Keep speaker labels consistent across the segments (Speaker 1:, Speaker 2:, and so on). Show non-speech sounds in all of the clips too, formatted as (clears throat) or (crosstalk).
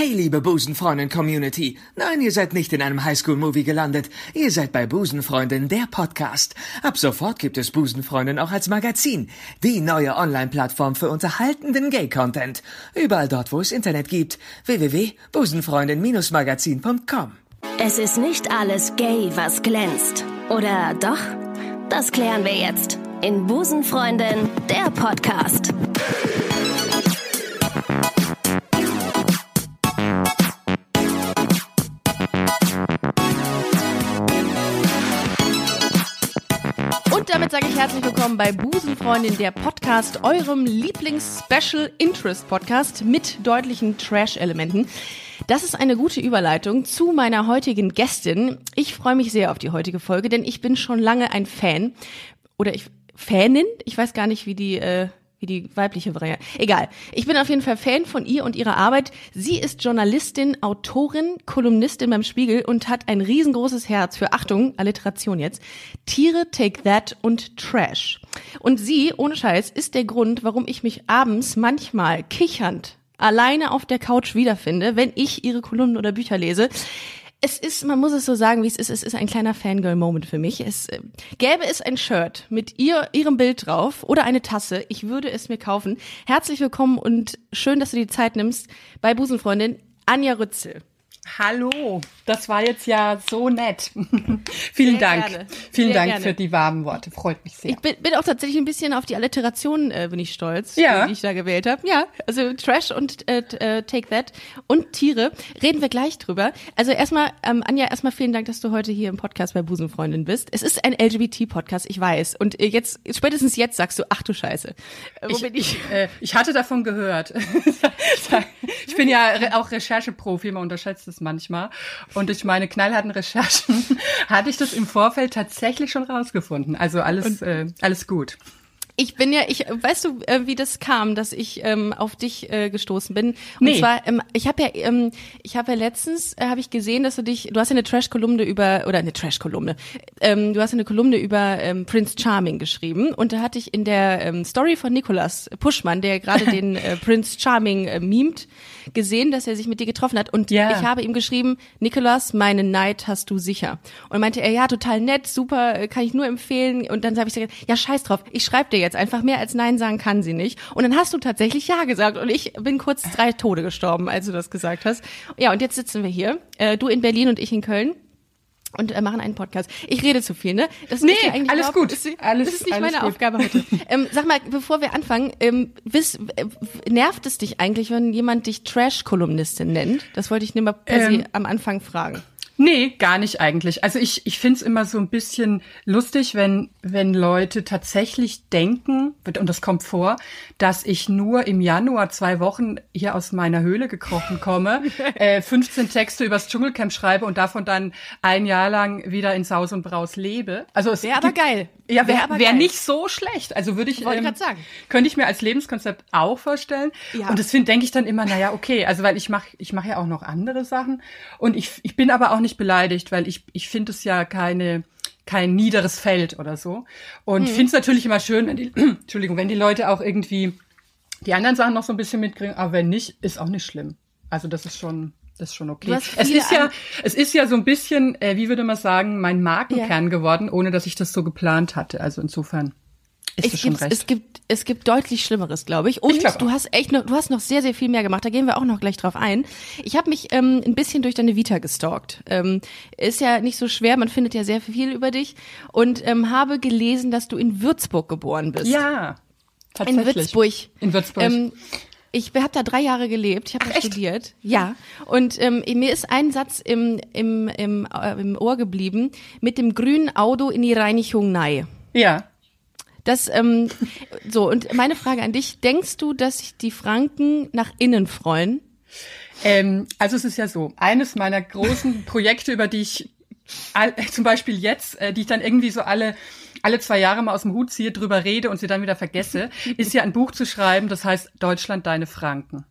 Speaker 1: Hey, liebe Busenfreundin-Community. Nein, ihr seid nicht in einem Highschool-Movie gelandet. Ihr seid bei Busenfreundin, der Podcast. Ab sofort gibt es Busenfreundin auch als Magazin. Die neue Online-Plattform für unterhaltenden Gay-Content. Überall dort, wo es Internet gibt. www.busenfreundin-magazin.com
Speaker 2: Es ist nicht alles gay, was glänzt. Oder doch? Das klären wir jetzt in Busenfreundin, der Podcast.
Speaker 3: Damit sage ich herzlich willkommen bei Busenfreundin, der Podcast, eurem Lieblings-Special Interest Podcast mit deutlichen Trash-Elementen. Das ist eine gute Überleitung zu meiner heutigen Gästin. Ich freue mich sehr auf die heutige Folge, denn ich bin schon lange ein Fan oder ich Fanin. Ich weiß gar nicht, wie die äh, wie die weibliche Variante. Egal. Ich bin auf jeden Fall Fan von ihr und ihrer Arbeit. Sie ist Journalistin, Autorin, Kolumnistin beim Spiegel und hat ein riesengroßes Herz für, Achtung, Alliteration jetzt, Tiere, Take That und Trash. Und sie, ohne Scheiß, ist der Grund, warum ich mich abends manchmal kichernd alleine auf der Couch wiederfinde, wenn ich ihre Kolumnen oder Bücher lese es ist, man muss es so sagen, wie es ist, es ist ein kleiner Fangirl-Moment für mich. Es äh, gäbe es ein Shirt mit ihr, ihrem Bild drauf oder eine Tasse, ich würde es mir kaufen. Herzlich willkommen und schön, dass du die Zeit nimmst bei Busenfreundin Anja Rützel.
Speaker 4: Hallo, das war jetzt ja so nett. (laughs) Vielen
Speaker 3: Sehr
Speaker 4: Dank.
Speaker 3: gerne.
Speaker 4: Vielen
Speaker 3: Sehr
Speaker 4: Dank
Speaker 3: gerne.
Speaker 4: für die warmen Worte. Freut mich sehr.
Speaker 3: Ich bin, bin auch tatsächlich ein bisschen auf die Alliteration äh, bin ich stolz,
Speaker 4: Ja.
Speaker 3: die ich da gewählt habe. Ja, also Trash und äh, äh, Take That und Tiere reden wir gleich drüber. Also erstmal ähm, Anja, erstmal vielen Dank, dass du heute hier im Podcast bei Busenfreundin bist. Es ist ein LGBT-Podcast, ich weiß. Und äh, jetzt spätestens jetzt sagst du, ach du Scheiße, äh, wo
Speaker 4: ich,
Speaker 3: bin ich?
Speaker 4: äh, ich hatte davon gehört. (laughs) (laughs) ich bin ja auch Rechercheprofi, man unterschätzt es manchmal. Und durch meine knallharten Recherchen (laughs) hatte ich das im Vorfeld tatsächlich schon rausgefunden. Also alles, äh, alles gut.
Speaker 3: Ich bin ja, ich weißt du, äh, wie das kam, dass ich ähm, auf dich äh, gestoßen bin. Und
Speaker 4: Nee.
Speaker 3: zwar, ähm, ich habe ja, ähm, ich habe ja letztens äh, habe ich gesehen, dass du dich, du hast ja eine Trash-Kolumne über oder eine Trash-Kolumne, ähm, du hast eine Kolumne über ähm, Prince Charming geschrieben und da hatte ich in der ähm, Story von Nikolas Puschmann, der gerade (laughs) den äh, Prince Charming äh, memt, gesehen, dass er sich mit dir getroffen hat und
Speaker 4: Ja.
Speaker 3: ich habe ihm geschrieben, Nikolas, meine Neid hast du sicher. Und meinte er, ja, total nett, super, äh, kann ich nur empfehlen. Und dann habe ich gesagt, ja, scheiß drauf, ich schreibe dir jetzt einfach mehr als Nein sagen kann sie nicht. Und dann hast du tatsächlich Ja gesagt. Und ich bin kurz drei Tode gestorben, als du das gesagt hast. Ja, und jetzt sitzen wir hier, äh, du in Berlin und ich in Köln. Und äh, machen einen Podcast. Ich rede zu viel, ne? Das
Speaker 4: Nee,
Speaker 3: eigentlich
Speaker 4: alles gut.
Speaker 3: Das ist,
Speaker 4: Alles-
Speaker 3: das ist nicht
Speaker 4: alles
Speaker 3: meine
Speaker 4: gut.
Speaker 3: Aufgabe heute. (laughs) ähm, sag mal, bevor wir anfangen, ähm, wiss, äh, nervt es dich eigentlich, wenn jemand dich Trash-Kolumnistin nennt? Das wollte ich nur mal quasi
Speaker 4: Ähm,
Speaker 3: am Anfang fragen.
Speaker 4: Nee, gar nicht eigentlich. Also ich, ich find's immer so ein bisschen lustig, wenn, wenn Leute tatsächlich denken, und das kommt vor, dass ich nur im Januar zwei Wochen hier aus meiner Höhle gekrochen komme, (laughs) äh, 15 Texte übers Dschungelcamp schreibe und davon dann ein Jahr lang wieder in Saus und Braus lebe. Also es
Speaker 3: Wäre aber geil.
Speaker 4: Ja,
Speaker 3: Wär
Speaker 4: wäre wär
Speaker 3: geil.
Speaker 4: nicht so schlecht. Also würde ich,
Speaker 3: Wollte grad sagen.
Speaker 4: könnte ich mir als Lebenskonzept auch vorstellen.
Speaker 3: Ja.
Speaker 4: Und das finde, denke ich dann immer, naja, okay, also weil ich mache ich mach ja auch noch andere Sachen. Und ich, ich bin aber auch nicht beleidigt, weil ich, ich finde es ja keine, kein niederes Feld oder so. Und
Speaker 3: Mhm.
Speaker 4: finde es natürlich immer schön, wenn die, (clears throat) Entschuldigung, wenn die Leute auch irgendwie die anderen Sachen noch so ein bisschen mitkriegen, aber wenn nicht, ist auch nicht schlimm. Also das ist schon, das ist schon okay. Es ist ja, es ist ja so ein bisschen, äh, wie würde man sagen, mein Markenkern geworden, ohne dass ich das so geplant hatte. Also insofern ist
Speaker 3: Es gibt,
Speaker 4: recht.
Speaker 3: es gibt, es gibt deutlich Schlimmeres, glaube ich. Und
Speaker 4: Ich glaub
Speaker 3: du hast echt noch, du hast noch sehr, sehr viel mehr gemacht. Da gehen wir auch noch gleich drauf ein. Ich habe mich ähm, ein bisschen durch deine Vita gestalkt. Ähm, ist ja nicht so schwer, man findet ja sehr viel über dich. Und ähm, habe gelesen, dass du in Würzburg geboren bist.
Speaker 4: ja, tatsächlich.
Speaker 3: In Würzburg.
Speaker 4: In Würzburg.
Speaker 3: Ähm, ich habe da drei Jahre gelebt, ich habe da studiert. Ja. Und ähm, mir ist ein Satz im, im, im, äh, im Ohr geblieben, mit dem grünen Auto in die Reinigung nei.
Speaker 4: ja.
Speaker 3: Das, ähm, so, und meine Frage an dich, denkst du, dass sich die Franken nach innen freuen?
Speaker 4: Ähm, also es ist ja so, eines meiner großen (laughs) Projekte, über die ich all, zum Beispiel jetzt, äh, die ich dann irgendwie so alle alle zwei Jahre mal aus dem Hut ziehe, drüber rede und sie dann wieder vergesse, (laughs) ist ja ein Buch zu schreiben, das heißt Deutschland deine Franken.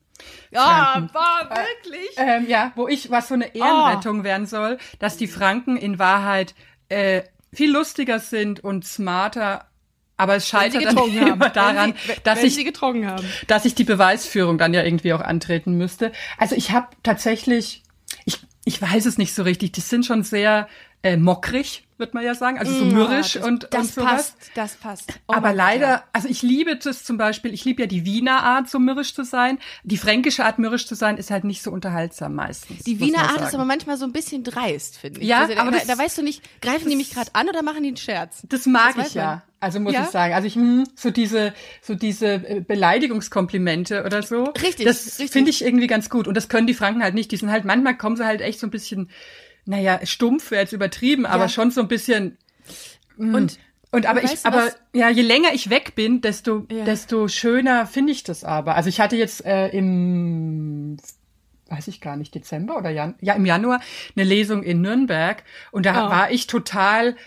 Speaker 3: Ja, war wirklich.
Speaker 4: Ähm, ja, wo ich, was so eine Ehrenrettung werden soll, dass die Franken in Wahrheit äh, viel lustiger sind und smarter Aber es scheitert dann (laughs) immer daran,
Speaker 3: sie,
Speaker 4: dass ich dass ich die Beweisführung dann ja irgendwie auch antreten müsste. Also ich habe tatsächlich, ich, ich weiß es nicht so richtig, die sind schon sehr äh, mockrig, wird man ja sagen, also so mürrisch
Speaker 3: Ja, das,
Speaker 4: und,
Speaker 3: das
Speaker 4: und sowas.
Speaker 3: passt, das passt. Oh
Speaker 4: Aber
Speaker 3: Gott,
Speaker 4: leider,
Speaker 3: ja.
Speaker 4: also ich liebe das zum Beispiel, ich liebe ja die Wiener Art, so mürrisch zu sein. Die fränkische Art, mürrisch zu sein, ist halt nicht so unterhaltsam meistens.
Speaker 3: Die Wiener Art ist aber manchmal so ein bisschen dreist, finde ich.
Speaker 4: Ja,
Speaker 3: also,
Speaker 4: aber
Speaker 3: da,
Speaker 4: das-
Speaker 3: da weißt du nicht, greifen die mich gerade an oder machen die einen Scherz?
Speaker 4: Das mag
Speaker 3: Das
Speaker 4: ich ja.
Speaker 3: man.
Speaker 4: Also muss
Speaker 3: Ja?
Speaker 4: ich sagen. Also ich hm, so diese so diese äh, Beleidigungskomplimente oder so.
Speaker 3: Richtig,
Speaker 4: Das finde ich irgendwie ganz gut. Und das können die Franken halt nicht. Die sind halt manchmal kommen sie halt echt so ein bisschen, naja, stumpf wäre jetzt übertrieben, aber schon so ein bisschen.
Speaker 3: Und
Speaker 4: Und aber ich, aber
Speaker 3: was?
Speaker 4: ja, je länger ich weg bin, desto
Speaker 3: Ja.
Speaker 4: desto schöner finde ich das aber. Also ich hatte jetzt äh, im weiß ich gar nicht, Dezember oder Jan ja, im Januar eine Lesung in Nürnberg und da
Speaker 3: Oh.
Speaker 4: war ich total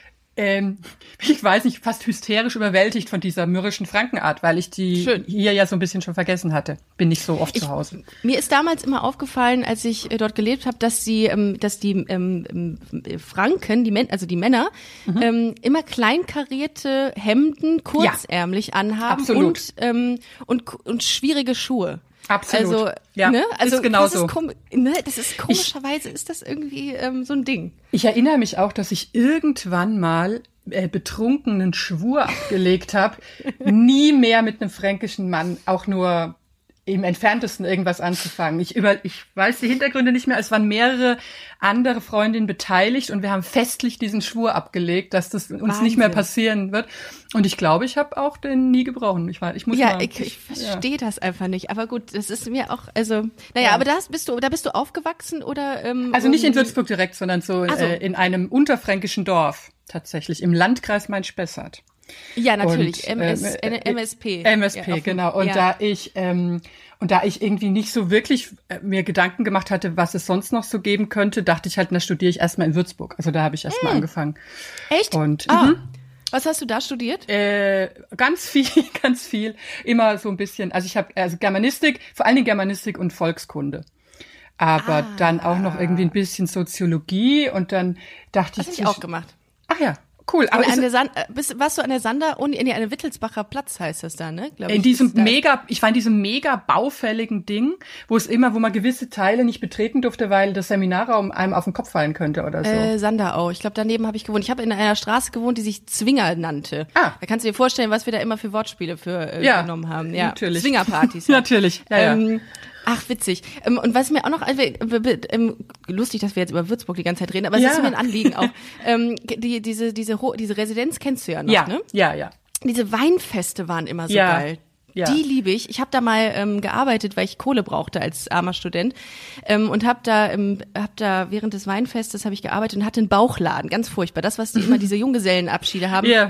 Speaker 4: ähm, (laughs) ich weiß nicht, fast hysterisch überwältigt von dieser mürrischen Frankenart, weil ich die
Speaker 3: Schön.
Speaker 4: hier ja so ein bisschen schon vergessen hatte. Bin nicht so oft zu Hause.
Speaker 3: Mir ist damals immer aufgefallen, als ich äh, dort gelebt habe, dass sie, ähm, dass die ähm, ähm, Franken, die also die Männer,
Speaker 4: Mhm.
Speaker 3: ähm, immer kleinkarierte Hemden, kurzärmlich anhaben
Speaker 4: Absolut.
Speaker 3: und ähm, und und schwierige Schuhe.
Speaker 4: Absolut.
Speaker 3: Also,
Speaker 4: Ja,
Speaker 3: ne? also
Speaker 4: ist genau
Speaker 3: das
Speaker 4: so.
Speaker 3: Ist kom ne? Das ist komischerweise ist das irgendwie ähm, so ein Ding.
Speaker 4: Ich erinnere mich auch, dass ich irgendwann mal äh, betrunkenen Schwur abgelegt habe, (laughs) nie mehr mit einem fränkischen Mann auch nur im entferntesten irgendwas anzufangen. Ich über, ich weiß die Hintergründe nicht mehr. Es waren mehrere andere Freundinnen beteiligt und wir haben festlich diesen Schwur abgelegt, dass das uns nicht mehr
Speaker 3: Wahnsinn.
Speaker 4: passieren wird. Und ich glaube, ich habe auch den nie gebrochen. Ich, war, ich muss
Speaker 3: Ja,
Speaker 4: mal,
Speaker 3: ich, ich
Speaker 4: ja.
Speaker 3: verstehe das einfach nicht. Aber gut, das ist mir auch, also, naja, aber das bist du, da bist du aufgewachsen oder? Ähm,
Speaker 4: Also nicht in Würzburg direkt, sondern so,
Speaker 3: so.
Speaker 4: Äh, in einem unterfränkischen Dorf tatsächlich, im Landkreis Main-Spessart.
Speaker 3: Ja, natürlich.
Speaker 4: Und,
Speaker 3: MS,
Speaker 4: ähm,
Speaker 3: äh, MSP.
Speaker 4: MSP,
Speaker 3: Ja,
Speaker 4: genau. Und
Speaker 3: ja.
Speaker 4: da ich ähm, und da ich irgendwie nicht so wirklich äh, mir Gedanken gemacht hatte, was es sonst noch so geben könnte, dachte ich halt, na studiere ich erstmal in Würzburg. Also da habe ich erstmal angefangen.
Speaker 3: Echt?
Speaker 4: Und
Speaker 3: ah,
Speaker 4: mhm.
Speaker 3: Was hast du da studiert?
Speaker 4: äh, ganz viel, (laughs) ganz viel, immer so ein bisschen. Also ich habe also Germanistik, vor allen Dingen Germanistik und Volkskunde. Aber
Speaker 3: Ah.
Speaker 4: dann auch noch irgendwie ein bisschen Soziologie und dann dachte
Speaker 3: Das
Speaker 4: ich,
Speaker 3: habe ich auch gemacht.
Speaker 4: ach ja, cool. Aber
Speaker 3: an der Sand, äh, bist, warst du an der Sander und in eine Wittelsbacher Platz heißt das da, ne? Glaub
Speaker 4: in
Speaker 3: ich,
Speaker 4: diesem mega, ich war in diesem mega baufälligen Ding, wo es immer, wo man gewisse Teile nicht betreten durfte, weil das Seminarraum einem auf den Kopf fallen könnte oder so.
Speaker 3: Äh, Sanderau. Ich glaube, daneben habe ich gewohnt. Ich habe in einer Straße gewohnt, die sich Zwinger nannte.
Speaker 4: Ah.
Speaker 3: Da kannst du dir vorstellen, was wir da immer für Wortspiele für äh,
Speaker 4: Ja,
Speaker 3: genommen haben. Ja,
Speaker 4: natürlich.
Speaker 3: Zwingerpartys. (laughs)
Speaker 4: Natürlich, ja, ja.
Speaker 3: Ähm, ach, witzig. Ähm, und was mir auch noch, also, äh, äh, ähm, lustig, dass wir jetzt über Würzburg die ganze Zeit reden, aber es
Speaker 4: Ja.
Speaker 3: ist mir ein Anliegen auch. (laughs) ähm, die, diese, diese, diese Residenz kennst du ja noch,
Speaker 4: ja,
Speaker 3: ne?
Speaker 4: ja, ja.
Speaker 3: Diese Weinfeste waren immer so
Speaker 4: Ja,
Speaker 3: geil.
Speaker 4: ja.
Speaker 3: Die liebe ich. Ich habe da mal ähm, gearbeitet, weil ich Kohle brauchte als armer Student ähm, und habe da, ähm, hab da während des Weinfestes habe ich gearbeitet und hatte einen Bauchladen, ganz furchtbar. Das, was die immer (laughs) diese Junggesellenabschiede haben.
Speaker 4: Ja.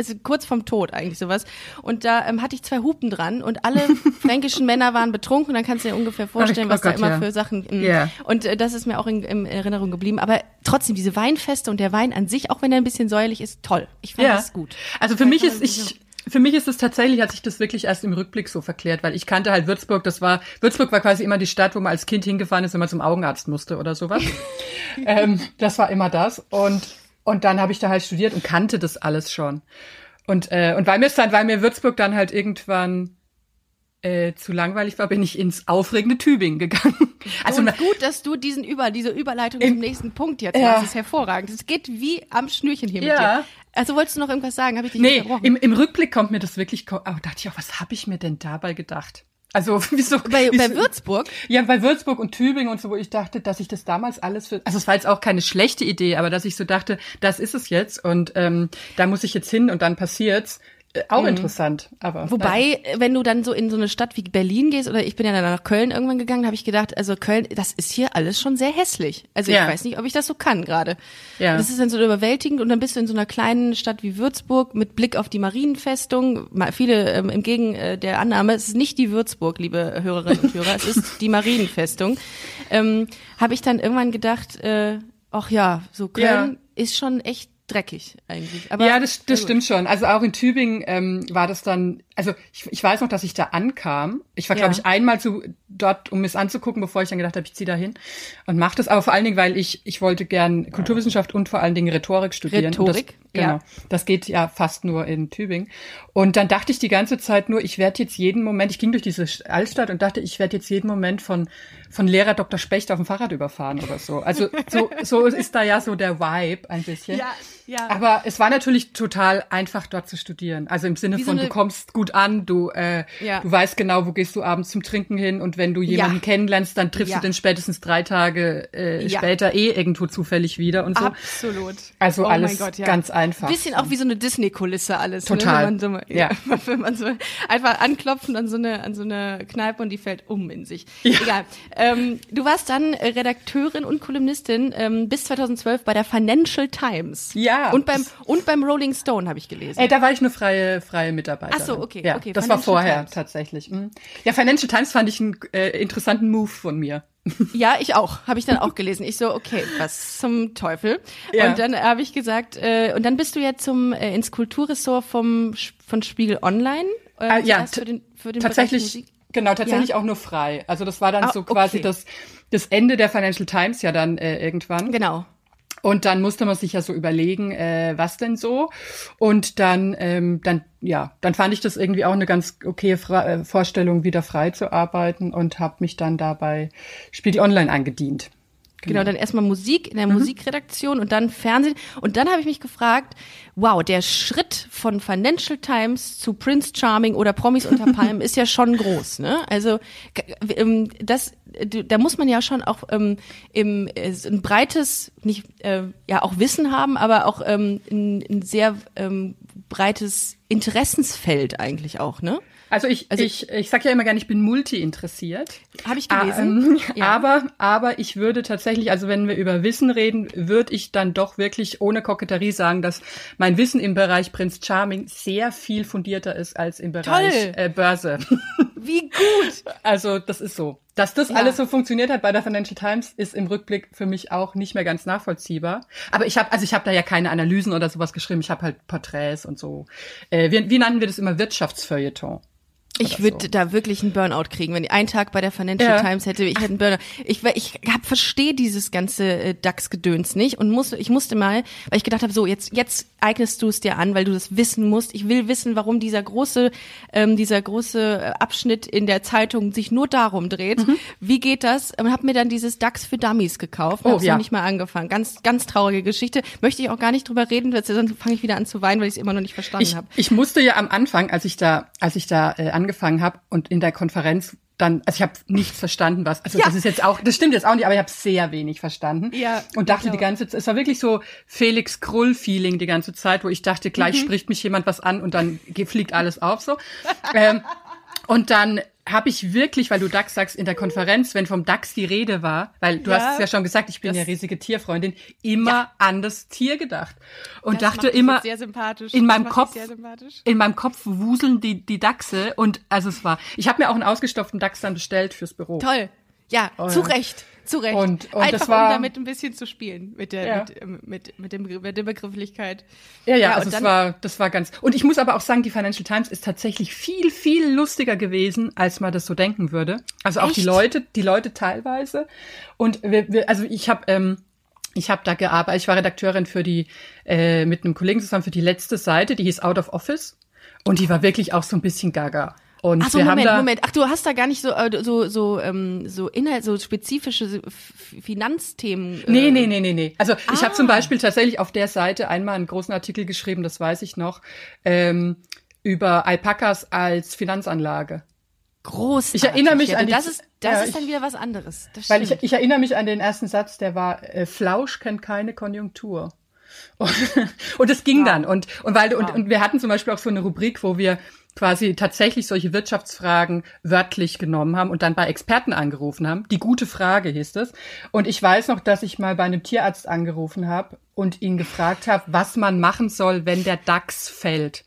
Speaker 3: Ist kurz vom Tod eigentlich sowas. Und da ähm, hatte ich zwei Hupen dran und alle (laughs) fränkischen Männer waren betrunken. Dann kannst du dir ungefähr vorstellen,
Speaker 4: oh
Speaker 3: was da immer
Speaker 4: ja.
Speaker 3: für Sachen. ähm,
Speaker 4: Ja.
Speaker 3: Und äh, das ist mir auch in, in Erinnerung geblieben. Aber trotzdem, diese Weinfeste und der Wein an sich, auch wenn er ein bisschen säuerlich ist, toll. Ich fand das gut.
Speaker 4: Also für mich ist ich für mich ist es tatsächlich, hat sich das wirklich erst im Rückblick so verklärt, weil ich kannte halt Würzburg, das war, Würzburg war quasi immer die Stadt, wo man als Kind hingefahren ist, wenn man zum Augenarzt musste oder sowas. (laughs) ähm, das war immer das. Und, und dann habe ich da halt studiert und kannte das alles schon. Und, äh, und weil mir dann, weil mir Würzburg dann halt irgendwann äh, zu langweilig war, bin ich ins aufregende Tübingen gegangen. (laughs) Also
Speaker 3: und gut, dass du diesen Über, diese Überleitung
Speaker 4: Im-
Speaker 3: zum nächsten Punkt jetzt
Speaker 4: Ja.
Speaker 3: machst. Das ist hervorragend. Es geht wie am Schnürchen hier mit
Speaker 4: Ja.
Speaker 3: dir. Also wolltest du noch irgendwas sagen? Habe ich dich
Speaker 4: Nee, im, im Rückblick kommt mir das wirklich, aber dachte ich auch, was habe ich mir denn dabei gedacht? Also (laughs) wieso?
Speaker 3: bei,
Speaker 4: wieso
Speaker 3: bei Würzburg?
Speaker 4: Ja, bei Würzburg und Tübingen und so, wo ich dachte, dass ich das damals alles für, also es war jetzt auch keine schlechte Idee, aber dass ich so dachte, das ist es jetzt und ähm, da muss ich jetzt hin und dann passiert's. Äh, auch interessant, aber.
Speaker 3: Mhm. Wobei, wenn du dann so in so eine Stadt wie Berlin gehst, oder ich bin ja dann nach Köln irgendwann gegangen, habe ich gedacht, also Köln, das ist hier alles schon sehr hässlich. Also
Speaker 4: Ja.
Speaker 3: ich weiß nicht, ob ich das so kann gerade.
Speaker 4: Ja.
Speaker 3: Das ist dann so überwältigend und dann bist du in so einer kleinen Stadt wie Würzburg mit Blick auf die Marienfestung. Ma- Viele ähm, im Gegen äh, der Annahme, es ist nicht die Würzburg, liebe Hörerinnen und Hörer, es ist die Marienfestung. Ähm, habe ich dann irgendwann gedacht, äh, ach ja, so Köln ist schon echt dreckig eigentlich. Aber
Speaker 4: ja, das, das stimmt schon. Also auch in Tübingen ähm, war das dann, also ich, ich weiß noch, dass ich da ankam. Ich war,
Speaker 3: Ja.
Speaker 4: glaube ich, einmal zu, dort, um es anzugucken, bevor ich dann gedacht habe, ich ziehe da hin und mache das. Aber vor allen Dingen, weil ich, ich wollte gern Kulturwissenschaft und vor allen Dingen Rhetorik studieren.
Speaker 3: Rhetorik?
Speaker 4: Und Genau.
Speaker 3: Ja.
Speaker 4: Das geht ja fast nur in Tübingen. Und dann dachte ich die ganze Zeit nur, ich werde jetzt jeden Moment, ich ging durch diese Altstadt und dachte, ich werde jetzt jeden Moment von, von Lehrer Dr. Specht auf dem Fahrrad überfahren oder so. Also so, so ist da ja so der Vibe ein bisschen.
Speaker 3: Ja, ja.
Speaker 4: Aber es war natürlich total einfach, dort zu studieren. Also im Sinne
Speaker 3: Wie so
Speaker 4: von,
Speaker 3: eine-
Speaker 4: du kommst gut an, du, äh,
Speaker 3: Ja.
Speaker 4: du weißt genau, wo gehst du abends zum Trinken hin und wenn du jemanden
Speaker 3: Ja.
Speaker 4: kennenlernst, dann triffst du den spätestens drei Tage äh, später eh irgendwo zufällig wieder und so.
Speaker 3: Absolut.
Speaker 4: Also
Speaker 3: Oh
Speaker 4: alles
Speaker 3: Gott,
Speaker 4: ganz einfach.
Speaker 3: Bisschen auch wie so eine Disney-Kulisse alles.
Speaker 4: Total.
Speaker 3: Ne? Wenn man so, (laughs)
Speaker 4: Ja.
Speaker 3: Wenn man so einfach anklopft an so eine, an so eine Kneipe und die fällt um in sich.
Speaker 4: Ja.
Speaker 3: Egal. Ähm, du warst dann äh, Redakteurin und Kolumnistin ähm, bis 2012 bei der Financial Times.
Speaker 4: Ja.
Speaker 3: Und beim, und beim Rolling Stone habe ich gelesen.
Speaker 4: Ey, da war ich eine freie, freie Mitarbeiterin.
Speaker 3: Ach so, okay,
Speaker 4: Ja,
Speaker 3: okay,
Speaker 4: das war
Speaker 3: Financial
Speaker 4: vorher
Speaker 3: Times.
Speaker 4: tatsächlich. Mhm. Ja, Financial Times fand ich einen äh, interessanten Move von mir.
Speaker 3: Ja, ich auch. Habe ich dann auch gelesen. Ich so, okay, was zum Teufel?
Speaker 4: Ja.
Speaker 3: Und dann habe ich gesagt, äh, und dann bist du ja zum äh, ins Kulturressort vom von Spiegel Online. Äh,
Speaker 4: Ah, ja,
Speaker 3: für den, für den
Speaker 4: tatsächlich, genau, tatsächlich
Speaker 3: Ja.
Speaker 4: auch nur frei. Also das war dann
Speaker 3: Ah,
Speaker 4: so quasi
Speaker 3: okay.
Speaker 4: das, das Ende der Financial Times ja dann äh, irgendwann.
Speaker 3: Genau.
Speaker 4: Und dann musste man sich ja so überlegen, äh, was denn so. Und dann, ähm, dann, ja, dann fand ich das irgendwie auch eine ganz okay Fra äh, Vorstellung, wieder frei zu arbeiten und habe mich dann dabei Spiegel Online eingedient.
Speaker 3: Genau, dann erstmal Musik in der
Speaker 4: Mhm.
Speaker 3: Musikredaktion und dann Fernsehen. Und dann habe ich mich gefragt, wow, der Schritt von Financial Times zu Prince Charming oder Promis unter (laughs) Palmen ist ja schon groß, ne? Also ähm, das, da muss man ja schon auch ähm, im, äh, ein breites, nicht äh, ja auch Wissen haben, aber auch ähm, ein, ein sehr ähm, breites Interessensfeld eigentlich auch, ne?
Speaker 4: Also ich,
Speaker 3: Also-
Speaker 4: ich, ich sag ja immer gerne, ich bin multi interessiert.
Speaker 3: Habe ich
Speaker 4: Ah,
Speaker 3: gelesen.
Speaker 4: ähm, (laughs)
Speaker 3: Ja.
Speaker 4: Aber, aber ich würde tatsächlich, also wenn wir über Wissen reden, würde ich dann doch wirklich ohne Koketterie sagen, dass mein Wissen im Bereich Prince Charming sehr viel fundierter ist als im Bereich
Speaker 3: Toll.
Speaker 4: äh, Börse. (laughs)
Speaker 3: Wie gut.
Speaker 4: Also das ist so. Dass das
Speaker 3: Ja.
Speaker 4: alles so funktioniert hat bei der Financial Times, ist im Rückblick für mich auch nicht mehr ganz nachvollziehbar. Aber ich habe, also ich habe da ja keine Analysen oder sowas geschrieben. Ich habe halt Porträts und so. Äh, wie, wie nannten wir das immer? Wirtschaftsfeuilleton.
Speaker 3: Ich würde
Speaker 4: so.
Speaker 3: da wirklich einen Burnout kriegen, wenn ich einen Tag bei der Financial
Speaker 4: Ja.
Speaker 3: Times hätte, ich hätte einen Burnout. Ich, ich hab, verstehe dieses ganze äh, DAX-Gedöns nicht und muss, ich musste mal, weil ich gedacht habe, so jetzt jetzt eignest du es dir an, weil du das wissen musst. Ich will wissen, warum dieser große ähm, dieser große äh, Abschnitt in der Zeitung sich nur darum dreht.
Speaker 4: Mhm.
Speaker 3: Wie geht das? Und habe mir dann dieses DAX für Dummies gekauft.
Speaker 4: Oh,
Speaker 3: Hab's
Speaker 4: ja.
Speaker 3: noch nicht mal angefangen. Ganz ganz traurige Geschichte. Möchte ich auch gar nicht drüber reden, weil sonst fange ich wieder an zu weinen, weil ich es immer noch nicht verstanden habe.
Speaker 4: ich musste ja am Anfang, als ich da, als ich da äh, angefangen habe und in der Konferenz dann, also ich habe nichts verstanden, was, also
Speaker 3: Ja.
Speaker 4: das ist jetzt auch, das stimmt jetzt auch nicht, aber ich habe sehr wenig verstanden
Speaker 3: Ja,
Speaker 4: und dachte
Speaker 3: ich
Speaker 4: die ganze Zeit, es war wirklich so Felix Krull-Feeling die ganze Zeit, wo ich dachte, gleich
Speaker 3: Mhm.
Speaker 4: spricht mich jemand was an und dann fliegt alles auf so. ähm, und dann habe ich wirklich, weil du DAX sagst, in der Konferenz, wenn vom DAX die Rede war, weil du
Speaker 3: Ja.
Speaker 4: hast es ja schon gesagt, ich bin ja riesige Tierfreundin, immer
Speaker 3: Ja.
Speaker 4: an das Tier gedacht und
Speaker 3: Das
Speaker 4: dachte immer
Speaker 3: jetzt sehr sympathisch.
Speaker 4: in meinem Kopf in meinem Kopf wuseln die die Dachse und also es war ich habe mir auch einen ausgestopften Dachs dann bestellt fürs Büro
Speaker 3: Toll. Ja,
Speaker 4: Oh,
Speaker 3: zu. Recht. Zu Recht.
Speaker 4: Und- und
Speaker 3: Einfach
Speaker 4: das war-
Speaker 3: um damit ein bisschen zu spielen mit der,
Speaker 4: Ja.
Speaker 3: mit, ähm, mit, mit, dem, mit der Begrifflichkeit.
Speaker 4: ja ja,
Speaker 3: Ja,
Speaker 4: also
Speaker 3: dann-
Speaker 4: war das war ganz und ich muss aber auch sagen die Financial Times ist tatsächlich viel viel lustiger gewesen als man das so denken würde also auch die
Speaker 3: Echt?
Speaker 4: Leute die Leute teilweise und wir, wir, also ich habe ähm, ich habe da gearbeitet, ich war Redakteurin für die, äh, mit einem Kollegen zusammen für die letzte Seite, die hieß Out of Office. Und die war wirklich auch so ein bisschen gaga. Und
Speaker 3: Ach so,
Speaker 4: wir
Speaker 3: Moment,
Speaker 4: haben da,
Speaker 3: Moment. Ach, du hast da gar nicht so, äh, so, so, ähm, so Inhalt, so spezifische Finanzthemen. äh,
Speaker 4: Nee, nee, nee, nee, nee. Also ich habe zum
Speaker 3: Ah.
Speaker 4: Beispiel tatsächlich auf der Seite einmal einen großen Artikel geschrieben, das weiß ich noch, ähm, über Alpakas als Finanzanlage.
Speaker 3: Groß.
Speaker 4: Ich erinnere mich
Speaker 3: ja,
Speaker 4: an die-
Speaker 3: Das ist, das
Speaker 4: ja,
Speaker 3: ist dann wieder was anderes.
Speaker 4: Weil ich, ich erinnere mich an den ersten Satz, der war, äh, Flausch kennt keine Konjunktur. Und, (laughs) und es ging
Speaker 3: Wow.
Speaker 4: dann. Und, und, weil, und,
Speaker 3: Wow.
Speaker 4: und wir hatten zum Beispiel auch so eine Rubrik, wo wir quasi tatsächlich solche Wirtschaftsfragen wörtlich genommen haben und dann bei Experten angerufen haben. Die gute Frage hieß es. Und ich weiß noch, dass ich mal bei einem Tierarzt angerufen habe und ihn gefragt habe, was man machen soll, wenn der DAX fällt.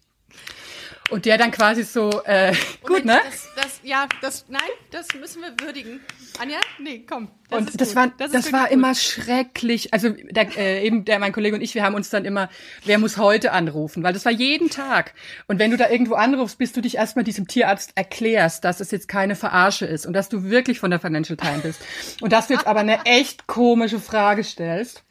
Speaker 4: Und der dann quasi so, äh, gut,
Speaker 3: Moment,
Speaker 4: ne?
Speaker 3: Das, das, ja, das, nein, das müssen wir würdigen. Anja? Nee, komm. Das
Speaker 4: und
Speaker 3: ist
Speaker 4: das
Speaker 3: gut.
Speaker 4: war, das,
Speaker 3: wirklich
Speaker 4: war
Speaker 3: gut.
Speaker 4: immer schrecklich. Also der, äh, eben der, mein Kollege und ich, wir haben uns dann immer, wer muss heute anrufen, weil das war jeden Tag. Und wenn du da irgendwo anrufst, bis du dich erstmal diesem Tierarzt erklärst, dass es jetzt keine Verarsche ist und dass du wirklich von der Financial Times bist und dass du jetzt aber eine echt komische Frage stellst.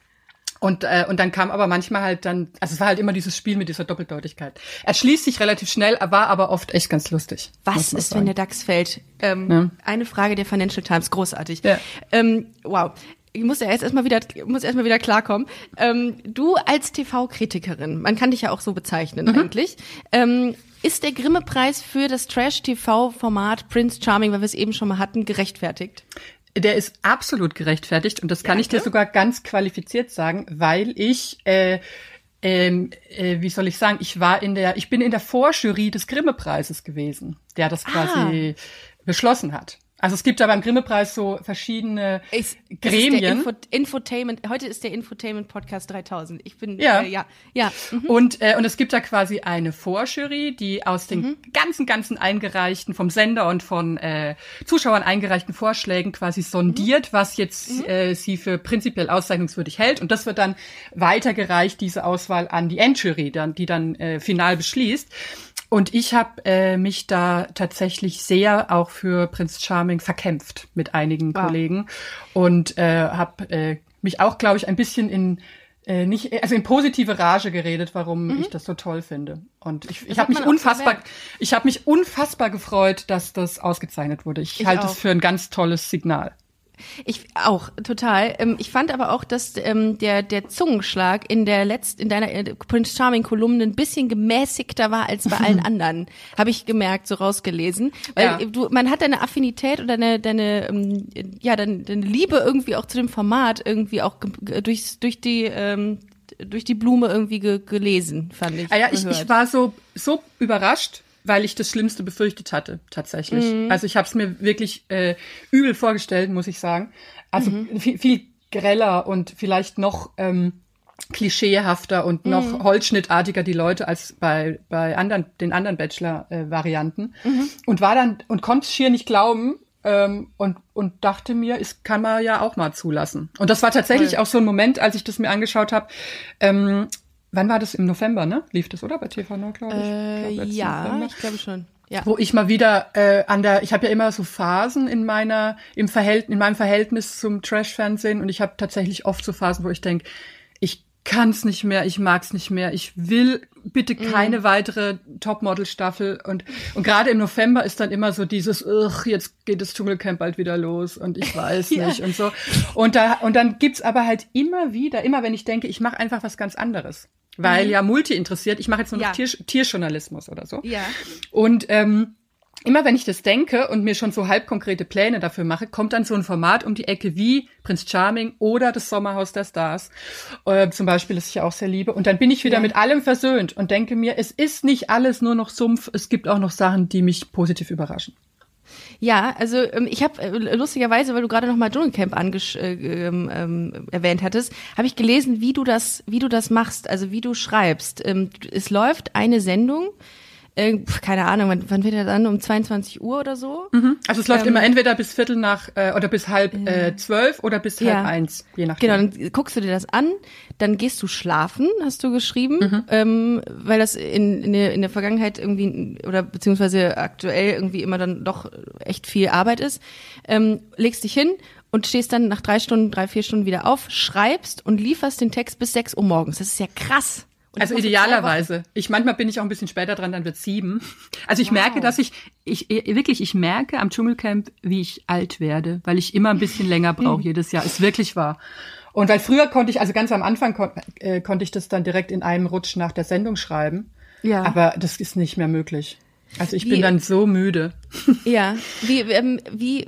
Speaker 4: Und, äh, und dann kam aber manchmal halt dann, also es war halt immer dieses Spiel mit dieser Doppeldeutigkeit. Er schließt sich relativ schnell, war aber oft echt ganz lustig.
Speaker 3: Was ist,
Speaker 4: sagen.
Speaker 3: wenn der DAX fällt? Ähm,
Speaker 4: Ja.
Speaker 3: Eine Frage der Financial Times, großartig.
Speaker 4: Ja.
Speaker 3: Ähm, wow. Ich muss ja jetzt erstmal wieder, muss erstmal wieder klarkommen. Ähm, du als TV-Kritikerin, man kann dich ja auch so bezeichnen
Speaker 4: Mhm.
Speaker 3: eigentlich, ähm, ist der Grimme-Preis für das Trash-TV-Format Prince Charming, weil wir es eben schon mal hatten, gerechtfertigt?
Speaker 4: Der ist absolut gerechtfertigt und das kann
Speaker 3: Ja,
Speaker 4: ich dir
Speaker 3: okay.
Speaker 4: sogar ganz qualifiziert sagen, weil ich, äh, ähm, äh, wie soll ich sagen, ich war in der, ich bin in der Vorjury des Grimme-Preises gewesen, der das quasi beschlossen hat. Also es gibt da beim Grimme-Preis so verschiedene
Speaker 3: das
Speaker 4: Gremien.
Speaker 3: Info Infotainment, heute ist der Infotainment Podcast 3000. Ich bin,
Speaker 4: Ja.
Speaker 3: äh, ja, ja. Mhm.
Speaker 4: Und, äh, und es gibt da quasi eine Vorjury, die aus den
Speaker 3: Mhm.
Speaker 4: ganzen, ganzen eingereichten, vom Sender und von äh, Zuschauern eingereichten Vorschlägen quasi sondiert, was jetzt
Speaker 3: Mhm.
Speaker 4: äh, sie für prinzipiell auszeichnungswürdig hält. Und das wird dann weitergereicht, diese Auswahl an die Endjury, dann, die dann äh, final beschließt. Und ich habe äh, mich da tatsächlich sehr auch für Prinz Charming verkämpft mit einigen
Speaker 3: Wow.
Speaker 4: Kollegen und äh, habe äh, mich auch, glaube ich, ein bisschen in äh, nicht, also in positive Rage geredet, warum ich das so toll finde. Und ich, ich habe mich unfassbar,
Speaker 3: gemerkt.
Speaker 4: ich habe mich unfassbar gefreut, dass das ausgezeichnet wurde. Ich,
Speaker 3: Ich
Speaker 4: halte es für ein ganz tolles Signal.
Speaker 3: Ich auch total. Ähm, ich fand aber auch, dass ähm, der der Zungenschlag in der letzt in deiner äh, Prince Charming Kolumne ein bisschen gemäßigter war als bei allen (laughs) anderen. Habe ich gemerkt, so rausgelesen, weil
Speaker 4: Ja.
Speaker 3: du man hat deine Affinität oder deine deine ähm, ja deine, deine Liebe irgendwie auch zu dem Format irgendwie auch durch durch die ähm, durch die Blume irgendwie ge gelesen, fand ich.
Speaker 4: Ah ja, ich,
Speaker 3: gehört.
Speaker 4: ich war so, so überrascht, weil ich das Schlimmste befürchtet hatte, tatsächlich.
Speaker 3: Mhm.
Speaker 4: Also ich habe es mir wirklich äh, übel vorgestellt, muss ich sagen. Also
Speaker 3: Mhm.
Speaker 4: viel, viel greller und vielleicht noch ähm, klischeehafter und noch
Speaker 3: Mhm.
Speaker 4: holzschnittartiger die Leute als bei, bei anderen, den anderen Bachelor-Varianten.
Speaker 3: Mhm.
Speaker 4: Und war dann und konnte es schier nicht glauben, ähm, und, und dachte mir, es kann man ja auch mal zulassen. Und das war tatsächlich
Speaker 3: Voll.
Speaker 4: auch so ein Moment, als ich das mir angeschaut habe. Ähm, wann war das? Im November, ne? Lief das, oder? Bei TV Nord, glaube ich. ich glaub,
Speaker 3: äh, ja,
Speaker 4: November.
Speaker 3: ich glaube schon. Ja.
Speaker 4: Wo ich mal wieder äh, an der, ich habe ja immer so Phasen in meiner, im Verhältnis, in meinem Verhältnis zum Trash-Fernsehen und ich habe tatsächlich oft so Phasen, wo ich denke, ich kann's nicht mehr, ich mag's nicht mehr, ich will bitte keine weitere Topmodel-Staffel und und gerade im November ist dann immer so dieses, ugh, jetzt geht das Dschungelcamp bald wieder los und ich weiß (laughs)
Speaker 3: Ja.
Speaker 4: nicht und so und da und dann gibt's aber halt immer wieder, immer wenn ich denke, ich mache einfach was ganz anderes, weil ja Multi interessiert, ich mache jetzt nur noch
Speaker 3: Ja.
Speaker 4: Tier, Tierjournalismus oder so.
Speaker 3: Ja.
Speaker 4: Und ähm, immer wenn ich das denke und mir schon so halb konkrete Pläne dafür mache, kommt dann so ein Format um die Ecke wie Prinz Charming oder das Sommerhaus der Stars, äh, zum Beispiel, das ich ja auch sehr liebe. Und dann bin ich wieder
Speaker 3: Ja.
Speaker 4: mit allem versöhnt und denke mir, es ist nicht alles nur noch Sumpf, es gibt auch noch Sachen, die mich positiv überraschen.
Speaker 3: Ja, also ähm, ich habe äh, lustigerweise, weil du gerade noch mal Dschungelcamp angesch äh, ähm, ähm, erwähnt hattest, habe ich gelesen, wie du das, wie du das machst, also wie du schreibst. Ähm, es läuft eine Sendung, äh, keine Ahnung, wann, wann wird er dann um 22 Uhr oder so?
Speaker 4: Also es läuft
Speaker 3: Ähm,
Speaker 4: immer entweder bis Viertel nach äh, oder bis halb äh, zwölf oder bis
Speaker 3: Ja.
Speaker 4: halb eins, je nachdem.
Speaker 3: Genau, dann guckst du dir das an, dann gehst du schlafen, hast du geschrieben,
Speaker 4: Mhm.
Speaker 3: ähm, weil das in, in, der, in der Vergangenheit irgendwie oder beziehungsweise aktuell irgendwie immer dann doch echt viel Arbeit ist. Ähm, legst dich hin und stehst dann nach drei Stunden, drei, vier Stunden wieder auf, schreibst und lieferst den Text bis sechs Uhr morgens. Das ist ja krass. Und
Speaker 4: Also idealerweise. Ich manchmal bin ich auch ein bisschen später dran, dann wird sieben. Also ich merke, dass ich, ich ich- wirklich, ich merke am Dschungelcamp, wie ich alt werde, weil ich immer ein bisschen länger (laughs) brauche jedes Jahr. Ist wirklich wahr. Und weil früher konnte ich, also ganz am Anfang kon äh, konnte ich das dann direkt in einem Rutsch nach der Sendung schreiben.
Speaker 3: Ja.
Speaker 4: Aber das ist nicht mehr möglich. Also ich
Speaker 3: Wie-
Speaker 4: bin dann so müde.
Speaker 3: Ja, wie, ähm, wie,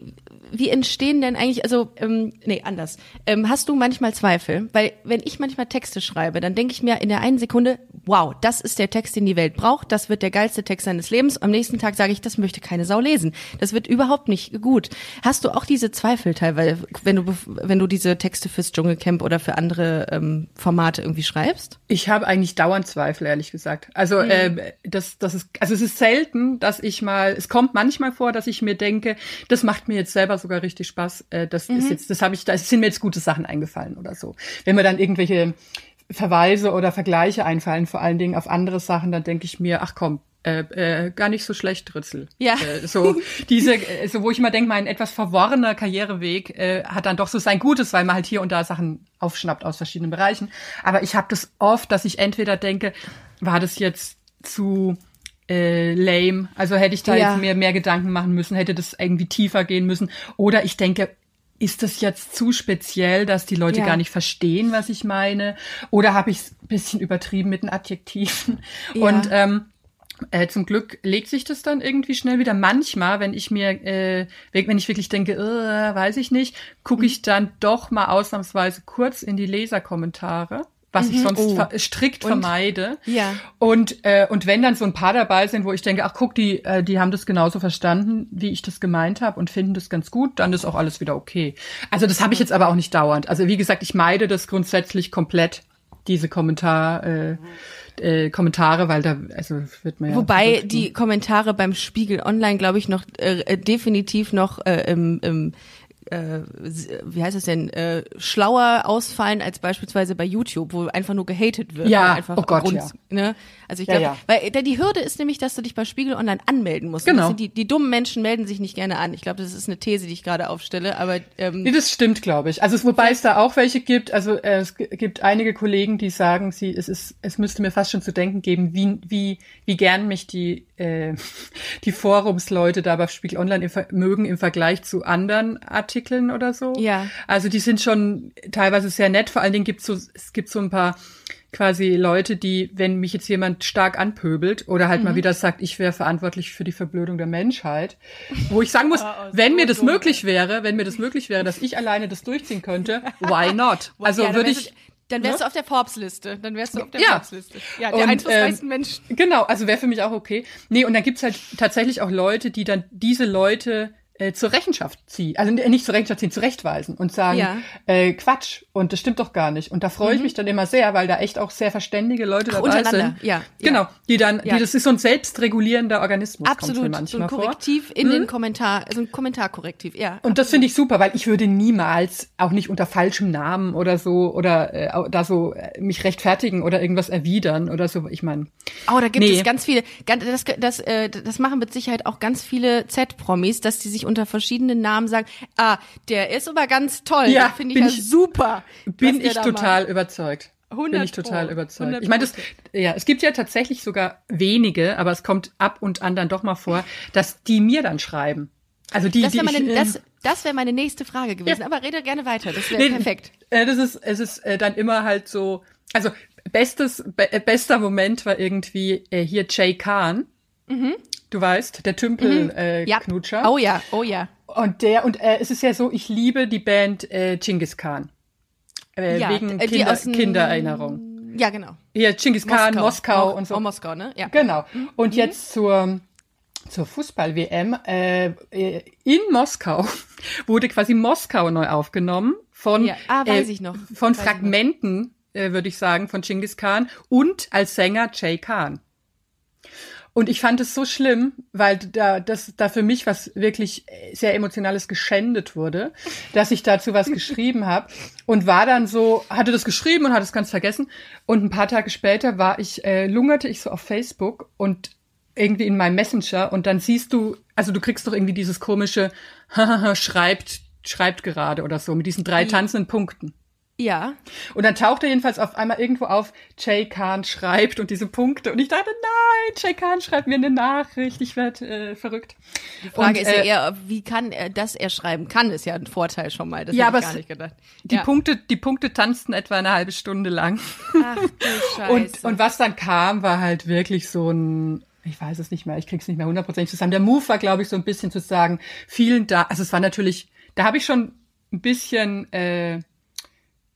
Speaker 3: wie entstehen denn eigentlich, also, ähm, nee, anders. Ähm, hast du manchmal Zweifel? Weil, wenn ich manchmal Texte schreibe, dann denke ich mir in der einen Sekunde, wow, das ist der Text, den die Welt braucht, das wird der geilste Text seines Lebens. Am nächsten Tag sage ich, das möchte keine Sau lesen. Das wird überhaupt nicht gut. Hast du auch diese Zweifel teilweise, wenn du, wenn du diese Texte fürs Dschungelcamp oder für andere ähm, Formate irgendwie schreibst?
Speaker 4: Ich habe eigentlich dauernd Zweifel, ehrlich gesagt. Also ähm, das, das ist, also es ist selten, dass ich mal, es kommt manchmal vor, dass ich mir denke, das macht mir jetzt selber sogar richtig Spaß. Äh, das ist jetzt, das habe ich, da sind mir jetzt gute Sachen eingefallen oder so. Wenn mir dann irgendwelche Verweise oder Vergleiche einfallen, vor allen Dingen auf andere Sachen, dann denke ich mir, ach komm, äh, äh, gar nicht so schlecht, Ritzel.
Speaker 3: Ja.
Speaker 4: Äh, so (laughs) diese, äh, so wo ich immer denke, mein etwas verworrener Karriereweg äh, hat dann doch so sein Gutes, weil man halt hier und da Sachen aufschnappt aus verschiedenen Bereichen. Aber ich habe das oft, dass ich entweder denke, war das jetzt zu äh, lame, also hätte ich da
Speaker 3: Ja.
Speaker 4: jetzt mir mehr Gedanken machen müssen, hätte das irgendwie tiefer gehen müssen. Oder ich denke, ist das jetzt zu speziell, dass die Leute
Speaker 3: Ja.
Speaker 4: gar nicht verstehen, was ich meine? Oder habe ich es ein bisschen übertrieben mit den Adjektiven?
Speaker 3: Ja.
Speaker 4: Und ähm, äh, zum Glück legt sich das dann irgendwie schnell wieder. Manchmal, wenn ich mir, äh, wenn ich wirklich denke, äh, weiß ich nicht, gucke
Speaker 3: Mhm.
Speaker 4: ich dann doch mal ausnahmsweise kurz in die Leserkommentare, was ich sonst
Speaker 3: Oh.
Speaker 4: ver strikt
Speaker 3: Und?
Speaker 4: vermeide.
Speaker 3: Ja.
Speaker 4: Und, äh, und wenn dann so ein paar dabei sind, wo ich denke, ach guck, die, äh, die haben das genauso verstanden, wie ich das gemeint habe und finden das ganz gut, dann ist auch alles wieder okay. Also das habe ich jetzt aber auch nicht dauernd. Also wie gesagt, ich meide das grundsätzlich komplett, diese Kommentar, äh, äh, Kommentare, weil da, also wird man ja.
Speaker 3: Wobei
Speaker 4: ne?
Speaker 3: die Kommentare beim Spiegel Online, glaube ich, noch äh, äh, definitiv noch äh, im, im äh, wie heißt es denn, äh, schlauer ausfallen als beispielsweise bei YouTube, wo einfach nur gehatet wird.
Speaker 4: Ja,
Speaker 3: einfach
Speaker 4: oh Gott,
Speaker 3: Grund,
Speaker 4: ja.
Speaker 3: Ne? Also ich
Speaker 4: Ja,
Speaker 3: glaube,
Speaker 4: ja.
Speaker 3: weil da die Hürde ist nämlich, dass du dich bei Spiegel Online anmelden musst.
Speaker 4: Genau.
Speaker 3: Die, die dummen Menschen melden sich nicht gerne an. Ich glaube, das ist eine These, die ich gerade aufstelle, aber ähm,
Speaker 4: Nee, das stimmt, glaube ich. Also wobei es da auch welche gibt. Also äh, es gibt einige Kollegen, die sagen, sie es ist es müsste mir fast schon zu denken geben, wie wie wie gern mich die äh, (laughs) die Forumsleute da bei Spiegel Online im, mögen im Vergleich zu anderen Artikeln oder so.
Speaker 3: Ja.
Speaker 4: Also die sind schon teilweise sehr nett. Vor allen Dingen gibt's so es gibt so ein paar quasi Leute, die, wenn mich jetzt jemand stark anpöbelt oder halt
Speaker 3: Mhm.
Speaker 4: mal wieder sagt, ich wäre verantwortlich für die Verblödung der Menschheit, wo ich sagen muss, (laughs)
Speaker 3: Ah,
Speaker 4: wenn mir das möglich wäre, wenn mir das möglich wäre, dass ich alleine das durchziehen könnte, why not? (laughs) Also
Speaker 3: ja, dann
Speaker 4: würde
Speaker 3: wärst
Speaker 4: ich
Speaker 3: du, dann wärst
Speaker 4: ne?
Speaker 3: du auf der Forbes-Liste. Dann wärst du auf der
Speaker 4: Ja.
Speaker 3: Forbes-Liste. Ja, der
Speaker 4: Und,
Speaker 3: einflussreichsten
Speaker 4: ähm,
Speaker 3: Menschen.
Speaker 4: Genau, also wäre für mich auch okay. Nee, und dann gibt's halt tatsächlich auch Leute, die dann diese Leute äh, zur Rechenschaft ziehen, also nicht zur Rechenschaft ziehen, zurechtweisen und sagen,
Speaker 3: Ja. Mhm.
Speaker 4: äh, Quatsch, und das stimmt doch gar nicht. Und da freue ich mich dann immer sehr, weil da echt auch sehr verständige Leute
Speaker 3: Ach,
Speaker 4: dabei
Speaker 3: untereinander,
Speaker 4: sind.
Speaker 3: ja, ja.
Speaker 4: Genau, die dann,
Speaker 3: Ja.
Speaker 4: die, das ist so ein selbstregulierender Organismus,
Speaker 3: Absolut. So ein
Speaker 4: manchmal vor. Mhm.
Speaker 3: Korrektiv in den Kommentar, so ein Kommentarkorrektiv, ja.
Speaker 4: Und das finde ich super, weil ich würde niemals, auch nicht unter falschem Namen oder so, oder äh, da so äh, mich rechtfertigen oder irgendwas erwidern oder so. Ich meine,
Speaker 3: Oh, da gibt
Speaker 4: Nee.
Speaker 3: es ganz viele, ganz, das, das, äh, das machen mit Sicherheit auch ganz viele Z-Promis, dass die sich unter verschiedenen Namen sagen, ah, der ist aber ganz toll,
Speaker 4: Ja,
Speaker 3: finde ich ja
Speaker 4: ich-
Speaker 3: super.
Speaker 4: bin ich total
Speaker 3: macht.
Speaker 4: überzeugt.
Speaker 3: 100
Speaker 4: Bin ich total
Speaker 3: Pro.
Speaker 4: überzeugt.
Speaker 3: 100
Speaker 4: Ich meine, das, ja, es gibt ja tatsächlich sogar wenige, aber es kommt ab und an dann doch mal vor, dass die mir dann schreiben. Also die,
Speaker 3: Das
Speaker 4: die
Speaker 3: wäre meine,
Speaker 4: ich,
Speaker 3: das, das wäre meine nächste Frage gewesen,
Speaker 4: Ja.
Speaker 3: aber rede gerne weiter, das wäre
Speaker 4: Nee,
Speaker 3: perfekt.
Speaker 4: Äh, das ist, es ist äh, dann immer halt so, also bestes, be äh, bester Moment war irgendwie äh, hier Jay Kahn. Du weißt, der Tümpel äh,
Speaker 3: Mhm. Ja.
Speaker 4: Knutscher.
Speaker 3: Oh ja, oh ja.
Speaker 4: Und der, und äh, es ist ja so, ich liebe die Band äh, Genghis Khan. Äh,
Speaker 3: ja
Speaker 4: wegen
Speaker 3: äh, die
Speaker 4: Kinder,
Speaker 3: aus
Speaker 4: Kindererinnerung.
Speaker 3: Ja, genau.
Speaker 4: Hier, Genghis Khan, Moskau,
Speaker 3: Mo-
Speaker 4: und so.
Speaker 3: Oh, Moskau, ne? Ja.
Speaker 4: Genau.
Speaker 3: Mhm.
Speaker 4: Und jetzt zur, zur Fußball-WM. Äh, äh, in Moskau (laughs) wurde quasi Moskau neu aufgenommen von,
Speaker 3: Ja. Ah, weiß
Speaker 4: äh,
Speaker 3: ich noch.
Speaker 4: von
Speaker 3: Weiß.
Speaker 4: Fragmenten, äh, würde ich sagen, von Genghis Khan und als Sänger Jay Khan. Und ich fand es so schlimm, weil da, das, da für mich was wirklich sehr Emotionales geschändet wurde, dass ich dazu was (laughs) geschrieben habe und war dann so, hatte das geschrieben und hatte es ganz vergessen. Und ein paar Tage später war ich, äh, lungerte ich so auf Facebook und irgendwie in meinem Messenger und dann siehst du, also du kriegst doch irgendwie dieses komische (laughs) schreibt, schreibt gerade oder so mit diesen drei tanzenden Punkten.
Speaker 3: Ja.
Speaker 4: Und dann taucht er jedenfalls auf einmal irgendwo auf, Jay Khan schreibt und diese Punkte. Und ich dachte, nein, Jay Khan schreibt mir eine Nachricht, ich werde äh, verrückt.
Speaker 3: Die Frage
Speaker 4: und,
Speaker 3: ist ja
Speaker 4: äh,
Speaker 3: eher, wie kann er, dass er schreiben kann, ist ja ein Vorteil schon mal. Das
Speaker 4: Ja,
Speaker 3: hätte ich
Speaker 4: aber
Speaker 3: gar nicht gedacht.
Speaker 4: Die,
Speaker 3: ja.
Speaker 4: Punkte, die Punkte tanzten etwa eine halbe Stunde lang.
Speaker 3: Ach du (laughs) Scheiße.
Speaker 4: Und, und was dann kam, war halt wirklich so ein, ich weiß es nicht mehr, ich krieg's nicht mehr hundertprozentig zusammen. Der Move war, glaube ich, so ein bisschen zu sagen, vielen Dank, also es war natürlich, da habe ich schon ein bisschen, äh,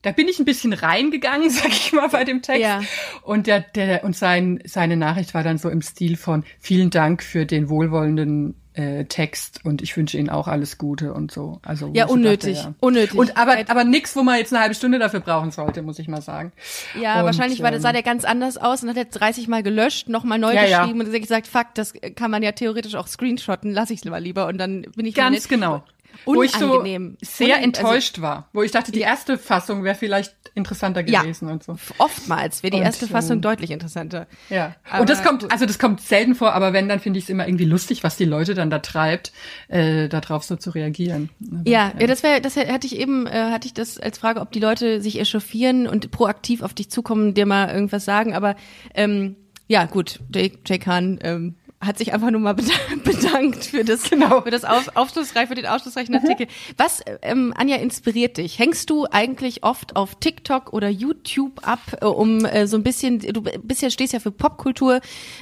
Speaker 4: da bin ich ein bisschen reingegangen, (laughs) sag ich mal, bei dem Text.
Speaker 3: Ja.
Speaker 4: Und der, der, und sein, seine Nachricht war dann so im Stil von vielen Dank für den wohlwollenden äh, Text und ich wünsche Ihnen auch alles Gute und so. Also
Speaker 3: Ja, unnötig,
Speaker 4: dachte, ja.
Speaker 3: unnötig.
Speaker 4: Und aber, aber nix, wo man jetzt eine halbe Stunde dafür brauchen sollte, muss ich mal sagen.
Speaker 3: Ja,
Speaker 4: Und,
Speaker 3: wahrscheinlich war,
Speaker 4: ähm,
Speaker 3: sah der ganz anders aus und hat er 30 Mal gelöscht, nochmal neu
Speaker 4: Ja, ja.
Speaker 3: geschrieben und gesagt, fuck, das kann man ja theoretisch auch screenshotten, lass ich mal lieber und dann bin ich
Speaker 4: Ganz
Speaker 3: nett.
Speaker 4: Genau. wo ich so
Speaker 3: Unangenehm.
Speaker 4: sehr
Speaker 3: Unan-
Speaker 4: enttäuscht
Speaker 3: also-
Speaker 4: war, wo ich dachte, die erste Fassung wäre vielleicht interessanter
Speaker 3: Ja.
Speaker 4: gewesen und so.
Speaker 3: Oftmals wäre die
Speaker 4: Und,
Speaker 3: erste Fassung deutlich interessanter.
Speaker 4: Ja.
Speaker 3: Aber
Speaker 4: und das kommt, also das kommt selten vor, aber wenn, dann finde ich es immer irgendwie lustig, was die Leute dann da treibt, äh, darauf so zu reagieren. Also,
Speaker 3: Ja, ja, das wäre, das hatte ich eben, äh, hatte ich das als Frage, ob die Leute sich echauffieren und proaktiv auf dich zukommen, dir mal irgendwas sagen. Aber ähm, ja, gut, Jake, Jake Hahn ähm, hat sich einfach nur mal (laughs) bedankt, für das,
Speaker 4: Genau.
Speaker 3: für das auf, aufschlussreich, für den aufschlussreichen Artikel. Was, ähm, Anja, inspiriert dich? Hängst du eigentlich oft auf TikTok oder YouTube ab, äh, um äh, so ein bisschen, du bist ja, stehst ja für Popkultur,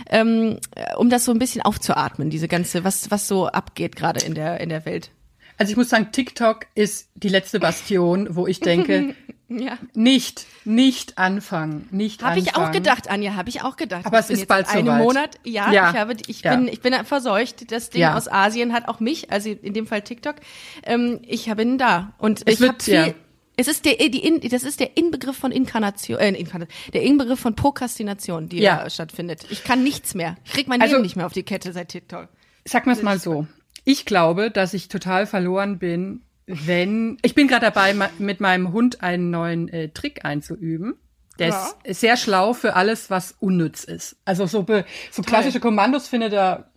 Speaker 3: ähm, äh, um das so ein bisschen aufzuatmen, diese ganze, was, was so abgeht gerade in der, in der Welt?
Speaker 4: Also ich muss sagen, TikTok ist die letzte Bastion, wo ich denke, (laughs)
Speaker 3: Ja.
Speaker 4: nicht, nicht anfangen, nicht
Speaker 3: Habe ich auch gedacht, Anja, habe ich auch gedacht.
Speaker 4: Aber
Speaker 3: Ich
Speaker 4: es ist bald
Speaker 3: einem
Speaker 4: soweit.
Speaker 3: Monat. Ja,
Speaker 4: Ja.
Speaker 3: ich habe, ich
Speaker 4: Ja.
Speaker 3: bin, ich bin verseucht. Das Ding
Speaker 4: Ja.
Speaker 3: aus Asien hat auch mich, also in dem Fall TikTok. Ähm, ich bin da und
Speaker 4: Es
Speaker 3: ich habe viel. Es ist der, die, In- das ist der Inbegriff von Inkarnation, äh, Inkarnation, der Inbegriff von Prokrastination, die
Speaker 4: Ja.
Speaker 3: da stattfindet. Ich kann nichts mehr. Ich krieg mein
Speaker 4: Also-
Speaker 3: Leben nicht mehr auf die Kette seit TikTok.
Speaker 4: Sag mal es mal so. Ich glaube, dass ich total verloren bin, wenn ich bin gerade dabei, mit meinem Hund einen neuen äh, Trick einzuüben. Der
Speaker 3: Ja.
Speaker 4: ist sehr schlau für alles, was unnütz ist. Also so, be, so klassische Kommandos findet er,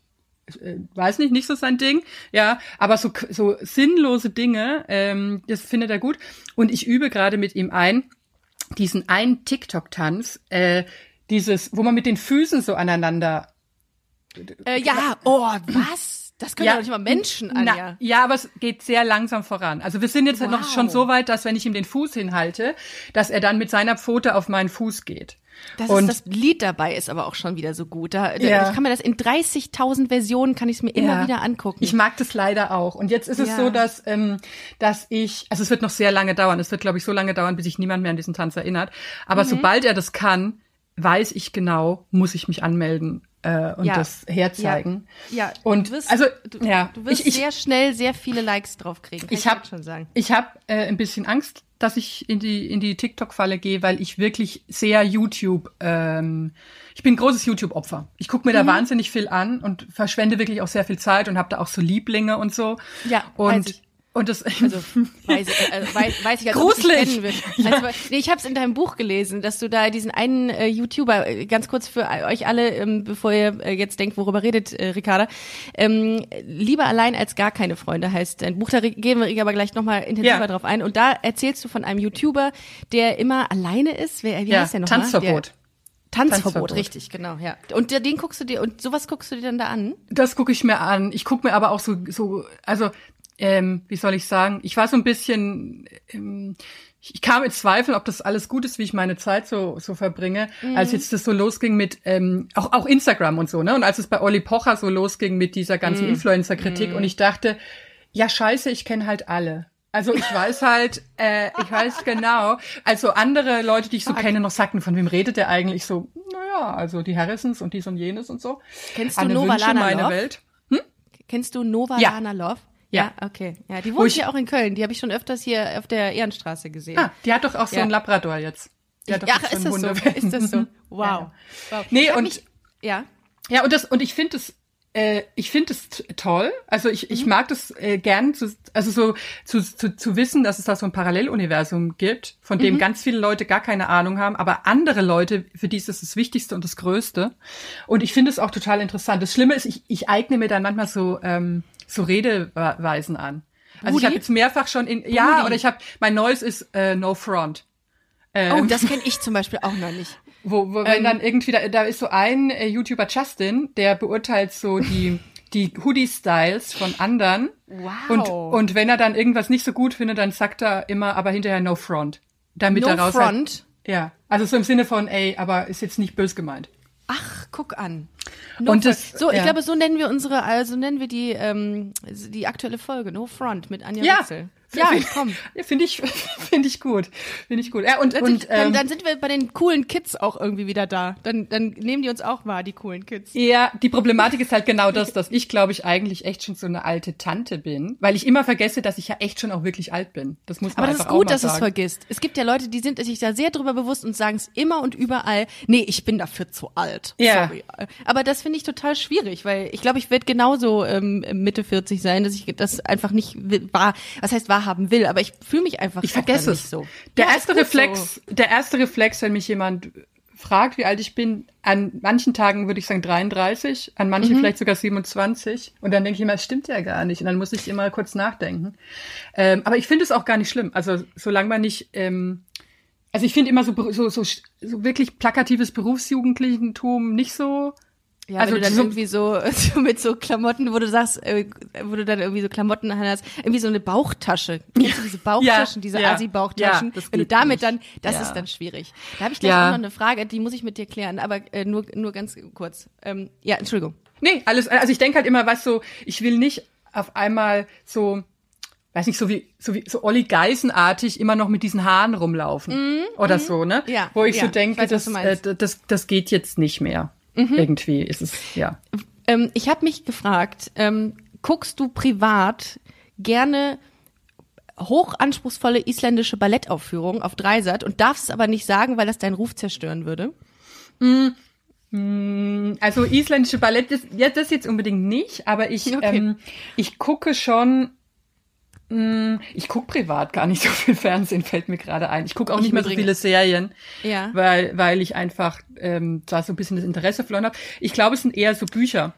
Speaker 4: äh, weiß nicht, nicht so sein Ding. Ja, aber so, so sinnlose Dinge, ähm, das findet er gut. Und ich übe gerade mit ihm ein, diesen einen TikTok-Tanz, äh, dieses, wo man mit den Füßen so aneinander
Speaker 3: Äh, ja, oh, was? Das können ja, doch nicht mal Menschen, Anja.
Speaker 4: na, ja, aber es geht sehr langsam voran. Also wir sind jetzt halt noch
Speaker 3: Wow.
Speaker 4: schon so weit, dass wenn ich ihm den Fuß hinhalte, dass er dann mit seiner Pfote auf meinen Fuß geht.
Speaker 3: Das,
Speaker 4: Und-
Speaker 3: ist, das Lied dabei ist aber auch schon wieder so gut. Da,
Speaker 4: Ja.
Speaker 3: Ich kann mir das in 30.000 Versionen kann ich es mir immer
Speaker 4: Ja.
Speaker 3: wieder angucken.
Speaker 4: Ich mag das leider auch. Und jetzt ist es
Speaker 3: Ja.
Speaker 4: so, dass, ähm, dass ich, also es wird noch sehr lange dauern. Es wird, glaube ich, so lange dauern, bis sich niemand mehr an diesen Tanz erinnert. Aber
Speaker 3: Mhm.
Speaker 4: sobald er das kann, weiß ich genau, muss ich mich anmelden äh, und
Speaker 3: Ja.
Speaker 4: das herzeigen.
Speaker 3: Ja,
Speaker 4: Und
Speaker 3: du wirst,
Speaker 4: also
Speaker 3: du,
Speaker 4: ja,
Speaker 3: du wirst
Speaker 4: ich, ich,
Speaker 3: sehr schnell sehr viele Likes drauf kriegen. Kann
Speaker 4: ich habe
Speaker 3: schon sagen.
Speaker 4: ich habe äh, ein bisschen Angst, dass ich in die in die TikTok Falle gehe, weil ich wirklich sehr YouTube ähm, ich bin ein großes YouTube Opfer. Ich gucke mir da wahnsinnig viel an und verschwende wirklich auch sehr viel Zeit und habe da auch so Lieblinge und so.
Speaker 3: Ja,
Speaker 4: und. Und das (laughs)
Speaker 3: Also weiß, ich- also, weiß, weiß ich, als ob ich dich
Speaker 4: Gruselig.
Speaker 3: kennen würde. (laughs) Also, nee, ich habe es in deinem Buch gelesen, dass du da diesen einen äh, YouTuber, äh, ganz kurz für euch alle, ähm, bevor ihr äh, jetzt denkt, worüber redet äh, Ricarda, ähm, lieber allein als gar keine Freunde heißt dein Buch. Da gehen wir aber gleich nochmal intensiver
Speaker 4: Ja.
Speaker 3: drauf ein. Und da erzählst du von einem YouTuber, der immer alleine ist. Wer, wie
Speaker 4: ja,
Speaker 3: heißt der nochmal?
Speaker 4: Tanzverbot.
Speaker 3: Der, Tanzverbot,
Speaker 4: Tanzverbot.
Speaker 3: richtig, genau, ja. Und den guckst du dir, und sowas guckst du dir dann da an?
Speaker 4: Das gucke ich mir an. Ich gucke mir aber auch so, so also, ähm, wie soll ich sagen, ich war so ein bisschen, ähm, ich kam in Zweifel, ob das alles gut ist, wie ich meine Zeit so, so verbringe, als jetzt das so losging mit, ähm, auch, auch Instagram und so, ne? Und als es bei Olli Pocher so losging mit dieser ganzen Influencer-Kritik und ich dachte, ja, scheiße, ich kenne halt alle. Also ich weiß halt, äh, ich weiß genau, also andere Leute, die ich so kenne, noch sagten, von wem redet der eigentlich so, naja, also die Harrisons und dies und jenes und so.
Speaker 3: Kennst du
Speaker 4: Anne
Speaker 3: Nova
Speaker 4: Wünsche,
Speaker 3: Lana
Speaker 4: meine
Speaker 3: Love?
Speaker 4: Welt.
Speaker 3: Kennst du Nova
Speaker 4: Ja.
Speaker 3: Lana Love?
Speaker 4: Ja.
Speaker 3: okay. Ja, die
Speaker 4: Wo
Speaker 3: wohnt
Speaker 4: ich-
Speaker 3: hier auch in Köln. Die habe ich schon öfters hier auf der Ehrenstraße gesehen.
Speaker 4: Ah, die hat doch auch so
Speaker 3: Ja.
Speaker 4: einen Labrador jetzt. Die
Speaker 3: ja, ist das so? Ist das so? Wow.
Speaker 4: ja.
Speaker 3: wow.
Speaker 4: Nee, und-
Speaker 3: mich, ja.
Speaker 4: Ja, und das und ich finde es äh, ich finde es toll. Also ich,
Speaker 3: Mhm.
Speaker 4: ich mag das äh, gern, zu, also so zu, zu, zu wissen, dass es da so ein Paralleluniversum gibt, von
Speaker 3: Mhm.
Speaker 4: dem ganz viele Leute gar keine Ahnung haben, aber andere Leute, für die ist es das Wichtigste und das Größte. Und ich finde es auch total interessant. Das Schlimme ist, ich, ich eigne mir dann manchmal so, ähm, so Redeweisen an. Also ich
Speaker 3: Rudi?
Speaker 4: habe jetzt mehrfach schon in, ja, oder ich habe, mein neues ist äh, No Front. Ähm,
Speaker 3: Oh, das kenne ich zum Beispiel auch noch nicht. (laughs)
Speaker 4: wo, wo wenn dann irgendwie, da, da ist so ein äh, YouTuber Justin, der beurteilt so die, (laughs) die Hoodie-Styles von anderen.
Speaker 3: Wow.
Speaker 4: Und, und wenn er dann irgendwas nicht so gut findet, dann sagt er immer, aber hinterher no front. Damit
Speaker 3: No
Speaker 4: er raus
Speaker 3: front?
Speaker 4: ja. Also so im Sinne von, ey, aber ist jetzt nicht bös gemeint.
Speaker 3: Ach, guck an.
Speaker 4: Und
Speaker 3: front.
Speaker 4: das-
Speaker 3: so, ich
Speaker 4: ja.
Speaker 3: glaube, so nennen wir unsere, also nennen wir die, ähm, die aktuelle Folge, No Front mit Anja
Speaker 4: Ja,
Speaker 3: Witzel. Ja, komm.
Speaker 4: Ja, finde ich, (laughs) finde ich gut. Finde ich gut. Ja, und,
Speaker 3: Dann,
Speaker 4: und
Speaker 3: sind, dann,
Speaker 4: ähm,
Speaker 3: dann sind wir bei den coolen Kids auch irgendwie wieder da. Dann, dann nehmen die uns auch wahr, die coolen Kids.
Speaker 4: Ja, die Problematik ist halt genau das, dass ich, glaube ich, eigentlich echt schon so eine alte Tante bin, weil ich immer vergesse, dass ich ja echt schon auch wirklich alt bin. Das muss man
Speaker 3: Aber das ist gut, dass du es vergisst. Es gibt ja Leute, die sind sich da sehr drüber bewusst und sagen es immer und überall. Nee, ich bin dafür zu alt.
Speaker 4: Ja.
Speaker 3: Sorry. Aber das finde ich total schwierig, weil ich glaube, ich werde genauso ähm, Mitte 40 sein, dass ich das einfach nicht wahr, was heißt wahrhaben will, aber ich fühle mich einfach
Speaker 4: Ich vergesse
Speaker 3: nicht
Speaker 4: es.
Speaker 3: so.
Speaker 4: Der
Speaker 3: Ja,
Speaker 4: erste Reflex, der erste Reflex, wenn mich jemand fragt, wie alt ich bin, an manchen Tagen würde ich sagen 33, an
Speaker 3: Mhm.
Speaker 4: manchen vielleicht sogar 27. Und dann denke ich immer, es stimmt ja gar nicht. Und dann muss ich immer kurz nachdenken. Ähm, aber ich finde es auch gar nicht schlimm. Also solange man nicht, ähm, also ich finde immer so, so, so, so wirklich plakatives Berufsjugendlichentum nicht so.
Speaker 3: Ja,
Speaker 4: Also
Speaker 3: dann
Speaker 4: so-
Speaker 3: irgendwie (laughs) so, mit so Klamotten, wo du sagst, äh, wo du dann irgendwie so Klamotten hast, irgendwie so eine Bauchtasche. Kennst du diese Bauchtaschen, diese
Speaker 4: ja,
Speaker 3: Asi-Bauchtaschen?
Speaker 4: ja,
Speaker 3: wenn du damit
Speaker 4: nicht.
Speaker 3: dann, das
Speaker 4: Ja.
Speaker 3: ist dann schwierig. Da habe ich gleich
Speaker 4: Ja.
Speaker 3: auch noch eine Frage, die muss ich mit dir klären, aber äh, nur, nur ganz kurz. Ähm, ja, Entschuldigung.
Speaker 4: Nee, alles, also ich denke halt immer, was so, ich will nicht auf einmal so, weiß nicht, so wie, so wie, so Olli Geisenartig immer noch mit diesen Haaren rumlaufen. oder so, ne?
Speaker 3: Ja,
Speaker 4: Wo ich
Speaker 3: ja,
Speaker 4: so
Speaker 3: ich
Speaker 4: denke,
Speaker 3: weiß, was
Speaker 4: das, äh, das, das geht jetzt nicht mehr. Irgendwie ist es, ja.
Speaker 3: Ähm, ich habe mich gefragt, ähm, guckst du privat gerne hochanspruchsvolle isländische Ballettaufführungen auf Dreisat und darfst es aber nicht sagen, weil das deinen Ruf zerstören würde?
Speaker 4: Also isländische Ballett, das, ja, das jetzt unbedingt nicht, aber ich,
Speaker 3: Okay.
Speaker 4: ähm, ich gucke schon, ich gucke privat gar nicht (laughs) so viel Fernsehen, fällt mir gerade ein. Ich gucke auch
Speaker 3: Ich
Speaker 4: nicht mehr so viele Serien,
Speaker 3: Ja.
Speaker 4: weil, weil ich einfach ähm, da so ein bisschen das Interesse verloren habe. Ich glaube, es sind eher so Bücher.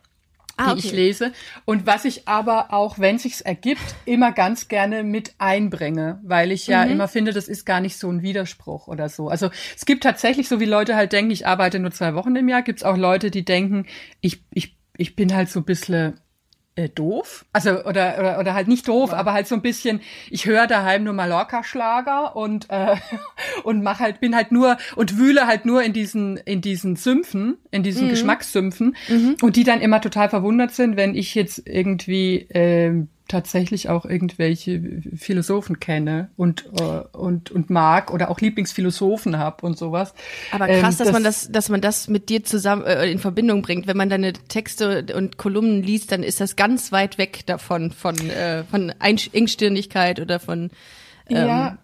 Speaker 3: Ah,
Speaker 4: die ich
Speaker 3: okay.
Speaker 4: lese und was ich aber auch, wenn sich's ergibt, immer ganz gerne mit einbringe, weil ich
Speaker 3: Mhm.
Speaker 4: ja immer finde, das ist gar nicht so ein Widerspruch oder so. Also es gibt tatsächlich so wie Leute halt denken, ich arbeite nur zwei Wochen im Jahr, gibt's auch Leute, die denken, ich ich ich bin halt so ein bisschen äh, doof, also oder, oder oder halt nicht doof, aber halt so ein bisschen. Ich höre daheim nur Mallorca-Schlager und äh, (laughs) und mach halt bin halt nur und wühle halt nur in diesen in diesen Sümpfen, in diesen Geschmackssümpfen und die dann immer total verwundert sind, wenn ich jetzt irgendwie ähm, tatsächlich auch irgendwelche Philosophen kenne und äh, und und mag oder auch Lieblingsphilosophen habe und sowas.
Speaker 3: Aber krass,
Speaker 4: Ähm,
Speaker 3: dass man das, dass man das mit dir zusammen äh, in Verbindung bringt. Wenn man deine Texte und Kolumnen liest, dann ist das ganz weit weg davon, von äh, von Engstirnigkeit oder von ähm,
Speaker 4: ja,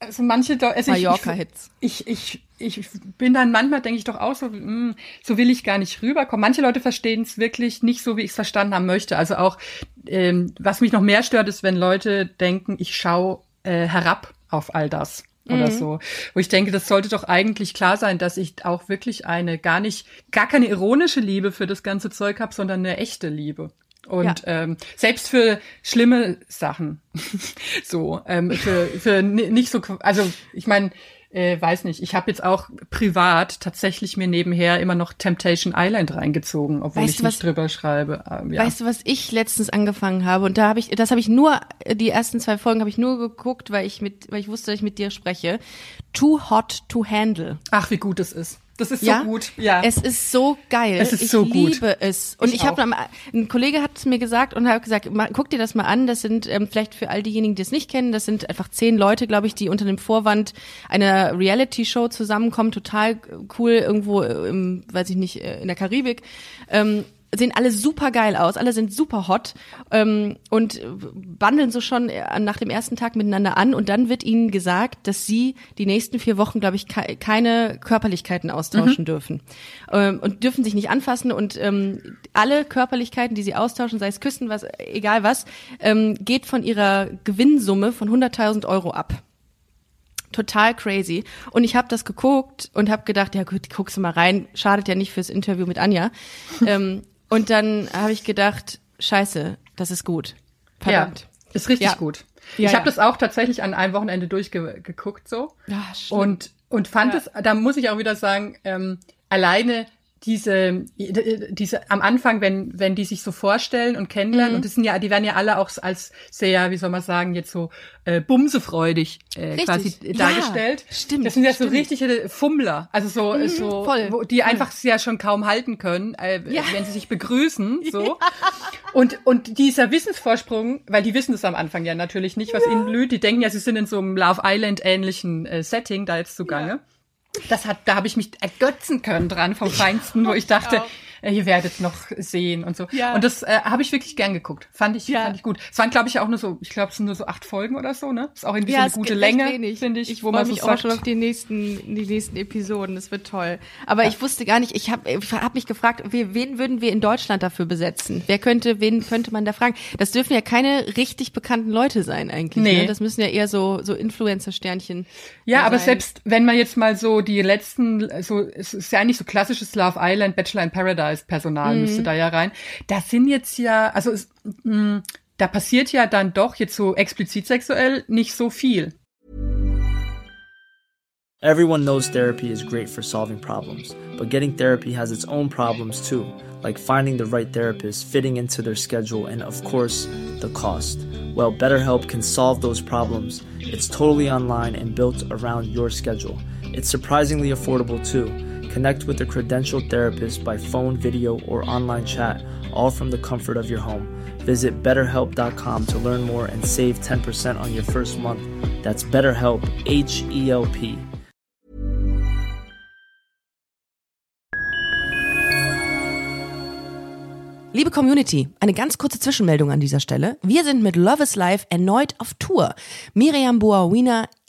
Speaker 4: also manche, also ich, ich,
Speaker 3: Mallorca-Hits.
Speaker 4: ich, ich, ich bin dann manchmal, denke ich doch auch so, mh, so will ich gar nicht rüberkommen. Manche Leute verstehen es wirklich nicht so, wie ich es verstanden haben möchte. Also auch, ähm, was mich noch mehr stört, ist, wenn Leute denken, ich schaue äh, herab auf all das oder so. Wo ich denke, das sollte doch eigentlich klar sein, dass ich auch wirklich eine gar nicht, gar keine ironische Liebe für das ganze Zeug habe, sondern eine echte Liebe. Und
Speaker 3: Ja.
Speaker 4: ähm, selbst für schlimme Sachen, (laughs) so ähm, für, für ni- nicht so, also ich meine, äh, weiß nicht, ich habe jetzt auch privat tatsächlich mir nebenher immer noch Temptation Island reingezogen, obwohl
Speaker 3: Weißt
Speaker 4: ich
Speaker 3: du,
Speaker 4: nicht
Speaker 3: was-
Speaker 4: drüber schreibe. Ähm, ja.
Speaker 3: Weißt du, was ich letztens angefangen habe? Und da habe ich, das habe ich nur, die ersten zwei Folgen habe ich nur geguckt, weil ich mit, weil ich wusste, dass ich mit dir spreche. Too Hot to Handle.
Speaker 4: Ach, wie gut es ist. Das ist
Speaker 3: ja?
Speaker 4: so gut. Ja.
Speaker 3: Es ist so geil.
Speaker 4: Es ist
Speaker 3: ich
Speaker 4: so gut.
Speaker 3: liebe es. Und
Speaker 4: Ich
Speaker 3: ich, habe ein Kollege hat es mir gesagt und hat gesagt, guck dir das mal an. Das sind ähm, vielleicht für all diejenigen, die es nicht kennen, das sind einfach zehn Leute, glaube ich, die unter dem Vorwand einer Reality-Show zusammenkommen. Total cool irgendwo, äh, im, weiß ich nicht, äh, in der Karibik. Ähm, sehen alle super geil aus, alle sind super hot ähm, und bandeln so schon äh, nach dem ersten Tag miteinander an. Und dann wird ihnen gesagt, dass sie die nächsten vier Wochen, glaube ich, ke keine Körperlichkeiten austauschen dürfen. Ähm, und dürfen sich nicht anfassen. Und ähm, alle Körperlichkeiten, die sie austauschen, sei es Küssen, was, egal was, ähm, geht von ihrer Gewinnsumme von 100.000 Euro ab. Total crazy. Und ich habe das geguckt und habe gedacht, ja gut, guckst du mal rein, schadet ja nicht fürs Interview mit Anja. (laughs) ähm, und dann habe ich gedacht, scheiße, das ist gut. Verdammt.
Speaker 4: Ja, ist richtig
Speaker 3: Ja.
Speaker 4: gut.
Speaker 3: Ja,
Speaker 4: ich habe das auch tatsächlich an einem Wochenende durchgeguckt so.
Speaker 3: Ja, schlimm.
Speaker 4: und und fand es, da muss ich auch wieder sagen, ähm, alleine diese, diese am Anfang, wenn, wenn die sich so vorstellen und kennenlernen,
Speaker 3: Mhm.
Speaker 4: und das sind ja, die werden ja alle auch als sehr, wie soll man sagen, jetzt so äh, bumsefreudig äh,
Speaker 3: Richtig.
Speaker 4: quasi
Speaker 3: Ja,
Speaker 4: dargestellt.
Speaker 3: stimmt,
Speaker 4: Das sind ja so
Speaker 3: stimmt. Mhm,
Speaker 4: richtige Fummler, also so, so
Speaker 3: voll,
Speaker 4: wo, die einfach ja schon kaum halten können, äh,
Speaker 3: Ja.
Speaker 4: wenn sie sich begrüßen, (laughs) so. Und, und dieser Wissensvorsprung, weil die wissen das am Anfang ja natürlich nicht, was ihnen blüht. Die denken ja, sie sind in so einem Love Island ähnlichen äh, Setting da jetzt zugange. Das hat, da habe ich mich ergötzen können dran vom Feinsten, wo ich dachte, ihr werdet noch sehen und so. Ja. Und das äh, habe ich wirklich gern geguckt. Fand ich, ja. fand ich gut. Es waren, glaube ich, auch nur so, ich glaube, es sind nur so acht Folgen oder so, ne? Ist auch irgendwie ja, so eine gute Länge, finde ich.
Speaker 3: Ich freue mich so auch schon auf die nächsten, die nächsten Episoden. Das wird toll. Aber ja. ich wusste gar nicht, ich habe ich hab mich gefragt, wen würden wir in Deutschland dafür besetzen? Wer könnte, wen könnte man da fragen? Das dürfen ja keine richtig bekannten Leute sein eigentlich. Ne? Nee. Ne? Das müssen ja eher so, so Influencer-Sternchen.
Speaker 4: Ja, aber sein. selbst wenn man jetzt mal so die letzten, so, es ist ja eigentlich so klassisches Love Island, Bachelor in Paradise als Personal mhm. müsste da ja rein. Das sind jetzt ja, also es, mh, mm, da passiert ja dann doch jetzt so explizit sexuell nicht so viel.
Speaker 5: Everyone knows therapy is great for solving problems, but getting therapy has its own problems too, like finding the right therapist, fitting into their schedule, and of course, the cost. Well, BetterHelp can solve those problems. It's totally online and built around your schedule. It's surprisingly affordable too. Connect with a credentialed therapist by phone, video, or online chat, all from the comfort of your home. Visit betterhelp.com to learn more and save 10% on your first month. That's BetterHelp, H E L P.
Speaker 3: Liebe Community, eine ganz kurze Zwischenmeldung an dieser Stelle. Wir sind mit Love is Life erneut auf Tour. Miriam Boawina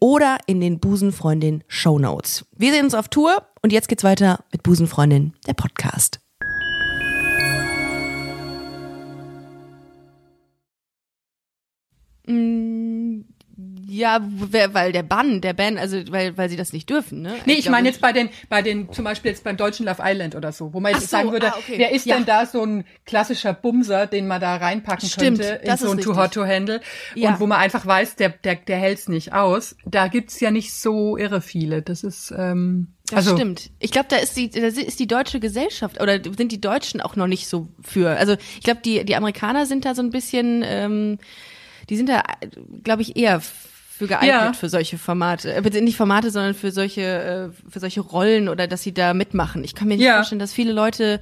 Speaker 3: oder in den Busenfreundin Show Notes. Wir sehen uns auf Tour und jetzt geht's weiter mit Busenfreundin, der Podcast. Mm, ja, weil der Bann, der Ban, also weil, weil sie das nicht dürfen, ne?
Speaker 4: Nee, ich, ich meine jetzt bei den, bei den, zum Beispiel jetzt beim deutschen Love Island oder so, wo man jetzt so, sagen würde, ah, okay. wer ist ja. denn da so ein klassischer Bumser, den man da reinpacken Stimmt, könnte in so ein Too Hot to Handle ja. und wo man einfach weiß, der, der, der hält's nicht aus. Da gibt's ja nicht so irre viele. Das ist, ähm,
Speaker 3: das also, stimmt. Ich glaube, da ist die, da ist die deutsche Gesellschaft oder sind die Deutschen auch noch nicht so für. Also ich glaube, die, die Amerikaner sind da so ein bisschen, ähm, die sind da, glaube ich, eher für geeignet ja. für solche Formate. Äh, nicht Formate, sondern für solche, äh, für solche Rollen oder dass sie da mitmachen. Ich kann mir nicht ja. vorstellen, dass viele Leute,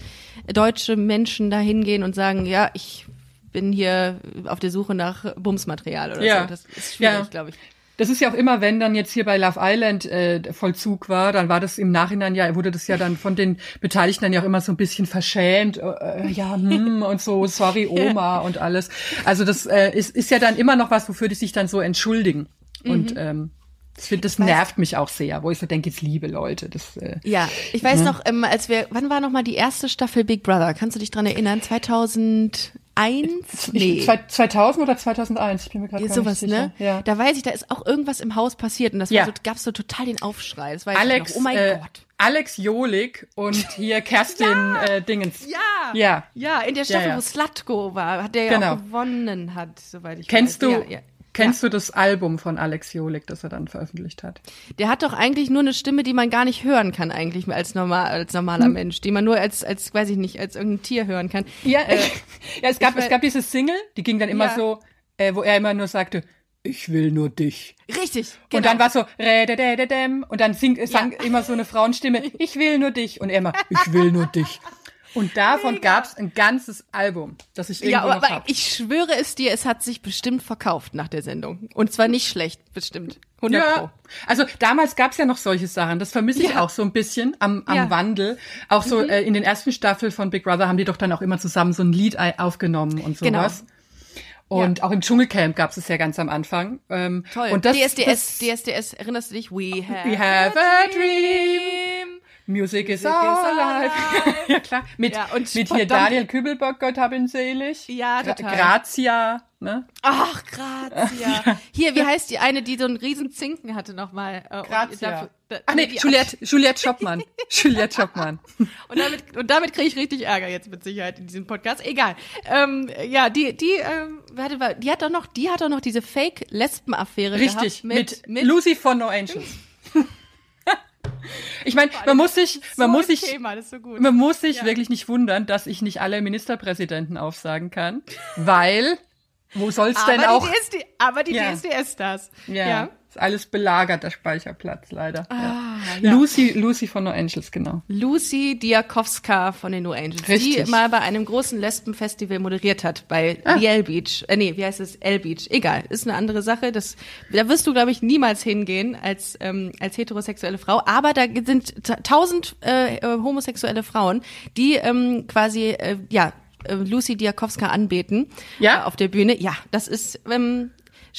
Speaker 3: deutsche Menschen da hingehen und sagen, ja, ich bin hier auf der Suche nach Bumsmaterial oder ja. so. Das ist schwierig, ja. glaube ich.
Speaker 4: Das ist ja auch immer, wenn dann jetzt hier bei Love Island äh, Vollzug war, dann war das im Nachhinein ja, wurde das ja dann von den Beteiligten dann ja auch immer so ein bisschen verschämt, äh, ja, hm, (laughs) und so, sorry Oma und alles. Also das äh, ist, ist ja dann immer noch was, wofür die sich dann so entschuldigen. Mhm. Und ähm, das, das nervt mich auch sehr, wo ich so denke, jetzt liebe Leute. Das, äh,
Speaker 3: ja, ich weiß ne? noch, ähm, als wir, wann war noch mal die erste Staffel Big Brother? Kannst du dich dran erinnern? 2001?
Speaker 4: Nee. 2000 oder 2001? Ich bin mir gerade
Speaker 3: Sowas,
Speaker 4: nicht
Speaker 3: sicher. ne? Ja. Da weiß ich, da ist auch irgendwas im Haus passiert und das ja. war so, gab's so total den Aufschrei. Das war
Speaker 4: Alex, noch, oh mein äh, Gott. Alex Jolik und hier (laughs) Kerstin ja, äh, Dingens.
Speaker 3: Ja, ja, ja, in der Staffel, ja, wo Slatko war, hat der ja genau. gewonnen hat, soweit ich
Speaker 4: Kennst
Speaker 3: weiß.
Speaker 4: Kennst du, Kennst ja. du das Album von Alex Jolik, das er dann veröffentlicht hat?
Speaker 3: Der hat doch eigentlich nur eine Stimme, die man gar nicht hören kann, eigentlich als, normal, als normaler hm. Mensch, die man nur als, als, weiß ich nicht, als irgendein Tier hören kann.
Speaker 4: Ja, äh, (laughs) ja es, gab, es gab diese Single, die ging dann immer ja. so, äh, wo er immer nur sagte, ich will nur dich.
Speaker 3: Richtig.
Speaker 4: Genau. Und dann war so und dann singt, sang ja. immer so eine Frauenstimme, (laughs) ich will nur dich und er immer, ich will nur dich. Und davon gab es ein ganzes Album, das ich irgendwo ja, aber noch
Speaker 3: ich schwöre es dir, es hat sich bestimmt verkauft nach der Sendung. Und zwar nicht schlecht, bestimmt. 100 ja, Pro.
Speaker 4: also damals gab es ja noch solche Sachen. Das vermisse ich ja. auch so ein bisschen am, am ja. Wandel. Auch so mhm. äh, in den ersten Staffeln von Big Brother haben die doch dann auch immer zusammen so ein Lied aufgenommen und sowas. Genau. Und ja. auch im Dschungelcamp gab es ja ganz am Anfang.
Speaker 3: Ähm, Toll. Und das, DSDS, das, DSDS, erinnerst du dich? We have,
Speaker 4: we have a dream. Music is alive. (laughs) ja klar. Mit, ja, und mit hier Daniel Kübelbock, Gott hab ihn selig.
Speaker 3: Ja,
Speaker 4: total. Grazia. ne?
Speaker 3: Ach, Grazia. (laughs) Hier, wie heißt die eine, die so einen riesen Zinken hatte nochmal? Äh,
Speaker 4: Grazia.
Speaker 3: da-
Speaker 4: Ach nee, Juliette, Juliette Schoppmann. (laughs) Juliette Schoppmann.
Speaker 3: Und damit, und damit kriege ich richtig Ärger jetzt mit Sicherheit in diesem Podcast. Egal. Ähm, ja, die, die, ähm, warte, mal, die hat doch noch, die hat doch noch diese Fake-Lesben-Affäre
Speaker 4: Richtig,
Speaker 3: gehabt
Speaker 4: mit,
Speaker 3: mit, mit
Speaker 4: Lucy von No Angels. Ich meine, man muss sich, man
Speaker 3: so
Speaker 4: muss sich,
Speaker 3: Thema, das so
Speaker 4: man muss sich
Speaker 3: Ja.
Speaker 4: wirklich nicht wundern, dass ich nicht alle Ministerpräsidenten aufsagen kann, weil wo soll's denn
Speaker 3: aber
Speaker 4: auch?
Speaker 3: die DSD, aber die
Speaker 4: Ja.
Speaker 3: DSDS-Stars.
Speaker 4: ja,
Speaker 3: ja.
Speaker 4: Ist alles belagert, der Speicherplatz leider.
Speaker 3: Ah,
Speaker 4: ja. Lucy, Lucy von No Angels, genau.
Speaker 3: Lucy Diakowska von den No Angels,
Speaker 4: Richtig.
Speaker 3: die mal bei einem großen Lesbenfestival moderiert hat, bei
Speaker 4: Ah.
Speaker 3: The L Beach. Äh, nee, wie heißt es? L Beach. Egal, ist eine andere Sache. Das, da wirst du, glaube ich, niemals hingehen als, ähm, als heterosexuelle Frau. Aber da sind ta- tausend äh, äh, homosexuelle Frauen, die ähm, quasi, äh, ja, äh, Lucy Diakowska anbeten
Speaker 4: Ja?
Speaker 3: äh, auf der Bühne. Ja, das ist ähm,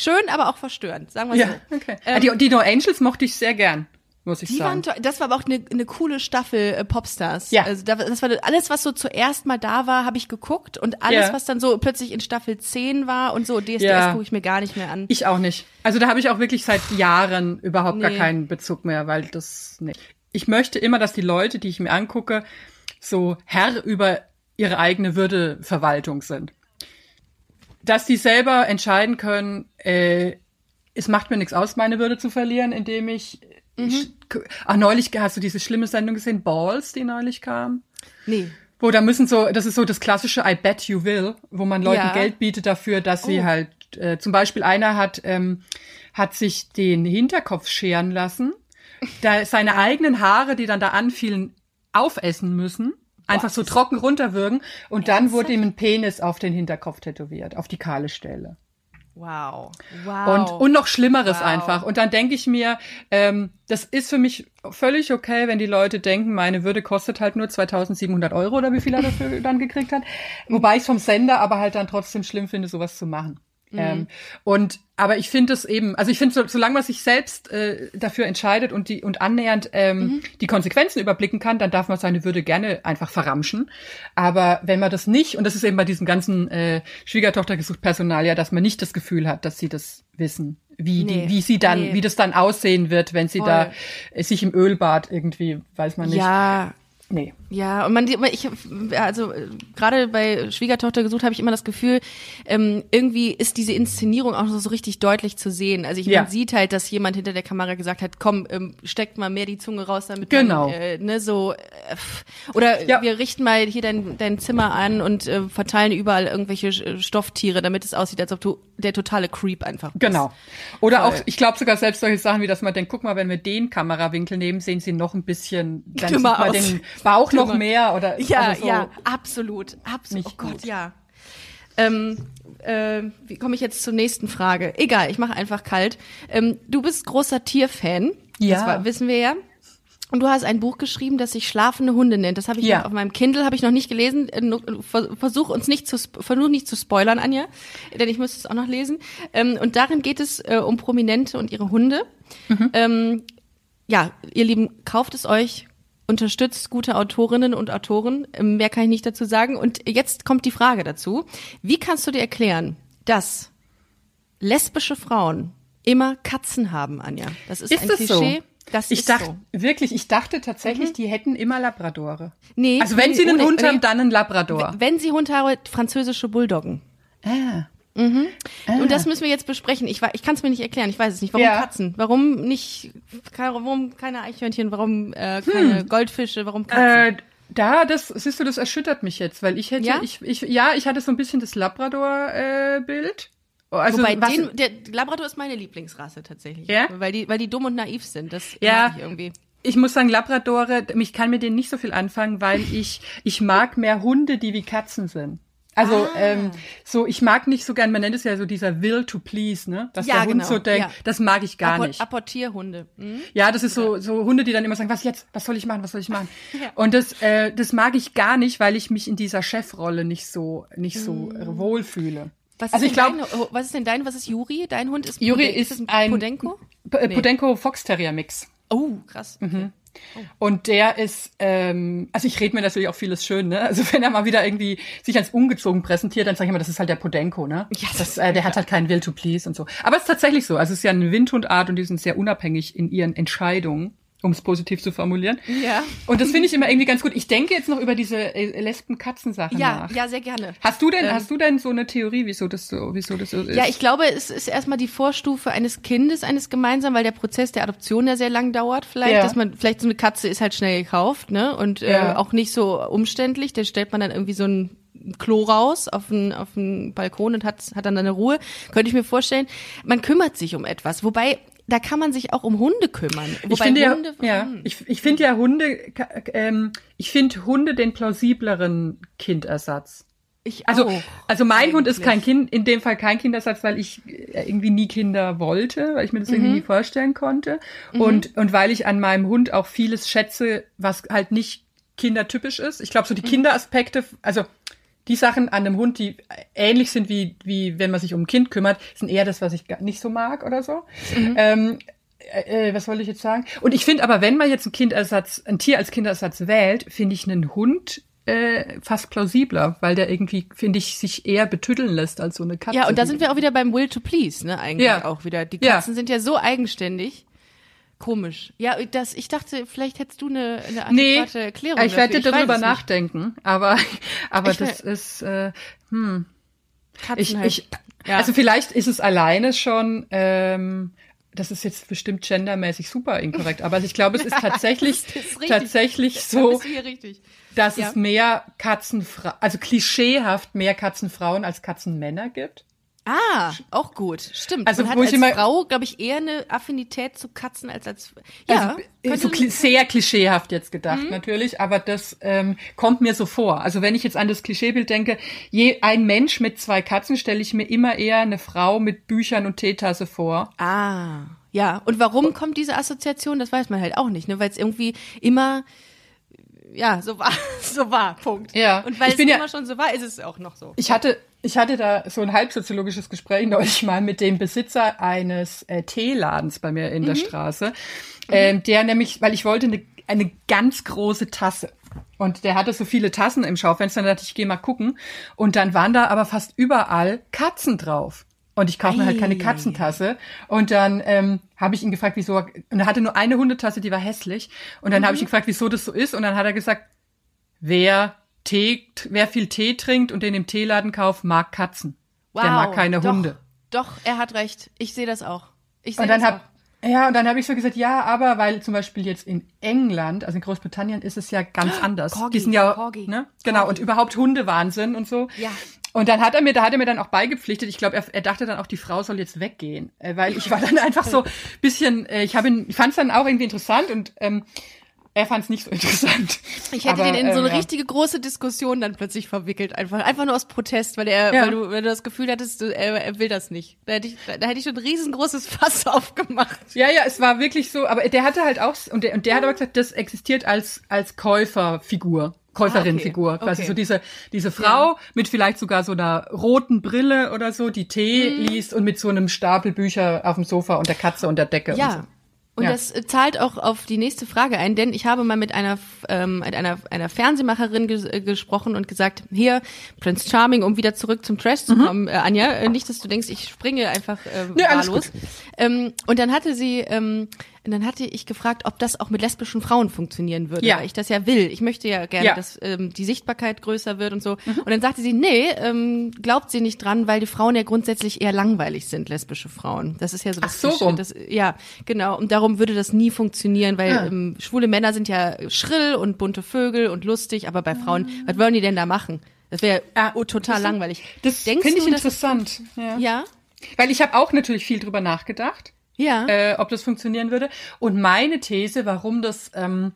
Speaker 3: schön, aber auch verstörend, sagen wir
Speaker 4: Ja,
Speaker 3: so.
Speaker 4: okay.
Speaker 3: Ähm,
Speaker 4: Ah, die, die No Angels mochte ich sehr gern, muss ich
Speaker 3: Die
Speaker 4: sagen.
Speaker 3: waren. Das war aber auch eine, eine coole Staffel äh, Popstars.
Speaker 4: Ja.
Speaker 3: Also da, das war alles, was so zuerst mal da war, habe ich geguckt und alles,
Speaker 4: Ja.
Speaker 3: was dann so plötzlich in Staffel 10 war und so DSDS
Speaker 4: Ja.
Speaker 3: gucke ich mir gar nicht mehr an.
Speaker 4: Ich auch nicht. Also da habe ich auch wirklich seit Jahren überhaupt gar
Speaker 3: Nee.
Speaker 4: keinen Bezug mehr, weil das nee. Ich möchte immer, dass die Leute, die ich mir angucke, so Herr über ihre eigene Würdeverwaltung sind. Dass die selber entscheiden können, äh, es macht mir nichts aus, meine Würde zu verlieren, indem ich,
Speaker 3: Mhm.
Speaker 4: ach, neulich hast du diese schlimme Sendung gesehen, Balls, die neulich kam?
Speaker 3: nee.
Speaker 4: Wo da müssen so, das ist so das klassische I bet you will, wo man Leuten
Speaker 3: Ja.
Speaker 4: Geld bietet dafür, dass sie
Speaker 3: Oh.
Speaker 4: halt, äh, zum Beispiel einer hat, ähm, hat sich den Hinterkopf scheren lassen, da seine eigenen Haare, die dann da anfielen, aufessen müssen, einfach so trocken runterwürgen und dann wurde ihm ein Penis auf den Hinterkopf tätowiert, auf die kahle Stelle.
Speaker 3: Wow. Wow.
Speaker 4: Und, und noch Schlimmeres
Speaker 3: Wow.
Speaker 4: einfach. Und dann denke ich mir, ähm, das ist für mich völlig okay, wenn die Leute denken, meine Würde kostet halt nur 2700 Euro oder wie viel er dafür dann gekriegt hat. Wobei ich es vom Sender aber halt dann trotzdem schlimm finde, sowas zu machen.
Speaker 3: Mhm.
Speaker 4: Ähm, und aber ich finde es eben, also ich finde, so, solange man sich selbst äh, dafür entscheidet und die und annähernd ähm,
Speaker 3: Mhm.
Speaker 4: die Konsequenzen überblicken kann, dann darf man seine Würde gerne einfach verramschen. Aber wenn man das nicht, und das ist eben bei diesem ganzen äh, Schwiegertochter gesucht Personal ja, dass man nicht das Gefühl hat, dass sie das wissen, wie
Speaker 3: Nee,
Speaker 4: die, wie sie dann,
Speaker 3: nee.
Speaker 4: wie das dann aussehen wird, wenn sie
Speaker 3: Voll.
Speaker 4: da äh, sich im Ölbad irgendwie, weiß man nicht.
Speaker 3: ja,
Speaker 4: Nee.
Speaker 3: Ja, und man, ich, also äh, gerade bei Schwiegertochter gesucht habe ich immer das Gefühl, ähm, irgendwie ist diese Inszenierung auch so, so richtig deutlich zu sehen. Also ich
Speaker 4: Ja.
Speaker 3: man sieht halt, dass jemand hinter der Kamera gesagt hat, komm, ähm, steckt mal mehr die Zunge raus, damit
Speaker 4: Genau.
Speaker 3: man, äh, ne, so äh, oder
Speaker 4: Ja.
Speaker 3: wir richten mal hier dein, dein Zimmer an und äh, verteilen überall irgendwelche Stofftiere, damit es aussieht, als ob du der totale Creep einfach bist.
Speaker 4: Genau. Oder
Speaker 3: Voll.
Speaker 4: auch, ich glaube sogar selbst solche Sachen wie, dass man denkt, guck mal, wenn wir den Kamerawinkel nehmen, sehen sie noch ein bisschen, dann
Speaker 3: Dümmer
Speaker 4: sieht man
Speaker 3: aus.
Speaker 4: den Bauch noch mehr oder
Speaker 3: Ja,
Speaker 4: also so.
Speaker 3: ja, absolut, absolut. Oh Gott,
Speaker 4: gut.
Speaker 3: ja. Ähm, äh, wie komme ich jetzt zur nächsten Frage? Egal, ich mache einfach kalt. Ähm, du bist großer Tierfan.
Speaker 4: Ja.
Speaker 3: Das war, wissen wir ja. Und du hast ein Buch geschrieben, das sich Schlafende Hunde nennt. Das habe ich
Speaker 4: Ja.
Speaker 3: auf meinem Kindle, habe ich noch nicht gelesen. Äh, Versuch uns nicht zu, versuch nicht zu spoilern, Anja, denn ich müsste es auch noch lesen. Ähm, und darin geht es äh, um Prominente und ihre Hunde.
Speaker 4: Mhm.
Speaker 3: Ähm, ja, ihr Lieben, kauft es euch, unterstützt gute Autorinnen und Autoren. Mehr kann ich nicht dazu sagen. Und jetzt kommt die Frage dazu. Wie kannst du dir erklären, dass lesbische Frauen immer Katzen haben, Anja? Das ist,
Speaker 4: Ist
Speaker 3: ein
Speaker 4: das
Speaker 3: Klischee.
Speaker 4: so?
Speaker 3: Das
Speaker 4: Ich
Speaker 3: ist
Speaker 4: dachte,
Speaker 3: so. Mhm.
Speaker 4: wirklich, ich dachte tatsächlich, die hätten immer Labradore.
Speaker 3: Nee,
Speaker 4: Also wenn
Speaker 3: nee,
Speaker 4: sie einen Hund haben,
Speaker 3: nee.
Speaker 4: dann einen Labrador.
Speaker 3: Wenn sie Hund haben, französische Bulldoggen.
Speaker 4: Ah.
Speaker 3: Und das müssen wir jetzt besprechen. Ich, ich kann es mir nicht erklären. Ich weiß es nicht. Warum
Speaker 4: Ja.
Speaker 3: Katzen? Warum nicht? keine- Warum keine Eichhörnchen? Warum äh, keine Goldfische? Warum Katzen?
Speaker 4: Hm. Äh, da, das, siehst du, das erschüttert mich jetzt, weil ich hätte,
Speaker 3: Ja?
Speaker 4: ich, ich, ja, ich hatte so ein bisschen das Labrador-Bild. also,
Speaker 3: Wobei
Speaker 4: was,
Speaker 3: den, der Labrador ist meine Lieblingsrasse tatsächlich.
Speaker 4: Ja?
Speaker 3: Weil die, weil die dumm und naiv sind. Das
Speaker 4: Ja.
Speaker 3: mag ich irgendwie.
Speaker 4: ich muss sagen, Labradore, ich kann mit denen nicht so viel anfangen, weil ich, ich mag mehr Hunde, die wie Katzen sind. Also
Speaker 3: Ah.
Speaker 4: ähm, so, ich mag nicht so gern, man nennt es ja so dieser Will to please, ne? Dass
Speaker 3: Ja,
Speaker 4: der Hund
Speaker 3: genau,
Speaker 4: so denkt,
Speaker 3: ja.
Speaker 4: das mag ich gar
Speaker 3: Appor-
Speaker 4: nicht.
Speaker 3: Apportierhunde. Hm?
Speaker 4: Ja, das ist so, so Hunde, die dann immer sagen, was jetzt? Was soll ich machen? Was soll ich machen? (laughs)
Speaker 3: Ja.
Speaker 4: Und das, äh, das mag ich gar nicht, weil ich mich in dieser Chefrolle nicht so, nicht so äh, wohlfühle.
Speaker 3: Was
Speaker 4: also
Speaker 3: ist
Speaker 4: ich glaube,
Speaker 3: dein, oh, was ist denn dein, was ist Juri? Dein Hund ist
Speaker 4: Juri
Speaker 3: Poden-
Speaker 4: ist
Speaker 3: das
Speaker 4: ein
Speaker 3: Podenco?
Speaker 4: P- äh,
Speaker 3: Nee.
Speaker 4: Podenco Fox Terrier Mix.
Speaker 3: Oh, krass.
Speaker 4: Mhm.
Speaker 3: Okay.
Speaker 4: Und der ist, ähm, also ich rede mir natürlich auch vieles schön, ne? Also (laughs) wenn er mal wieder irgendwie sich als ungezogen präsentiert, dann sage ich immer, das ist halt der Podenko, ne? Ja, das, äh, der hat halt keinen Will to please und so. Aber es ist tatsächlich so. Also es ist ja eine Windhundart und die sind sehr unabhängig in ihren Entscheidungen um es positiv zu formulieren.
Speaker 3: Ja.
Speaker 4: Und das finde ich immer irgendwie ganz gut. Ich denke jetzt noch über diese äh, Lesben-Katzen-Sache
Speaker 3: Ja,
Speaker 4: nach.
Speaker 3: ja, sehr gerne.
Speaker 4: Hast du denn,
Speaker 3: Ähm,
Speaker 4: hast du denn so eine Theorie, wieso das so, wieso das so ist?
Speaker 3: Ja, ich glaube, es ist erstmal die Vorstufe eines Kindes, eines gemeinsamen, weil der Prozess der Adoption ja sehr lang dauert, vielleicht,
Speaker 4: Ja.
Speaker 3: dass man, vielleicht so eine Katze ist halt schnell gekauft, ne? Und äh,
Speaker 4: Ja.
Speaker 3: auch nicht so umständlich. Da stellt man dann irgendwie so ein Klo raus auf den, auf den Balkon und hat, hat dann seine Ruhe. Könnte ich mir vorstellen. Man kümmert sich um etwas. Wobei, da kann man sich auch um Hunde kümmern. Wobei
Speaker 4: ich finde ja,
Speaker 3: Hunde,
Speaker 4: ja,
Speaker 3: Hm.
Speaker 4: ich, ich finde ja Hunde, ähm, ich finde Hunde den plausibleren Kindersatz.
Speaker 3: ich
Speaker 4: Also,
Speaker 3: auch,
Speaker 4: also mein Hund ist
Speaker 3: eigentlich.
Speaker 4: kein Kind, in dem Fall kein Kindersatz, weil ich äh, irgendwie nie Kinder wollte, weil ich mir das irgendwie
Speaker 3: Mhm.
Speaker 4: nie vorstellen konnte. Und, und weil ich an meinem Hund auch vieles schätze, was halt nicht kindertypisch ist. Ich glaube, so die
Speaker 3: Mhm.
Speaker 4: Kinderaspekte, also die Sachen an einem Hund, die ähnlich sind wie, wie wenn man sich um ein Kind kümmert, sind eher das, was ich gar nicht so mag oder so.
Speaker 3: Mhm.
Speaker 4: Ähm, äh, äh, was wollte ich jetzt sagen? Und ich finde aber, wenn man jetzt ein Kindersatz, ein Tier als Kindersatz wählt, finde ich einen Hund äh, fast plausibler, weil der irgendwie, finde ich, sich eher betüddeln lässt als so eine Katze.
Speaker 3: Ja, und da sind wir auch wieder beim Will to Please, ne, eigentlich
Speaker 4: Ja.
Speaker 3: auch wieder. Die
Speaker 4: Ja.
Speaker 3: Katzen sind ja so eigenständig. Komisch. Ja, das, ich dachte, vielleicht hättest du eine, eine
Speaker 4: Nee,
Speaker 3: adäquate Erklärung.
Speaker 4: ich werde darüber
Speaker 3: weiß
Speaker 4: nachdenken, aber, (laughs) aber
Speaker 3: Ich
Speaker 4: das ist, äh,
Speaker 3: Katzen
Speaker 4: ich,
Speaker 3: halt.
Speaker 4: ich,
Speaker 3: Ja.
Speaker 4: also vielleicht ist es alleine schon, ähm, das ist jetzt bestimmt gendermäßig super inkorrekt, aber ich glaube, es ist (laughs) tatsächlich,
Speaker 3: das ist richtig.
Speaker 4: tatsächlich so, dass
Speaker 3: Ja.
Speaker 4: es mehr Katzenfrauen, also klischeehaft mehr Katzenfrauen als Katzenmänner gibt.
Speaker 3: Ah, auch gut. Stimmt.
Speaker 4: Also,
Speaker 3: Man hat
Speaker 4: wo ich
Speaker 3: als
Speaker 4: immer-
Speaker 3: Frau, glaube ich, eher eine Affinität zu Katzen als als. Ja,
Speaker 4: also, äh, so kli sehr klischeehaft jetzt gedacht
Speaker 3: Mhm.
Speaker 4: natürlich, aber das ähm, kommt mir so vor. Also wenn ich jetzt an das Klischeebild denke, je ein Mensch mit zwei Katzen stelle ich mir immer eher eine Frau mit Büchern und Teetasse vor.
Speaker 3: Ah, ja. Und warum kommt diese Assoziation? Das weiß man halt auch nicht, ne? Weil es irgendwie immer, ja, so war, (laughs) so war. Punkt.
Speaker 4: Ja.
Speaker 3: Und weil
Speaker 4: Ich
Speaker 3: es
Speaker 4: bin ja-
Speaker 3: immer schon so war, ist es auch noch so.
Speaker 4: Ich hatte, ich hatte da so ein halbsoziologisches Gespräch neulich mal mit dem Besitzer eines äh, Teeladens bei mir in der Straße, ähm, der nämlich, weil ich wollte eine, eine ganz große Tasse. Und der hatte so viele Tassen im Schaufenster, dann dachte ich, ich gehe mal gucken. Und dann waren da aber fast überall Katzen drauf. Und ich kaufe mir halt keine
Speaker 3: Ei.
Speaker 4: Katzentasse. Und dann ähm, habe ich ihn gefragt, wieso. Und er hatte nur eine Hundetasse, die war hässlich. Und dann habe ich ihn gefragt, wieso das so ist. Und dann hat er gesagt, wer Tee, wer viel Tee trinkt und den im Teeladen kauft, mag Katzen.
Speaker 3: Wow.
Speaker 4: Der mag keine
Speaker 3: doch,
Speaker 4: Hunde.
Speaker 3: Doch, er hat recht. Ich sehe das auch. Ich sehe
Speaker 4: Und dann
Speaker 3: das
Speaker 4: hab ja, und dann habe ich so gesagt, ja, aber weil zum Beispiel jetzt in England, also in Großbritannien, ist es ja ganz (gasps) anders.
Speaker 3: Corgi,
Speaker 4: Die sind ja,
Speaker 3: Corgi.
Speaker 4: ne? Genau, und überhaupt Hundewahnsinn und so.
Speaker 3: Ja.
Speaker 4: Und dann hat er mir, da hat er mir dann auch beigepflichtet. Ich glaube, er, er dachte dann auch, die Frau soll jetzt weggehen, äh, weil ich war dann (laughs) einfach so bisschen, äh, ich habe ihn, ich fand es dann auch irgendwie interessant und ähm, er fand es nicht so interessant.
Speaker 3: Ich hätte
Speaker 4: Aber,
Speaker 3: den in so eine
Speaker 4: ähm, ja.
Speaker 3: richtige große Diskussion dann plötzlich verwickelt, einfach, einfach nur aus Protest, weil er,
Speaker 4: Ja.
Speaker 3: weil du, weil du das Gefühl hattest, du, er, er will das nicht. Da hätte ich, da hätte ich schon ein riesengroßes (laughs) Fass aufgemacht.
Speaker 4: Ja, ja, es war wirklich so, aber der hatte halt auch, und der, und der hat aber gesagt, das existiert als, als Käuferfigur. Käuferinfigur,
Speaker 3: Ah, okay.
Speaker 4: quasi
Speaker 3: Okay.
Speaker 4: so diese, diese Frau mit vielleicht sogar so einer roten Brille oder so, die Tee
Speaker 3: Mhm.
Speaker 4: liest und mit so einem Stapel Bücher auf dem Sofa und der Katze und der Decke und so.
Speaker 3: Und
Speaker 4: Ja.
Speaker 3: das äh, zahlt auch auf die nächste Frage ein, denn ich habe mal mit einer ähm, mit einer einer Fernsehmacherin ges äh, gesprochen und gesagt, hier Prince Charming, um wieder zurück zum Trash zu kommen, äh, Anja, äh, nicht, dass du denkst, ich springe einfach äh,
Speaker 4: Mhm. Nö,
Speaker 3: wahllos. Ähm, und dann hatte sie, ähm, und dann hatte ich gefragt, ob das auch mit lesbischen Frauen funktionieren würde,
Speaker 4: Ja.
Speaker 3: weil ich das ja will. Ich möchte ja gerne,
Speaker 4: Ja. Mhm.
Speaker 3: dass ähm, die Sichtbarkeit größer wird und so. Und dann sagte sie, nee, ähm, glaubt sie nicht dran, weil die Frauen ja grundsätzlich eher langweilig sind, lesbische Frauen. Das ist ja so das
Speaker 4: Ach so
Speaker 3: Klischee,
Speaker 4: rum.
Speaker 3: das, ja, genau. Und darum würde das nie funktionieren, weil
Speaker 4: Ah.
Speaker 3: ähm, schwule Männer sind ja schrill und bunte Vögel und lustig, aber bei Frauen,
Speaker 4: Ah.
Speaker 3: was wollen die denn da machen? Das wäre
Speaker 4: Ah,
Speaker 3: oh, total
Speaker 4: das-
Speaker 3: langweilig.
Speaker 4: Das
Speaker 3: Denkst
Speaker 4: finde ich
Speaker 3: dass das-
Speaker 4: interessant. Ja.
Speaker 3: Ja,
Speaker 4: Weil ich habe auch natürlich viel drüber nachgedacht.
Speaker 3: Ja.
Speaker 4: äh, ob das funktionieren würde. Und meine These, warum das ähm,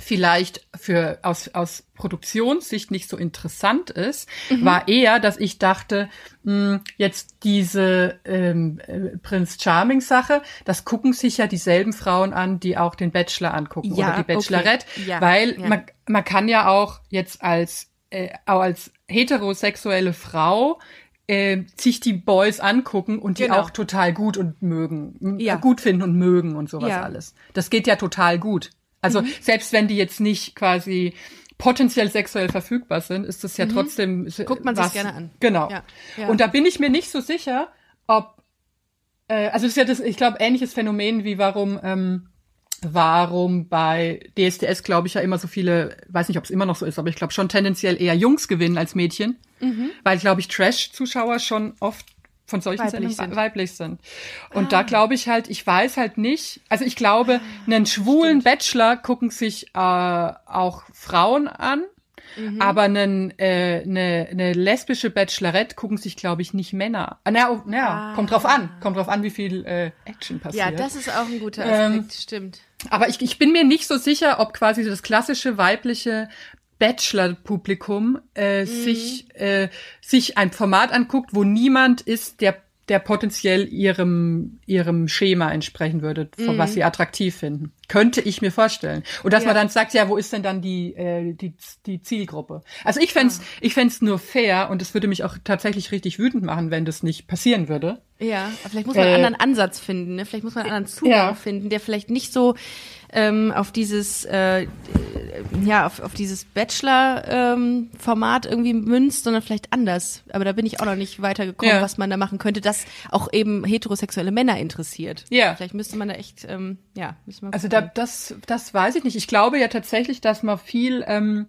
Speaker 4: vielleicht für aus, aus Produktionssicht nicht so interessant ist, war eher, dass ich dachte, mh, jetzt diese ähm, äh, Prince Charming Sache, das gucken sich ja dieselben Frauen an, die auch den Bachelor angucken
Speaker 3: Ja,
Speaker 4: oder die Bachelorette,
Speaker 3: okay. Ja,
Speaker 4: weil
Speaker 3: ja.
Speaker 4: man man kann ja auch jetzt als äh, auch als heterosexuelle Frau äh, sich die Boys angucken und die
Speaker 3: Genau.
Speaker 4: auch total gut und mögen,
Speaker 3: Ja.
Speaker 4: gut finden und mögen und sowas
Speaker 3: Ja.
Speaker 4: alles. Das geht ja total gut. Also selbst wenn die jetzt nicht quasi potenziell sexuell verfügbar sind, ist das ja trotzdem
Speaker 3: Mhm. Guckt man sich's
Speaker 4: was-
Speaker 3: gerne an.
Speaker 4: Genau.
Speaker 3: Ja, ja.
Speaker 4: Und da bin ich mir nicht so sicher, ob äh, also das ist ja das, ich glaube, ähnliches Phänomen wie warum ähm, warum bei DSDS glaube ich ja immer so viele, weiß nicht, ob es immer noch so ist, aber ich glaube schon tendenziell eher Jungs gewinnen als Mädchen,
Speaker 3: Mhm.
Speaker 4: weil glaube ich Trash-Zuschauer schon oft von solchen
Speaker 3: Weiblich
Speaker 4: Sendungen
Speaker 3: sind. Ah.
Speaker 4: weiblich sind. Und da glaube ich halt, ich weiß halt nicht, also ich glaube, einen schwulen Bachelor gucken sich äh, auch Frauen an,
Speaker 3: Mhm.
Speaker 4: aber einen, äh, eine, eine lesbische Bachelorette gucken sich, glaube ich, nicht Männer. Ah, Na, oh, na, kommt drauf an, kommt drauf an, wie viel äh, Action passiert.
Speaker 3: Ja, das ist auch ein guter
Speaker 4: Ähm,
Speaker 3: Aspekt, stimmt.
Speaker 4: Aber ich, ich bin mir nicht so sicher, ob quasi das klassische weibliche Bachelor-Publikum äh, sich, äh, sich ein Format anguckt, wo niemand ist, der der potenziell ihrem ihrem Schema entsprechen würde, von was sie attraktiv finden. Könnte ich mir vorstellen. Und dass
Speaker 3: Ja.
Speaker 4: man dann sagt, ja, wo ist denn dann die äh, die die Zielgruppe? Also ich fänd's ich fänd's nur fair und es würde mich auch tatsächlich richtig wütend machen, wenn das nicht passieren würde.
Speaker 3: Ja, aber vielleicht muss man einen
Speaker 4: Äh,
Speaker 3: anderen Ansatz finden, ne? Vielleicht muss man einen anderen Zugang
Speaker 4: Ja.
Speaker 3: finden, der vielleicht nicht so ähm, auf dieses äh, ja auf, auf dieses Bachelor-Format irgendwie münzt, sondern vielleicht anders. Aber da bin ich auch noch nicht weitergekommen,
Speaker 4: Ja.
Speaker 3: was man da machen könnte, das auch eben heterosexuelle Männer interessiert.
Speaker 4: Ja.
Speaker 3: Vielleicht müsste man da echt ähm, ja müsste man
Speaker 4: Also da, das, das weiß ich nicht. Ich glaube ja tatsächlich, dass man viel, ähm,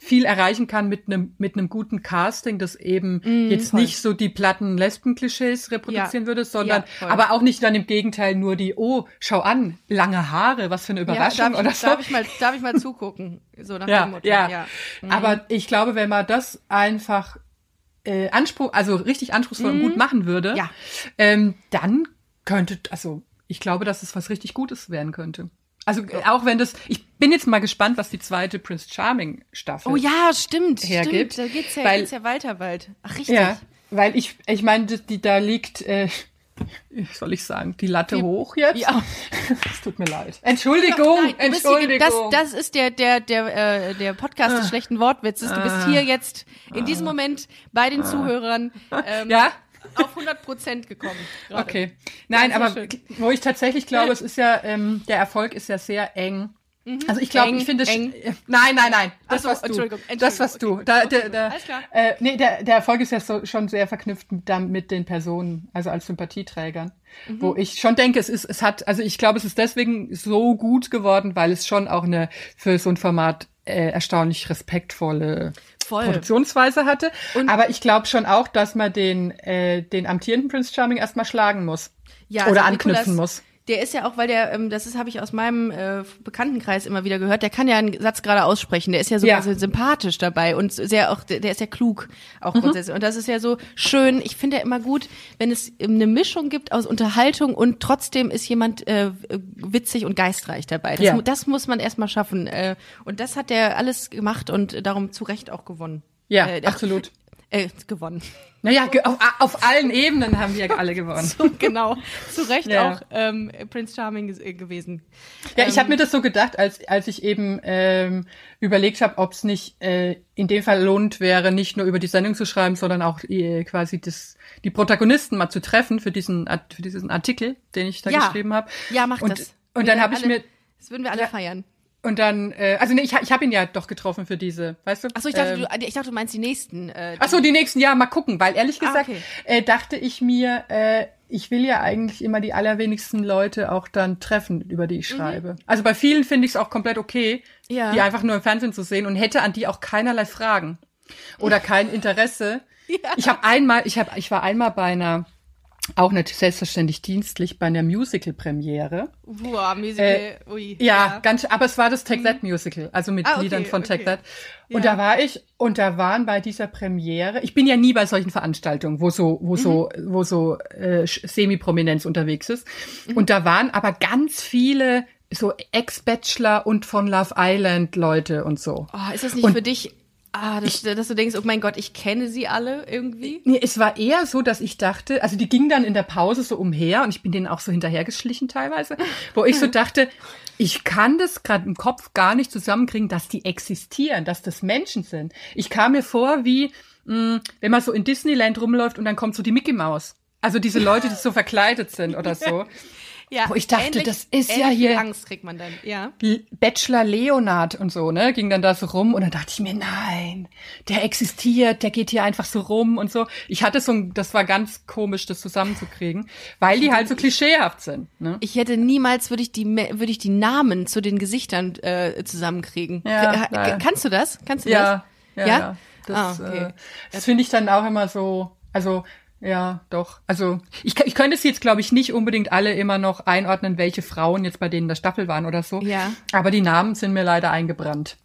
Speaker 4: viel erreichen kann mit einem mit einem guten Casting, das eben jetzt
Speaker 3: voll.
Speaker 4: nicht so die platten Lesben-Klischees reproduzieren
Speaker 3: Ja.
Speaker 4: würde, sondern
Speaker 3: Ja,
Speaker 4: aber auch nicht dann im Gegenteil nur die, oh, schau an, lange Haare, was für eine Überraschung
Speaker 3: ja, darf,
Speaker 4: oder
Speaker 3: ich,
Speaker 4: so.
Speaker 3: darf ich mal darf ich mal zugucken, so nach dem
Speaker 4: ja,
Speaker 3: Motto.
Speaker 4: ja,
Speaker 3: Mhm.
Speaker 4: Aber ich glaube, wenn man das einfach äh, Anspruch, also richtig anspruchsvoll und gut machen würde,
Speaker 3: Mhm. Ja.
Speaker 4: ähm, dann könnte, also ich glaube, dass es was richtig Gutes werden könnte. Also äh, auch wenn das, ich bin jetzt mal gespannt, was die zweite Prince Charming Staffel
Speaker 3: Oh ja, stimmt,
Speaker 4: hergibt,
Speaker 3: stimmt. Da geht's ja,
Speaker 4: weil-
Speaker 3: geht's ja weiter bald. Ach richtig.
Speaker 4: Ja, weil ich, ich meine, die, die, da liegt, äh, wie soll ich sagen, die Latte hoch jetzt.
Speaker 3: Ja. (laughs)
Speaker 4: Es tut mir leid. Entschuldigung,
Speaker 3: Nein, bist hier,
Speaker 4: Entschuldigung.
Speaker 3: das, das ist der, der, der, äh, der Podcast
Speaker 4: Ah.
Speaker 3: des schlechten Wortwitzes. Du bist hier jetzt in diesem Moment bei den Zuhörern (laughs) ähm,
Speaker 4: ja,
Speaker 3: auf 100 Prozent gekommen. gerade.
Speaker 4: Okay. Nein, aber
Speaker 3: schön.
Speaker 4: wo ich tatsächlich glaube, es ist ja, ähm, der Erfolg ist ja sehr eng. Also ich glaube,
Speaker 3: Mhm.
Speaker 4: Ich finde es.
Speaker 3: eng.
Speaker 4: äh, Nein, nein, nein. Das
Speaker 3: so,
Speaker 4: was du.
Speaker 3: Entschuldigung,
Speaker 4: Das was du. Da, der, der,
Speaker 3: Alles klar.
Speaker 4: Äh, nee, der, der Erfolg ist ja so, schon sehr verknüpft mit, da- mit den Personen, also als Sympathieträgern.
Speaker 3: Mhm.
Speaker 4: Wo ich schon denke, es ist, es hat, also ich glaube, es ist deswegen so gut geworden, weil es schon auch eine für so ein Format äh, erstaunlich respektvolle
Speaker 3: Voll.
Speaker 4: Produktionsweise hatte.
Speaker 3: Und-
Speaker 4: Aber ich glaube schon auch, dass man den, äh, den amtierenden Prince Charming erstmal schlagen muss.
Speaker 3: Ja,
Speaker 4: Oder
Speaker 3: also
Speaker 4: anknüpfen
Speaker 3: Nikolas,
Speaker 4: muss.
Speaker 3: Der ist ja auch, weil der, ähm, das ist, habe ich aus meinem äh, Bekanntenkreis immer wieder gehört, der kann ja einen Satz gerade aussprechen. Der ist ja sogar
Speaker 4: Ja.
Speaker 3: so sympathisch dabei und sehr auch, der ist ja klug auch
Speaker 4: Mhm.
Speaker 3: grundsätzlich. Und das ist ja so schön. Ich finde ja immer gut, wenn es eine Mischung gibt aus Unterhaltung und trotzdem ist jemand äh, witzig und geistreich dabei. Das,
Speaker 4: Ja.
Speaker 3: das muss man erstmal schaffen. Äh, und das hat der alles gemacht und darum zu Recht auch gewonnen.
Speaker 4: Ja,
Speaker 3: äh,
Speaker 4: absolut.
Speaker 3: Äh, gewonnen.
Speaker 4: Naja, auf, auf allen Ebenen haben wir alle gewonnen. (laughs)
Speaker 3: genau. Zu Recht
Speaker 4: Ja.
Speaker 3: auch ähm, Prince Charming äh, gewesen.
Speaker 4: Ja, ich
Speaker 3: Ähm,
Speaker 4: habe mir das so gedacht, als, als ich eben ähm, überlegt habe, ob es nicht äh, in dem Fall lohnt wäre, nicht nur über die Sendung zu schreiben, sondern auch äh, quasi das, die Protagonisten mal zu treffen für diesen, für diesen Artikel, den ich da
Speaker 3: Ja.
Speaker 4: geschrieben habe.
Speaker 3: Ja, mach
Speaker 4: und,
Speaker 3: das.
Speaker 4: Und
Speaker 3: Wir
Speaker 4: dann habe ich mir
Speaker 3: Das würden wir alle
Speaker 4: Ja.
Speaker 3: feiern.
Speaker 4: Und dann, äh, also nee, ich, ich habe ihn ja doch getroffen für diese, weißt du?
Speaker 3: Achso, ich dachte,
Speaker 4: ähm,
Speaker 3: du, ich dachte, du meinst die nächsten. Äh,
Speaker 4: Ach so, die nächsten Jahre mal gucken, weil ehrlich
Speaker 3: Ah,
Speaker 4: gesagt
Speaker 3: okay.
Speaker 4: äh, dachte ich mir, äh, ich will ja eigentlich immer die allerwenigsten Leute auch dann treffen, über die ich schreibe. Also bei vielen finde ich es auch komplett okay,
Speaker 3: Mhm. Ja.
Speaker 4: die einfach nur im Fernsehen zu sehen und hätte an die auch keinerlei Fragen oder kein Interesse. (laughs) Ich habe einmal, ich habe, ich war einmal bei einer auch nicht selbstverständlich dienstlich bei einer Musical-Premiere.
Speaker 3: Boah, Musical, ui.
Speaker 4: Äh, Ja, ganz, aber es war das Take That Musical, also mit
Speaker 3: Ah, okay,
Speaker 4: Liedern von Take
Speaker 3: okay.
Speaker 4: That. Und
Speaker 3: Ja.
Speaker 4: da war ich, und da waren bei dieser Premiere, ich bin ja nie bei solchen Veranstaltungen, wo so, wo so,
Speaker 3: Mhm.
Speaker 4: wo so äh, Semi-Prominenz unterwegs ist.
Speaker 3: Mhm.
Speaker 4: Und da waren aber ganz viele so Ex-Bachelor und von Love Island Leute und so.
Speaker 3: Oh, ist das nicht
Speaker 4: Und-
Speaker 3: für dich, ah, dass, dass du denkst, oh mein Gott, ich kenne sie alle irgendwie?
Speaker 4: Nee, es war eher so, dass ich dachte, also die gingen dann in der Pause so umher und ich bin denen auch so hinterhergeschlichen teilweise, wo ich so (laughs) dachte, ich kann das gerade im Kopf gar nicht zusammenkriegen, dass die existieren, dass das Menschen sind. Ich kam mir vor wie, mh, wenn man so in Disneyland rumläuft und dann kommt so die Mickey Maus. Also diese Leute, die so verkleidet sind oder so. (laughs)
Speaker 3: Ja,
Speaker 4: Wo ich dachte,
Speaker 3: ähnlich-
Speaker 4: das ist ja hier-
Speaker 3: Angst kriegt man dann, ja.
Speaker 4: Bachelor Leonard und so, ne, ging dann da so rum und dann dachte ich mir, nein, der existiert, der geht hier einfach so rum und so. Ich hatte so ein, das war ganz komisch, das zusammenzukriegen, weil die halt so klischeehaft sind, ne?
Speaker 3: Ich hätte niemals, würde ich die, würde ich die Namen zu den Gesichtern äh, zusammenkriegen.
Speaker 4: Ja, nein.
Speaker 3: kannst du das? Kannst du
Speaker 4: Ja,
Speaker 3: das?
Speaker 4: ja, ja. Das,
Speaker 3: Ah, okay.
Speaker 4: äh, das finde ich dann auch immer so, also ja, doch. Also ich, ich könnte es jetzt, glaube ich, nicht unbedingt alle immer noch einordnen, welche Frauen jetzt bei denen der Staffel waren oder so.
Speaker 3: Ja.
Speaker 4: Aber die Namen sind mir leider eingebrannt.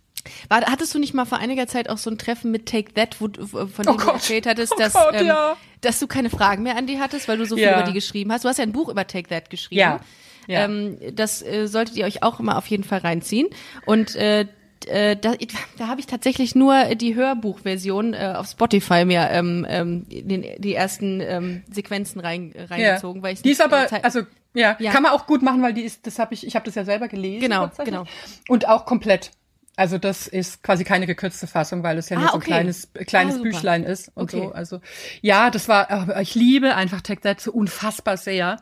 Speaker 3: War, hattest du nicht mal vor einiger Zeit auch so ein Treffen mit Take That, wo, du- von dem du
Speaker 4: Gott.
Speaker 3: erzählt hattest,
Speaker 4: Oh
Speaker 3: dass,
Speaker 4: Gott,
Speaker 3: ähm,
Speaker 4: ja.
Speaker 3: dass du keine Fragen mehr an die hattest, weil du so viel
Speaker 4: Ja.
Speaker 3: über die geschrieben hast? Du hast ja ein Buch über Take That geschrieben.
Speaker 4: Ja. Ja.
Speaker 3: Ähm, das äh, solltet ihr euch auch immer auf jeden Fall reinziehen. Und äh, äh, da, da habe ich tatsächlich nur die Hörbuchversion äh, auf Spotify mir ähm, ähm, den, die ersten ähm, Sequenzen rein, reingezogen, weil ich
Speaker 4: die ist aber,
Speaker 3: Zeit-
Speaker 4: also ja,
Speaker 3: Ja.
Speaker 4: kann man auch gut machen, weil die ist, das habe ich, ich habe das ja selber gelesen.
Speaker 3: Genau, genau.
Speaker 4: Und auch komplett. Also das ist quasi keine gekürzte Fassung, weil es ja
Speaker 3: Ah,
Speaker 4: nur so ein kleines, kleines
Speaker 3: Ah.
Speaker 4: Büchlein ist und
Speaker 3: Okay.
Speaker 4: so. Also ja, das war, ich liebe einfach That so unfassbar sehr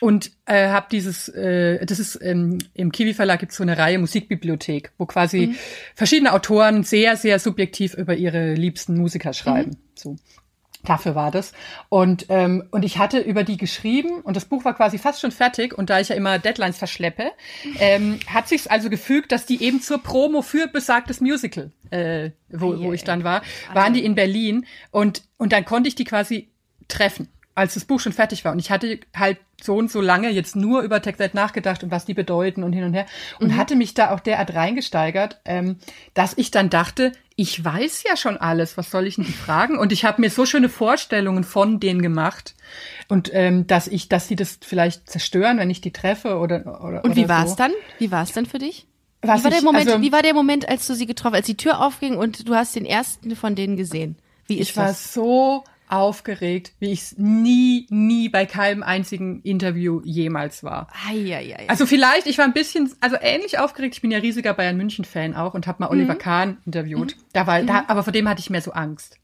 Speaker 4: und äh, habe dieses, äh, das ist ähm, im Kiwi Verlag gibt's so eine Reihe Musikbibliothek, wo quasi
Speaker 3: Mhm.
Speaker 4: verschiedene Autoren sehr, sehr subjektiv über ihre liebsten Musiker schreiben.
Speaker 3: Mhm.
Speaker 4: So. Dafür war das. Und, ähm, und ich hatte über die geschrieben und das Buch war quasi fast schon fertig. Und da ich ja immer Deadlines verschleppe, ähm, hat sich's also gefügt, dass die eben zur Promo für besagtes Musical, äh, wo, wo ich dann war, waren die in Berlin. Und, und dann konnte ich die quasi treffen, als das Buch schon fertig war. Und ich hatte halt so und so lange jetzt nur über That nachgedacht und was die bedeuten und hin und her. Und hatte mich da auch derart reingesteigert, ähm, dass ich dann dachte, ich weiß ja schon alles, was soll ich denn die fragen? Und ich habe mir so schöne Vorstellungen von denen gemacht. Und ähm, dass ich, dass sie das vielleicht zerstören, wenn ich die treffe oder oder
Speaker 3: Und wie
Speaker 4: oder
Speaker 3: war
Speaker 4: so.
Speaker 3: es dann? Wie war es dann für dich?
Speaker 4: Was
Speaker 3: wie war der
Speaker 4: ich-
Speaker 3: Moment?
Speaker 4: also-
Speaker 3: wie war der Moment, als du sie getroffen, als die Tür aufging und du hast den ersten von denen gesehen? Wie ist
Speaker 4: Ich war
Speaker 3: das?
Speaker 4: so aufgeregt, wie ich es nie, nie bei keinem einzigen Interview jemals war.
Speaker 3: Eieiei.
Speaker 4: Also vielleicht, ich war ein bisschen, also ähnlich aufgeregt. Ich bin ja riesiger Bayern München Fan auch und habe mal
Speaker 3: Mhm.
Speaker 4: Oliver Kahn interviewt. Da war, da, aber vor dem hatte ich mehr so Angst.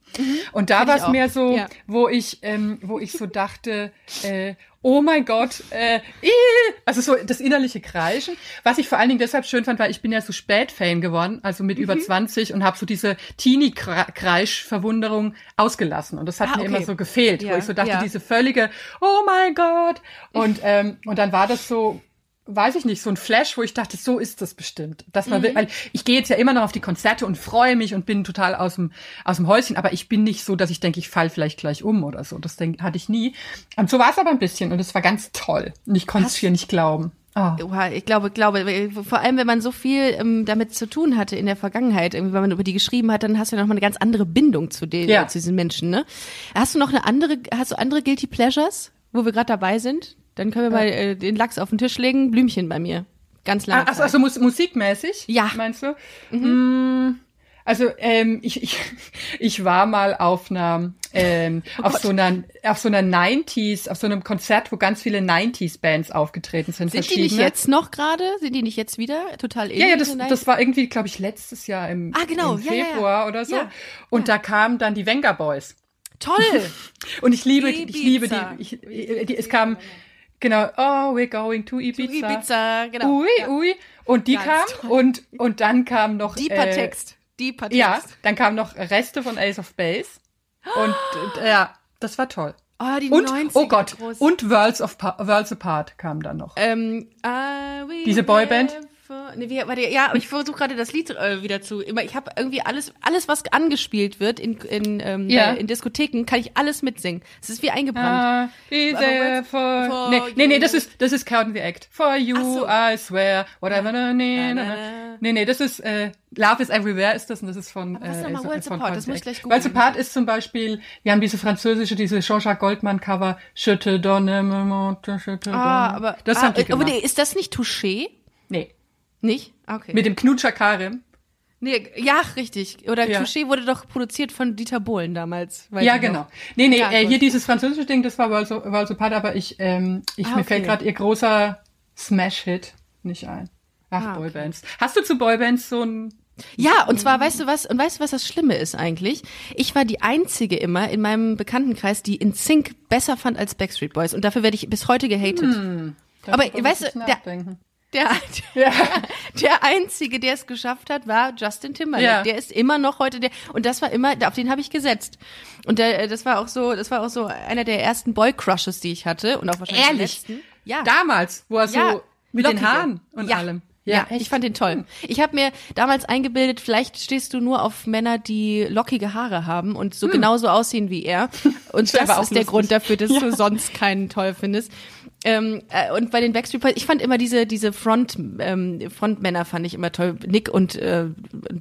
Speaker 4: Und da war es mehr so,
Speaker 3: Ja.
Speaker 4: wo ich, ähm, wo ich so dachte, äh, oh mein Gott, äh, ih, also so das innerliche Kreischen. Was ich vor allen Dingen deshalb schön fand, weil ich bin ja so spät Fan geworden, also mit
Speaker 3: Mhm.
Speaker 4: über 20 und habe so diese Teenie-Kreisch-Verwunderung ausgelassen. Und das hat
Speaker 3: Ah,
Speaker 4: mir
Speaker 3: okay.
Speaker 4: immer so gefehlt,
Speaker 3: Ja,
Speaker 4: wo ich so dachte,
Speaker 3: ja.
Speaker 4: diese völlige, oh mein Gott. Und, ähm, und dann war das so, weiß ich nicht, so ein Flash, wo ich dachte, so ist das bestimmt. Dass man, will, weil ich gehe jetzt ja immer noch auf die Konzerte und freue mich und bin total aus dem, aus dem Häuschen, aber ich bin nicht so, dass ich denke, ich fall vielleicht gleich um oder so. Das denk, hatte ich nie. Und so war es aber ein bisschen und es war ganz toll. Und ich konnte es hier nicht glauben.
Speaker 3: Oha, Ich glaube, glaube, vor allem, wenn man so viel ähm, damit zu tun hatte in der Vergangenheit, irgendwie, wenn man über die geschrieben hat, dann hast du ja noch mal eine ganz andere Bindung zu den,
Speaker 4: Ja.
Speaker 3: zu diesen Menschen, ne? Hast du noch eine andere, hast du andere Guilty Pleasures, wo wir gerade dabei sind? Dann können wir mal äh, den Lachs auf den Tisch legen, Blümchen bei mir. Ganz lange
Speaker 4: Ah, also,
Speaker 3: Zeit.
Speaker 4: also mus musikmäßig?
Speaker 3: Ja.
Speaker 4: Meinst du? Mm, Also ähm, ich, ich, (laughs) ich war mal auf einer ähm, auf so einer auf so einer 90s, auf so einem Konzert, wo ganz viele 90s Bands aufgetreten sind.
Speaker 3: Sind die nicht jetzt noch gerade? Sind die nicht jetzt wieder? Total
Speaker 4: Ja, ja,
Speaker 3: ähnlich
Speaker 4: das, das war irgendwie, glaube ich, letztes Jahr im,
Speaker 3: Ah, genau.
Speaker 4: im
Speaker 3: Ja, ja, ja.
Speaker 4: Februar oder so.
Speaker 3: Ja.
Speaker 4: Und da kamen dann die Venga Boys.
Speaker 3: Toll! (laughs)
Speaker 4: Und ich liebe, ich liebe
Speaker 3: Ibiza.
Speaker 4: die, ich, die. Es kam genau, oh, we're going to Ibiza.
Speaker 3: Ibiza, genau.
Speaker 4: Ui,
Speaker 3: Ja.
Speaker 4: ui. Und die
Speaker 3: Ganz
Speaker 4: kam und und dann kam noch
Speaker 3: Deeper
Speaker 4: äh,
Speaker 3: Text. Deeper Text.
Speaker 4: Ja, dann kamen noch Reste von Ace of Base. Und äh, ja, das war toll.
Speaker 3: Oh, die
Speaker 4: Und
Speaker 3: 90er
Speaker 4: oh Gott,
Speaker 3: groß.
Speaker 4: und Worlds of pa Worlds Apart kam dann noch.
Speaker 3: Ähm,
Speaker 4: Diese Boyband?
Speaker 3: Never- Nee, wie, warte, ja, aber ich versuche gerade das Lied äh, wieder zu. Immer, ich habe irgendwie alles, alles was angespielt wird in in, ähm,
Speaker 4: Ja.
Speaker 3: äh, in Diskotheken, kann ich alles mitsingen. Es ist wie eingebrannt.
Speaker 4: Ah, be
Speaker 3: Aber
Speaker 4: there for,
Speaker 3: for
Speaker 4: nee, nee, nee, das ist, das ist Count the Act. For you,
Speaker 3: so.
Speaker 4: I swear, whatever, na, nee. Nee, nee, das ist, äh, Love is Everywhere ist das und das ist von,
Speaker 3: Aber was
Speaker 4: äh, ist
Speaker 3: Worlds
Speaker 4: von
Speaker 3: Apart? Das muss ich gleich
Speaker 4: Worlds
Speaker 3: googeln.
Speaker 4: Apart ist zum Beispiel, wir haben diese französische, diese Jean-Jacques Goldman Cover, Je te donne me montre, je te
Speaker 3: ah,
Speaker 4: donne.
Speaker 3: aber
Speaker 4: das
Speaker 3: ah,
Speaker 4: haben die
Speaker 3: aber
Speaker 4: gemacht.
Speaker 3: nee, ist das nicht Touché?
Speaker 4: Nee,
Speaker 3: Nicht? Okay.
Speaker 4: mit dem Knutscher Karim.
Speaker 3: nee, ja, richtig. Oder
Speaker 4: Ja.
Speaker 3: Touché wurde doch produziert von Dieter Bohlen damals.
Speaker 4: Ja, genau.
Speaker 3: noch.
Speaker 4: Nee, nee,
Speaker 3: Ja,
Speaker 4: äh, hier dieses französische Ding, das war Worlds, Worlds Apart, aber ich, ähm, ich
Speaker 3: Ah,
Speaker 4: mir
Speaker 3: okay.
Speaker 4: fällt gerade ihr großer Smash-Hit nicht ein. Ach,
Speaker 3: Ah, okay.
Speaker 4: Boybands. Hast du zu Boybands so ein
Speaker 3: Ja, und zwar, weißt du was, und weißt du, was das Schlimme ist eigentlich? Ich war die einzige immer in meinem Bekanntenkreis, die in Sync besser fand als Backstreet Boys. Und dafür werde ich bis heute gehatet. Aber
Speaker 4: Darüber
Speaker 3: weißt du, der-. Der, der, (laughs) der einzige, der es geschafft hat, war Justin Timberlake.
Speaker 4: Ja.
Speaker 3: Der ist immer noch heute der und das war immer, auf den habe ich gesetzt. Und der, das war auch so, das war auch so einer der ersten Boy Crushes, die ich hatte und auch wahrscheinlich
Speaker 4: Ehrlich?
Speaker 3: letzten. Ja.
Speaker 4: Damals, wo er so
Speaker 3: Ja,
Speaker 4: mit den
Speaker 3: lockige.
Speaker 4: Haaren und
Speaker 3: ja.
Speaker 4: allem.
Speaker 3: Ja,
Speaker 4: echt.
Speaker 3: ich fand den toll. Ich habe mir damals eingebildet, vielleicht stehst du nur auf Männer, die lockige Haare haben und so genauso aussehen wie er. Und (laughs) das
Speaker 4: auch
Speaker 3: ist der. Grund dafür, dass (laughs) du sonst keinen toll findest. Ähm, äh, und bei den Backstreet Boys, ich fand immer diese diese Front ähm, Frontmänner fand ich immer toll, Nick und äh,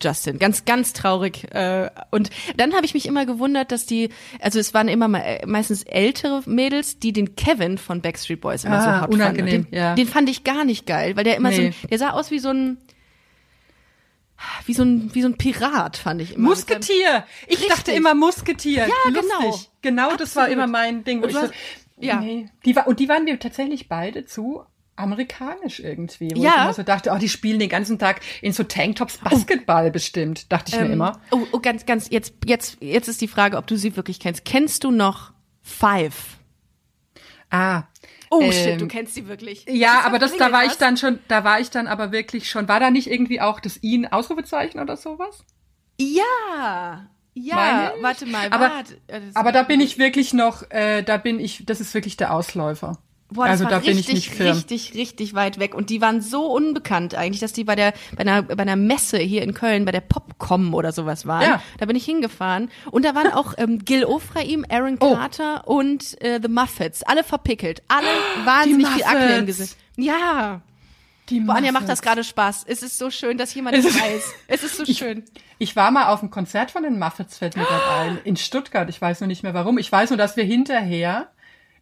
Speaker 3: Justin, ganz ganz traurig. Äh, und dann habe ich mich immer gewundert, dass die, also es waren immer me meistens ältere Mädels, die den Kevin von Backstreet Boys immer so
Speaker 4: Ah,
Speaker 3: hot fanden. Und
Speaker 4: unangenehm,
Speaker 3: Den,
Speaker 4: ja.
Speaker 3: den fand ich gar nicht geil, weil der immer so,
Speaker 4: Nee.
Speaker 3: ein- der sah aus wie so ein wie so ein wie so ein Pirat fand ich immer.
Speaker 4: Musketier. Ich
Speaker 3: Richtig.
Speaker 4: dachte immer Musketier.
Speaker 3: Ja,
Speaker 4: Lustig.
Speaker 3: genau.
Speaker 4: Genau, das war
Speaker 3: Absolut.
Speaker 4: immer mein Ding. Ich
Speaker 3: ja.
Speaker 4: Nee. Die war, und die waren mir tatsächlich beide zu amerikanisch irgendwie. Wo
Speaker 3: Ja.
Speaker 4: ich immer so dachte, oh, die spielen den ganzen Tag in so Tanktops Basketball bestimmt, dachte ich mir
Speaker 3: Ähm,
Speaker 4: immer.
Speaker 3: Oh, oh, ganz, ganz, jetzt, jetzt, jetzt ist die Frage, ob du sie wirklich kennst. Kennst du noch Five?
Speaker 4: Ah.
Speaker 3: Oh
Speaker 4: ähm,
Speaker 3: shit, du kennst sie wirklich.
Speaker 4: Ja, aber das, da war ich
Speaker 3: was?
Speaker 4: dann schon, da war ich dann aber wirklich schon, war da nicht irgendwie auch das ihn Ausrufezeichen oder sowas?
Speaker 3: Ja, ja, warte mal,
Speaker 4: Aber-
Speaker 3: warte. das-
Speaker 4: Aber da bin ich wirklich noch, äh, da bin ich, das ist wirklich der Ausläufer.
Speaker 3: Boah, das
Speaker 4: also
Speaker 3: war
Speaker 4: da
Speaker 3: richtig,
Speaker 4: bin ich nicht firm.
Speaker 3: richtig, richtig weit weg. Und die waren so unbekannt eigentlich, dass die bei der, bei einer, bei einer Messe hier in Köln, bei der Popcom oder sowas waren.
Speaker 4: Ja.
Speaker 3: Da bin ich hingefahren. Und da waren auch ähm, Gil Ofraim, Aaron
Speaker 4: Oh.
Speaker 3: Carter und äh, The Muffets. Alle verpickelt. Alle (gasps) wahnsinnig viel Akne im. Gesicht. Ja.
Speaker 4: Die
Speaker 3: Boah, Anja macht das gerade Spaß. Es ist so schön, dass jemand
Speaker 4: Es
Speaker 3: das weiß. (laughs) Es ist so schön.
Speaker 4: Ich war mal auf einem Konzert von den Muffets, fällt mir gerade ein, (gasps) in Stuttgart. Ich weiß nur nicht mehr warum. Ich weiß nur, dass wir hinterher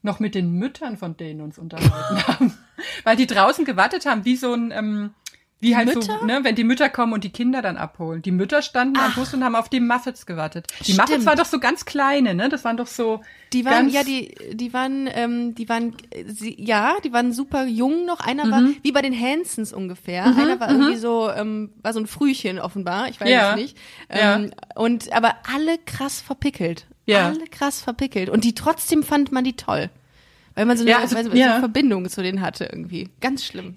Speaker 4: noch mit den Müttern von denen uns unterhalten (laughs) haben. Weil die draußen gewartet haben, wie so ein, ähm, wie halt
Speaker 3: Mütter?
Speaker 4: so, ne, wenn die Mütter kommen und die Kinder dann abholen. Die Mütter standen am Bus und haben auf die Muffets gewartet. Die
Speaker 3: Stimmt.
Speaker 4: Muffets waren doch so ganz kleine, ne? Das waren doch so.
Speaker 3: Die waren, ja, die, die waren, ähm, die waren, äh, sie, ja, die waren super jung noch. Einer
Speaker 4: Mhm.
Speaker 3: war wie bei den Hansons ungefähr. Einer war irgendwie so, ähm, war so ein Frühchen offenbar. Ich weiß
Speaker 4: Ja.
Speaker 3: es nicht.
Speaker 4: Ja.
Speaker 3: Ähm, Und aber alle krass verpickelt.
Speaker 4: Ja.
Speaker 3: Alle krass verpickelt. Und die trotzdem fand man die toll. Weil man so eine,
Speaker 4: Ja, also,
Speaker 3: weil so
Speaker 4: ja.
Speaker 3: eine Verbindung zu denen hatte irgendwie. Ganz schlimm.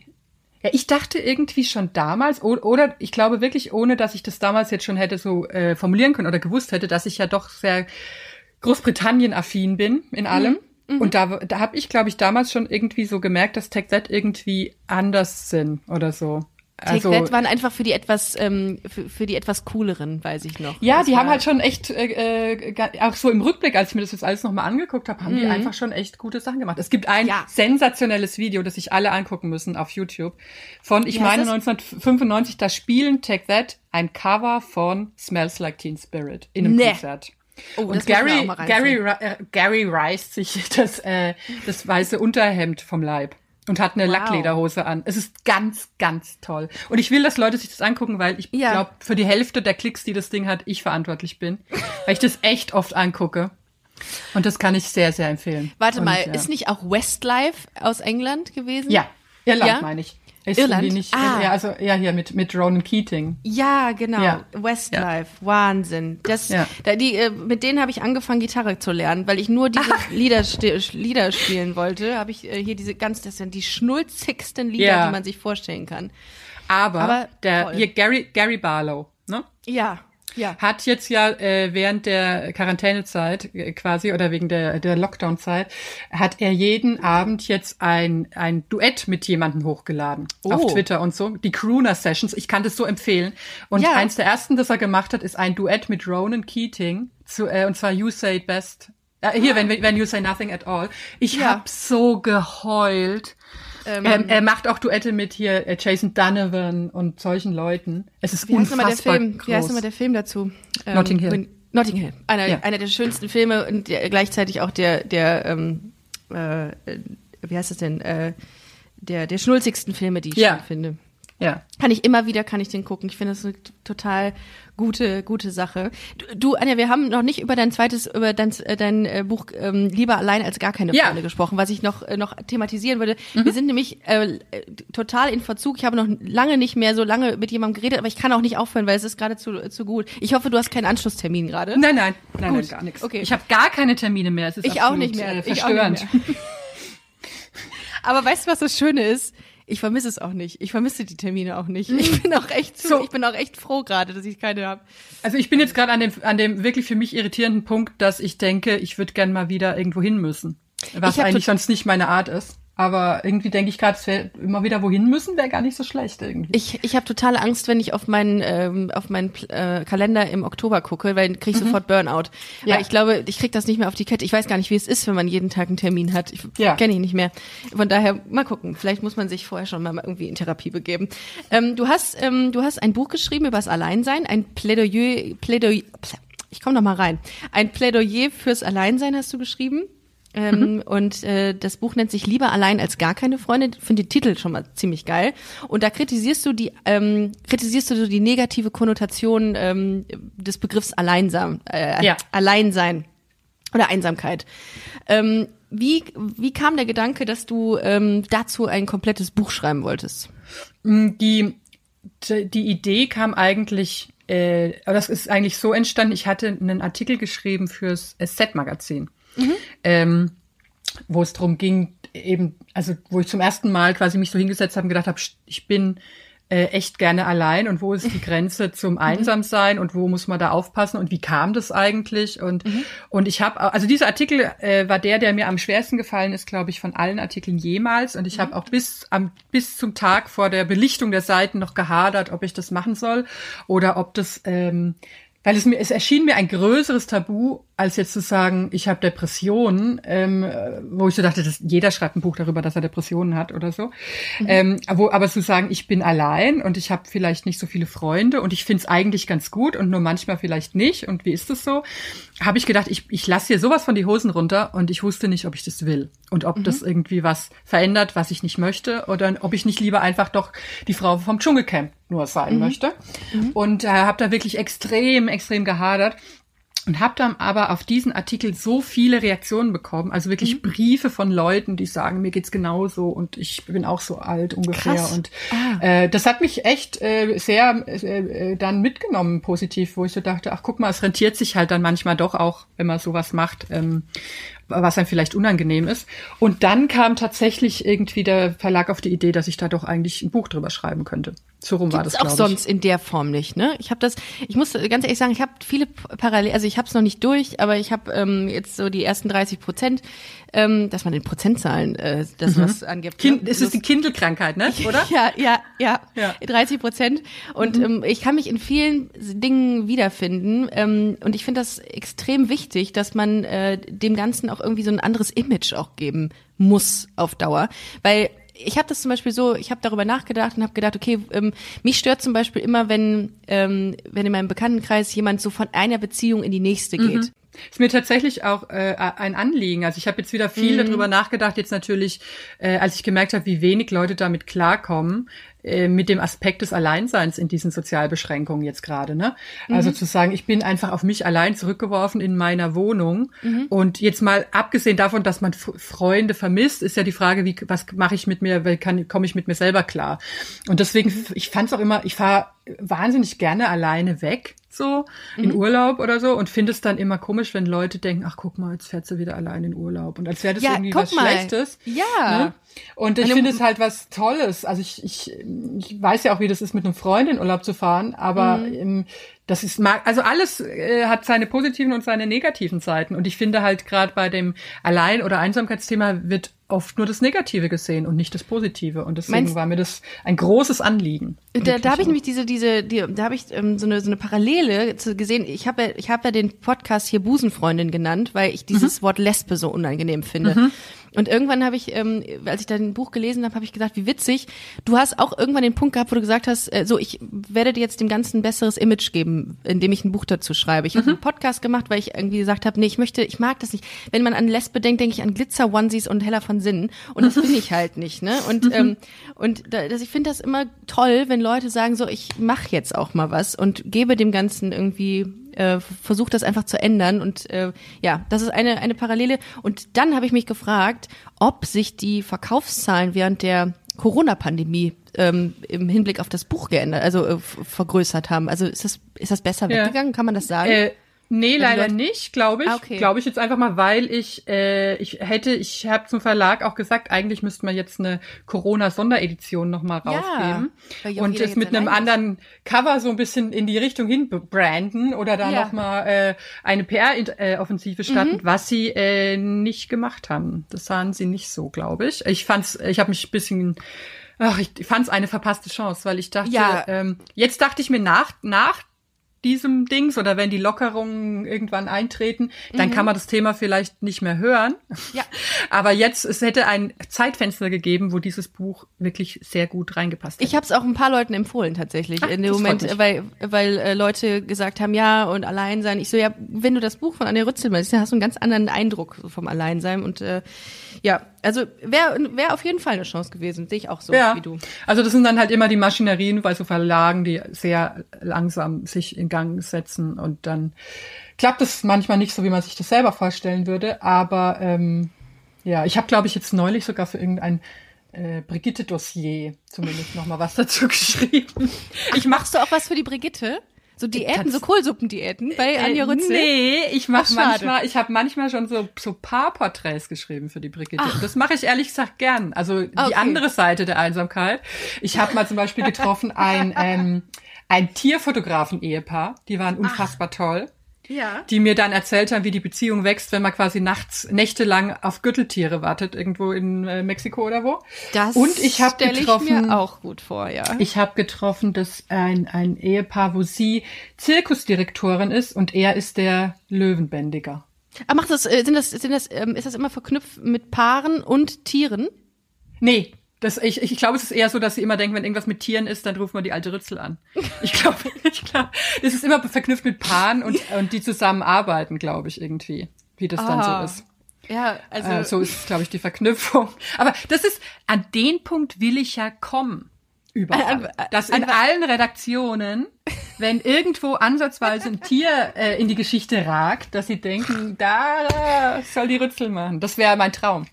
Speaker 4: Ja, ich dachte irgendwie schon damals, oder ich glaube wirklich, ohne dass ich das damals jetzt schon hätte so äh, formulieren können oder gewusst hätte, dass ich ja doch sehr Großbritannien-affin bin in allem. Und da, da habe ich, glaube ich, damals schon irgendwie so gemerkt, dass Tech Z irgendwie anders sind oder so.
Speaker 3: Take
Speaker 4: Also,
Speaker 3: That waren einfach für die etwas, ähm, für, für die etwas cooleren, weiß ich noch.
Speaker 4: ja,
Speaker 3: Das
Speaker 4: die
Speaker 3: war-
Speaker 4: haben halt schon echt, äh, äh, auch so im Rückblick, als ich mir das jetzt alles nochmal angeguckt habe, haben die einfach schon echt gute Sachen gemacht. Es gibt ein
Speaker 3: Ja.
Speaker 4: sensationelles Video, das sich alle angucken müssen auf YouTube. Von, ich
Speaker 3: heißt
Speaker 4: meine,
Speaker 3: das?
Speaker 4: 1995, da spielen Take That ein Cover von Smells Like Teen Spirit in einem
Speaker 3: Nee.
Speaker 4: Konzert.
Speaker 3: Oh,
Speaker 4: Und Gary, Gary, äh, Gary reißt sich (laughs) das, äh, das weiße Unterhemd vom Leib und hat eine
Speaker 3: Wow.
Speaker 4: Lacklederhose an. Es ist ganz, ganz toll. Und ich will, dass Leute sich das angucken, weil ich
Speaker 3: Ja.
Speaker 4: glaube, für die Hälfte der Klicks, die das Ding hat, ich verantwortlich bin. weil ich das echt oft angucke. Und das kann ich sehr, sehr empfehlen.
Speaker 3: Warte
Speaker 4: und,
Speaker 3: mal,
Speaker 4: ja.
Speaker 3: ist nicht auch Westlife aus England gewesen?
Speaker 4: Ja, Irland
Speaker 3: Ja?
Speaker 4: meine ich. Ist
Speaker 3: Irland?
Speaker 4: Nicht,
Speaker 3: Ah.
Speaker 4: Ja, also, ja, hier mit, mit Ronan Keating.
Speaker 3: Ja, genau.
Speaker 4: Ja.
Speaker 3: Westlife, Wahnsinn. Das,
Speaker 4: Ja.
Speaker 3: da, die, äh, mit denen habe ich angefangen, Gitarre zu lernen, weil ich nur diese Lieder, sti- Lieder spielen wollte. Habe ich äh, hier diese ganz, das sind die schnulzigsten Lieder,
Speaker 4: Ja.
Speaker 3: die man sich vorstellen kann.
Speaker 4: Aber,
Speaker 3: Aber
Speaker 4: der,
Speaker 3: toll.
Speaker 4: hier Gary, Gary Barlow, ne?
Speaker 3: Ja, ja.
Speaker 4: hat jetzt ja äh, während der Quarantänezeit äh, quasi oder wegen der, der Lockdown-Zeit, hat er jeden Abend jetzt ein, ein Duett mit jemandem hochgeladen
Speaker 3: Oh.
Speaker 4: auf Twitter und so. Die Crooner-Sessions, ich kann das so empfehlen. Und
Speaker 3: Ja.
Speaker 4: eins der ersten, das er gemacht hat, ist ein Duett mit Ronan Keating, zu, äh, und zwar You Say It Best. Äh, hier, wenn, wenn You Say Nothing at All. Ich
Speaker 3: Ah. Ja.
Speaker 4: hab so geheult.
Speaker 3: Ähm,
Speaker 4: Ähm, er macht auch Duette mit hier äh, Jason Donovan und solchen Leuten. Es ist
Speaker 3: Wie heißt
Speaker 4: unfassbar
Speaker 3: der Film? Wie heißt
Speaker 4: groß.
Speaker 3: nochmal der Film dazu? Ähm,
Speaker 4: Notting Hill.
Speaker 3: wenn- Notting Hill. Einer,
Speaker 4: Ja.
Speaker 3: einer der schönsten Filme und der, gleichzeitig auch der, der, ähm, äh, äh, wie heißt das denn? Äh, der, der schnulzigsten Filme, die ich
Speaker 4: Ja.
Speaker 3: finde.
Speaker 4: Ja.
Speaker 3: Kann ich immer wieder, kann ich den gucken. Ich finde das eine total gute, gute Sache. Du, du, Anja, wir haben noch nicht über dein zweites, über dein, äh, dein äh, Buch ähm, Lieber allein als gar keine
Speaker 4: Ja.
Speaker 3: Freunde gesprochen, was ich noch, äh, noch thematisieren würde. Wir sind nämlich äh, total in Verzug. Ich habe noch lange nicht mehr so lange mit jemandem geredet, aber ich kann auch nicht aufhören, weil es ist gerade zu, zu gut. Ich hoffe, du hast keinen Anschlusstermin gerade.
Speaker 4: Nein, nein, nein,
Speaker 3: Gut.
Speaker 4: nein gar nichts.
Speaker 3: Okay.
Speaker 4: Ich habe gar keine Termine mehr. Es ist
Speaker 3: Ich auch
Speaker 4: absolut,
Speaker 3: nicht mehr.
Speaker 4: Äh,
Speaker 3: Ich auch nicht
Speaker 4: verstörend.
Speaker 3: mehr. (laughs) Aber weißt du, was das Schöne ist? Ich vermisse es auch nicht. Ich vermisse die Termine auch nicht. Ich bin auch echt so, ich bin auch echt froh gerade, dass ich keine habe.
Speaker 4: Also ich bin jetzt gerade an dem, an dem wirklich für mich irritierenden Punkt, dass ich denke, ich würde gern mal wieder irgendwo hin müssen. Was eigentlich sonst nicht meine Art ist. Aber irgendwie denke ich gerade, es wäre immer wieder wohin müssen, wäre gar nicht so schlecht irgendwie.
Speaker 3: Ich, ich habe totale Angst, wenn ich auf meinen ähm, auf meinen äh, Kalender im Oktober gucke, weil dann krieg ich mhm. sofort Burnout. Ja. Weil ich glaube, ich krieg das nicht mehr auf die Kette. Ich weiß gar nicht, wie es ist, wenn man jeden Tag einen Termin hat. Ich ja. kenne ich nicht mehr. Von daher mal gucken. Vielleicht muss man sich vorher schon mal irgendwie in Therapie begeben. Ähm, du hast ähm, du hast ein Buch geschrieben über das Alleinsein, ein Plädoyer Plädoyer. Ich komme noch mal rein. Ein Plädoyer fürs Alleinsein hast du geschrieben. Ähm, mhm. Und äh, das Buch nennt sich Lieber allein als gar keine Freunde. Finde den Titel schon mal ziemlich geil. Und da kritisierst du die ähm, kritisierst du so die negative Konnotation ähm, des Begriffs Alleinsam, äh, ja. Alleinsein oder Einsamkeit. Ähm, wie, wie kam der Gedanke, dass du ähm, dazu ein komplettes Buch schreiben wolltest?
Speaker 4: Mm, die, die Idee kam eigentlich, äh, das ist eigentlich so entstanden, ich hatte einen Artikel geschrieben fürs Set-Magazin mhm. ähm, wo es darum ging, eben, also wo ich zum ersten Mal quasi mich so hingesetzt habe und gedacht habe, ich bin äh, echt gerne allein und wo ist die Grenze zum mhm. Einsamsein und wo muss man da aufpassen und wie kam das eigentlich und mhm. und ich habe also dieser Artikel äh, war der der mir am schwersten gefallen ist glaube ich von allen Artikeln jemals und ich mhm. habe auch bis am bis zum Tag vor der Belichtung der Seiten noch gehadert ob ich das machen soll oder ob das ähm, weil es mir es erschien mir ein größeres Tabu als jetzt zu sagen, ich habe Depressionen, ähm, wo ich so dachte, dass jeder schreibt ein Buch darüber, dass er Depressionen hat oder so. Mhm. Ähm, wo, aber zu sagen, ich bin allein und ich habe vielleicht nicht so viele Freunde und ich finde es eigentlich ganz gut und nur manchmal vielleicht nicht und wie ist das so, habe ich gedacht, ich, ich lasse hier sowas von die Hosen runter und ich wusste nicht, ob ich das will und ob mhm. das irgendwie was verändert, was ich nicht möchte oder ob ich nicht lieber einfach doch die Frau vom Dschungelcamp nur sein mhm. möchte. Mhm. Und äh, habe da wirklich extrem, extrem gehadert und habe dann aber auf diesen Artikel so viele Reaktionen bekommen, also wirklich mhm. Briefe von Leuten, die sagen, mir geht's genauso und ich bin auch so alt ungefähr Krass. und ah. äh, das hat mich echt äh, sehr äh, dann mitgenommen positiv, wo ich so dachte, ach guck mal, es rentiert sich halt dann manchmal doch auch, wenn man sowas macht. Ähm, was einem vielleicht unangenehm ist. Und dann kam tatsächlich irgendwie der Verlag auf die Idee, dass ich da doch eigentlich ein Buch drüber schreiben könnte. So rum war das
Speaker 3: auch sonst in der Form nicht, ne? Ich habe das, ich muss ganz ehrlich sagen, ich habe viele parallel, also ich habe es noch nicht durch, aber ich habe ähm, jetzt so die ersten 30 Prozent, ähm, dass man in Prozentzahlen äh, das mhm. was angibt.
Speaker 4: Kind, ne? Es ist die Kindelkrankheit, ne? (laughs) Oder?
Speaker 3: ja, ja, ja, ja. 30 Prozent. Und mhm. ähm, ich kann mich in vielen Dingen wiederfinden. Ähm, und ich finde das extrem wichtig, dass man äh, dem Ganzen auch irgendwie so ein anderes Image auch geben muss auf Dauer, weil ich habe das zum Beispiel so, ich habe darüber nachgedacht und habe gedacht, okay, ähm, mich stört zum Beispiel immer, wenn, ähm, wenn in meinem Bekanntenkreis jemand so von einer Beziehung in die nächste geht. Mhm.
Speaker 4: Ist mir tatsächlich auch äh, ein Anliegen. Also ich habe jetzt wieder viel mhm. darüber nachgedacht, jetzt natürlich, äh, als ich gemerkt habe, wie wenig Leute damit klarkommen, äh, mit dem Aspekt des Alleinseins in diesen Sozialbeschränkungen jetzt gerade. Ne? Also mhm. zu sagen, ich bin einfach auf mich allein zurückgeworfen in meiner Wohnung. Mhm. Und jetzt mal abgesehen davon, dass man Freunde vermisst, ist ja die Frage, wie was mache ich mit mir, wie kann komme ich mit mir selber klar? Und deswegen, ich fand es auch immer, ich fahre wahnsinnig gerne alleine weg so mhm. in Urlaub oder so und finde es dann immer komisch, wenn Leute denken, ach guck mal, jetzt fährt sie wieder allein in Urlaub und als wäre das ja, irgendwie was mal. Schlechtes.
Speaker 3: Ja. Ne?
Speaker 4: Und ich finde es halt was Tolles. Also ich, ich, ich weiß ja auch, wie das ist, mit einem Freund in Urlaub zu fahren, aber mhm. Das ist also alles äh, hat seine positiven und seine negativen Seiten und ich finde halt gerade bei dem Allein- oder Einsamkeitsthema wird oft nur das Negative gesehen und nicht das Positive. Und deswegen Meinst, war mir das ein großes Anliegen.
Speaker 3: Da, da habe ich nämlich diese, diese, die, da habe ich ähm, so eine so eine Parallele zu gesehen. Ich habe ja, ich habe ja den Podcast hier Busenfreundin genannt, weil ich dieses mhm. Wort Lesbe so unangenehm finde. Mhm. Und irgendwann habe ich, ähm, als ich dein Buch gelesen habe, habe ich gesagt, wie witzig. Du hast auch irgendwann den Punkt gehabt, wo du gesagt hast, äh, so ich werde dir jetzt dem Ganzen ein besseres Image geben, indem ich ein Buch dazu schreibe. Ich mhm. habe einen Podcast gemacht, weil ich irgendwie gesagt habe, nee, ich möchte, ich mag das nicht. Wenn man an Lesbe denkt, denke ich an Glitzer Onesies und Heller von Sinnen. Und das bin ich halt nicht, ne? Und mhm. ähm, und da, das, ich finde das immer toll, wenn Leute sagen, so ich mache jetzt auch mal was und gebe dem Ganzen irgendwie äh, versucht das einfach zu ändern. Und äh, ja, das ist eine, eine Parallele. Und dann habe ich mich gefragt, ob sich die Verkaufszahlen während der Corona-Pandemie ähm, im Hinblick auf das Buch geändert, also äh, vergrößert haben. Also ist das, ist das besser ja. weggegangen? Kann man das sagen? Äh
Speaker 4: Nee,
Speaker 3: die
Speaker 4: leider nicht, glaube ich.
Speaker 3: Ah, okay.
Speaker 4: Glaube ich jetzt einfach mal, weil ich, äh, ich hätte, ich habe zum Verlag auch gesagt, eigentlich müsste man jetzt eine Corona-Sonderedition nochmal
Speaker 3: Ja,
Speaker 4: rausgeben.
Speaker 3: ja
Speaker 4: und
Speaker 3: jetzt
Speaker 4: mit einem anderen Cover so ein bisschen in die Richtung hin branden oder da
Speaker 3: Ja.
Speaker 4: noch nochmal äh, eine PR-Offensive starten,
Speaker 3: Mhm.
Speaker 4: was sie äh, nicht gemacht haben. Das sahen sie nicht so, glaube ich. Ich fand's, ich habe mich ein bisschen Ach, ich fand's eine verpasste Chance, weil ich dachte,
Speaker 3: Ja.
Speaker 4: ähm, jetzt dachte ich mir nach, nach diesem Dings oder wenn die Lockerungen irgendwann eintreten, dann kann man das Thema vielleicht nicht mehr hören.
Speaker 3: Mhm. Ja. (laughs)
Speaker 4: Aber jetzt, es hätte ein Zeitfenster gegeben, wo dieses Buch wirklich sehr gut reingepasst hätte.
Speaker 3: Ich habe es auch ein paar Leuten empfohlen tatsächlich
Speaker 4: Ach,
Speaker 3: in dem Moment, weil weil äh, Leute gesagt haben, ja und Alleinsein. Ich so ja, wenn du das Buch von Anja Rützel liest, dann hast du einen ganz anderen Eindruck vom Alleinsein und äh, ja, also wäre wär auf jeden Fall eine Chance gewesen, sehe ich auch so
Speaker 4: ja.
Speaker 3: wie du.
Speaker 4: Also das sind dann halt immer die Maschinerien bei so Verlagen, die sehr langsam sich in Gang setzen und dann klappt es manchmal nicht so, wie man sich das selber vorstellen würde. Aber ähm, ja, ich habe, glaube ich, jetzt neulich sogar für irgendein äh, Brigitte-Dossier zumindest noch mal was (laughs) dazu geschrieben.
Speaker 3: Ich machst du auch was für die Brigitte? So Diäten, so Kohlsuppendiäten bei Anja
Speaker 4: Äh,
Speaker 3: Rützel?
Speaker 4: Nee, ich mache
Speaker 3: Ach,
Speaker 4: manchmal, ich habe manchmal schon so so Paarporträts geschrieben für die Brigitte. Und das mache ich ehrlich gesagt gern. Also die
Speaker 3: Okay.
Speaker 4: andere Seite der Einsamkeit. Ich habe mal zum Beispiel getroffen ein (laughs) ähm, ein Tierfotografen-Ehepaar. Die waren unfassbar toll.
Speaker 3: Ja.
Speaker 4: Die mir dann erzählt haben, wie die Beziehung wächst, wenn man quasi nachts nächtelang auf Gürteltiere wartet, irgendwo in äh, Mexiko oder wo.
Speaker 3: Das
Speaker 4: Und ich habe
Speaker 3: stelle ich
Speaker 4: getroffen,
Speaker 3: mir auch gut vor, ja.
Speaker 4: ich habe getroffen, dass ein, ein Ehepaar, wo sie Zirkusdirektorin ist und er ist der Löwenbändiger.
Speaker 3: Aber macht das, äh, sind das, sind das, ähm, ist das immer verknüpft mit Paaren und Tieren?
Speaker 4: Nee, das, ich, ich glaube, es ist eher so, dass sie immer denken, wenn irgendwas mit Tieren ist, dann ruft man die alte Rützel an. Ich glaube, (laughs) ich glaube, das ist immer verknüpft mit Paaren und, (laughs) und die zusammenarbeiten, glaube ich, irgendwie, wie das dann
Speaker 3: Ah.
Speaker 4: so ist.
Speaker 3: Ja, also
Speaker 4: Äh, so ist, glaube ich, die Verknüpfung. Aber das ist, an den Punkt will ich ja kommen. Überall.
Speaker 3: An- an-
Speaker 4: Dass in allen Redaktionen, wenn irgendwo ansatzweise ein Tier äh, in die Geschichte ragt, dass sie denken, da soll die Rützel machen. Das wäre mein Traum.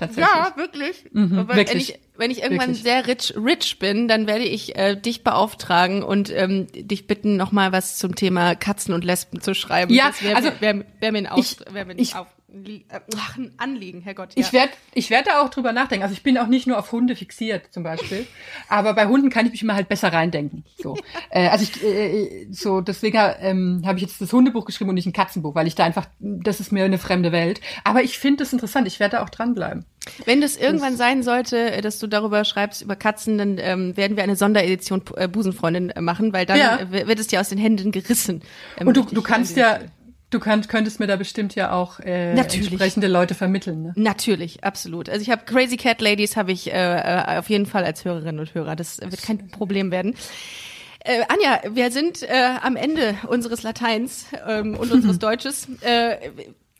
Speaker 4: Tatsächlich.
Speaker 3: Ja, wirklich. Aber wenn,
Speaker 4: wirklich.
Speaker 3: ich, wenn ich irgendwann
Speaker 4: Wirklich.
Speaker 3: sehr rich, rich bin, dann werde ich äh, dich beauftragen und ähm, dich bitten, nochmal was zum Thema Katzen und Lesben zu schreiben.
Speaker 4: Ja,
Speaker 3: das wäre
Speaker 4: also
Speaker 3: wär, wär, wär mir ein, Aus,
Speaker 4: ich-
Speaker 3: wär mir ein,
Speaker 4: ich-
Speaker 3: auf, ach, ein Anliegen, Herrgott. Ja.
Speaker 4: Ich werde ich werd da auch drüber nachdenken. Also ich bin auch nicht nur auf Hunde fixiert zum Beispiel, aber bei Hunden kann ich mich immer halt besser reindenken. So, (laughs) äh, also ich äh, so deswegen ähm, habe ich jetzt das Hundebuch geschrieben und nicht ein Katzenbuch, weil ich da einfach das ist mir eine fremde Welt. Aber ich finde das interessant. Ich werde da auch dranbleiben.
Speaker 3: Wenn das irgendwann sein sollte, äh, dass du darüber schreibst, über Katzen, dann ähm, werden wir eine Sonderedition äh, Busenfreundin äh, machen, weil dann
Speaker 4: Ja.
Speaker 3: äh, wird es dir aus den Händen gerissen. Ähm,
Speaker 4: Und du, du kannst
Speaker 3: an
Speaker 4: ja. Du könnt, könntest mir da bestimmt ja auch äh,
Speaker 3: Natürlich.
Speaker 4: entsprechende Leute vermitteln. Ne?
Speaker 3: Natürlich, absolut. Also ich habe Crazy Cat Ladies habe ich äh, äh, auf jeden Fall als Hörerinnen und Hörer. Das wird kein Problem werden. Äh, Anja, wir sind äh, am Ende unseres Lateins ähm, und (laughs) unseres Deutsches. Äh,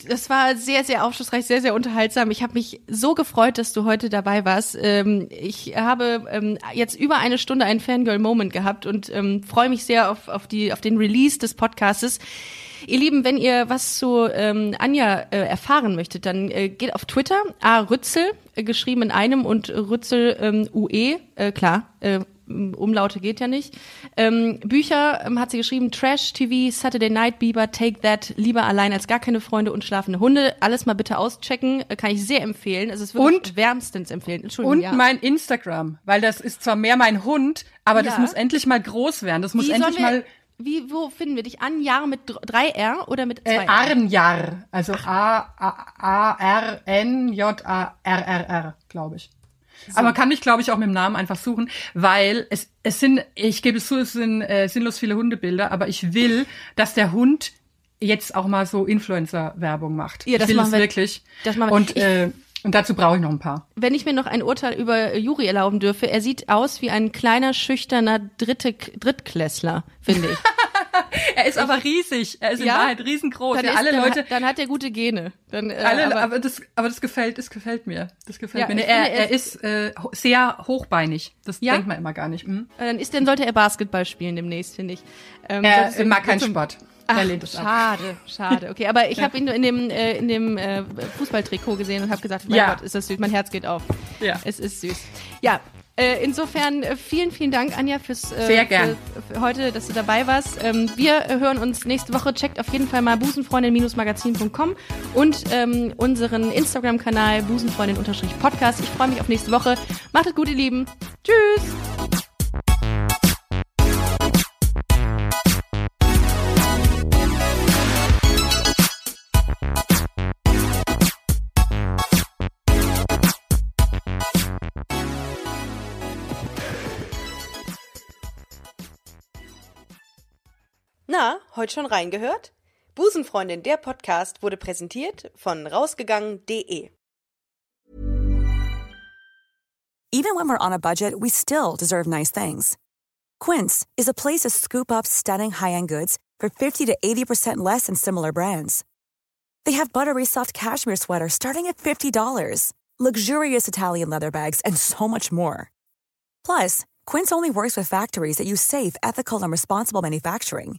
Speaker 3: das war sehr, sehr aufschlussreich, sehr, sehr unterhaltsam. Ich habe mich so gefreut, dass du heute dabei warst. Ähm, ich habe ähm, jetzt über eine Stunde einen Fangirl-Moment gehabt und ähm, freue mich sehr auf, auf, die, auf den Release des Podcastes. Ihr Lieben, wenn ihr was zu ähm, Anja äh, erfahren möchtet, dann äh, geht auf Twitter, A. Rützel, äh, geschrieben in einem und Rützel ähm, UE, äh, klar, äh, Umlaute geht ja nicht. Ähm, Bücher ähm, hat sie geschrieben, Trash TV, Saturday Night Bieber, Take That, Lieber allein als gar keine Freunde und schlafende Hunde. Alles mal bitte auschecken, äh, kann ich sehr empfehlen. Es ist wirklich
Speaker 4: Und-
Speaker 3: wärmstens empfehlen. Entschuldigung,
Speaker 4: Und
Speaker 3: ja.
Speaker 4: mein Instagram, weil das ist zwar mehr mein Hund, aber das
Speaker 3: Ja.
Speaker 4: muss endlich mal groß werden. Das muss
Speaker 3: wie
Speaker 4: endlich mal
Speaker 3: wie, wo finden wir dich? Anjar mit dr- drei R oder mit zwei
Speaker 4: Äh,
Speaker 3: R?
Speaker 4: Arnjar, also A, A, A, R, N, J, A, R, R, R, glaube ich. Aber man kann mich, glaube ich, auch mit dem Namen einfach suchen, weil es, es sind, ich gebe es zu, es sind äh, sinnlos viele Hundebilder, aber ich will, dass der Hund jetzt auch mal so Influencer-Werbung macht.
Speaker 3: Ja, das
Speaker 4: ich will
Speaker 3: machen
Speaker 4: es
Speaker 3: wir-
Speaker 4: wirklich.
Speaker 3: das machen wir.
Speaker 4: Und,
Speaker 3: Ich-
Speaker 4: äh, und dazu brauche ich noch ein paar.
Speaker 3: wenn ich mir noch ein Urteil über Juri erlauben dürfe, er sieht aus wie ein kleiner, schüchterner Dritte, Drittklässler, finde ich. (laughs)
Speaker 4: Er ist aber riesig. Er ist in
Speaker 3: Ja?
Speaker 4: Wahrheit riesengroß.
Speaker 3: Dann,
Speaker 4: Ja,
Speaker 3: ist,
Speaker 4: alle
Speaker 3: dann,
Speaker 4: Leute,
Speaker 3: hat, dann hat er gute Gene. Dann, äh,
Speaker 4: alle,
Speaker 3: aber,
Speaker 4: aber, das, aber das gefällt, das gefällt mir. Das gefällt
Speaker 3: Ja,
Speaker 4: mir. Nee, Er,
Speaker 3: finde, er
Speaker 4: ist äh, sehr hochbeinig. Das
Speaker 3: Ja?
Speaker 4: denkt man immer gar nicht. Hm?
Speaker 3: dann ist, dann sollte er Basketball spielen demnächst, finde ich. Ähm,
Speaker 4: Er mag keinen Sport.
Speaker 3: Ach, schade, schade. Okay, aber ich habe ihn nur in dem äh, in dem äh, Fußballtrikot gesehen und habe gesagt, mein
Speaker 4: Ja.
Speaker 3: Gott, ist das süß, mein Herz geht auf.
Speaker 4: Ja.
Speaker 3: Es ist süß. Ja, Äh, insofern äh, vielen, vielen Dank, Anja, fürs äh,
Speaker 4: Sehr gern.
Speaker 3: Für, für heute, dass du dabei warst. Ähm, wir hören uns nächste Woche. Checkt auf jeden Fall mal busenfreundin-magazin.com und ähm, unseren Instagram-Kanal busenfreundin-podcast. Ich freue mich auf nächste Woche. Macht es gut, ihr Lieben. Tschüss.
Speaker 6: Na, heute schon reingehört? Busenfreundin, der Podcast wurde präsentiert von rausgegangen.de.
Speaker 7: Even when we're on a budget, we still deserve nice things. Quince is a place to scoop up stunning high-end goods for 50 to 80% less than similar brands. They have buttery soft cashmere sweaters starting at $50, luxurious Italian leather bags, and so much more. Plus, Quince only works with factories that use safe, ethical, and responsible manufacturing.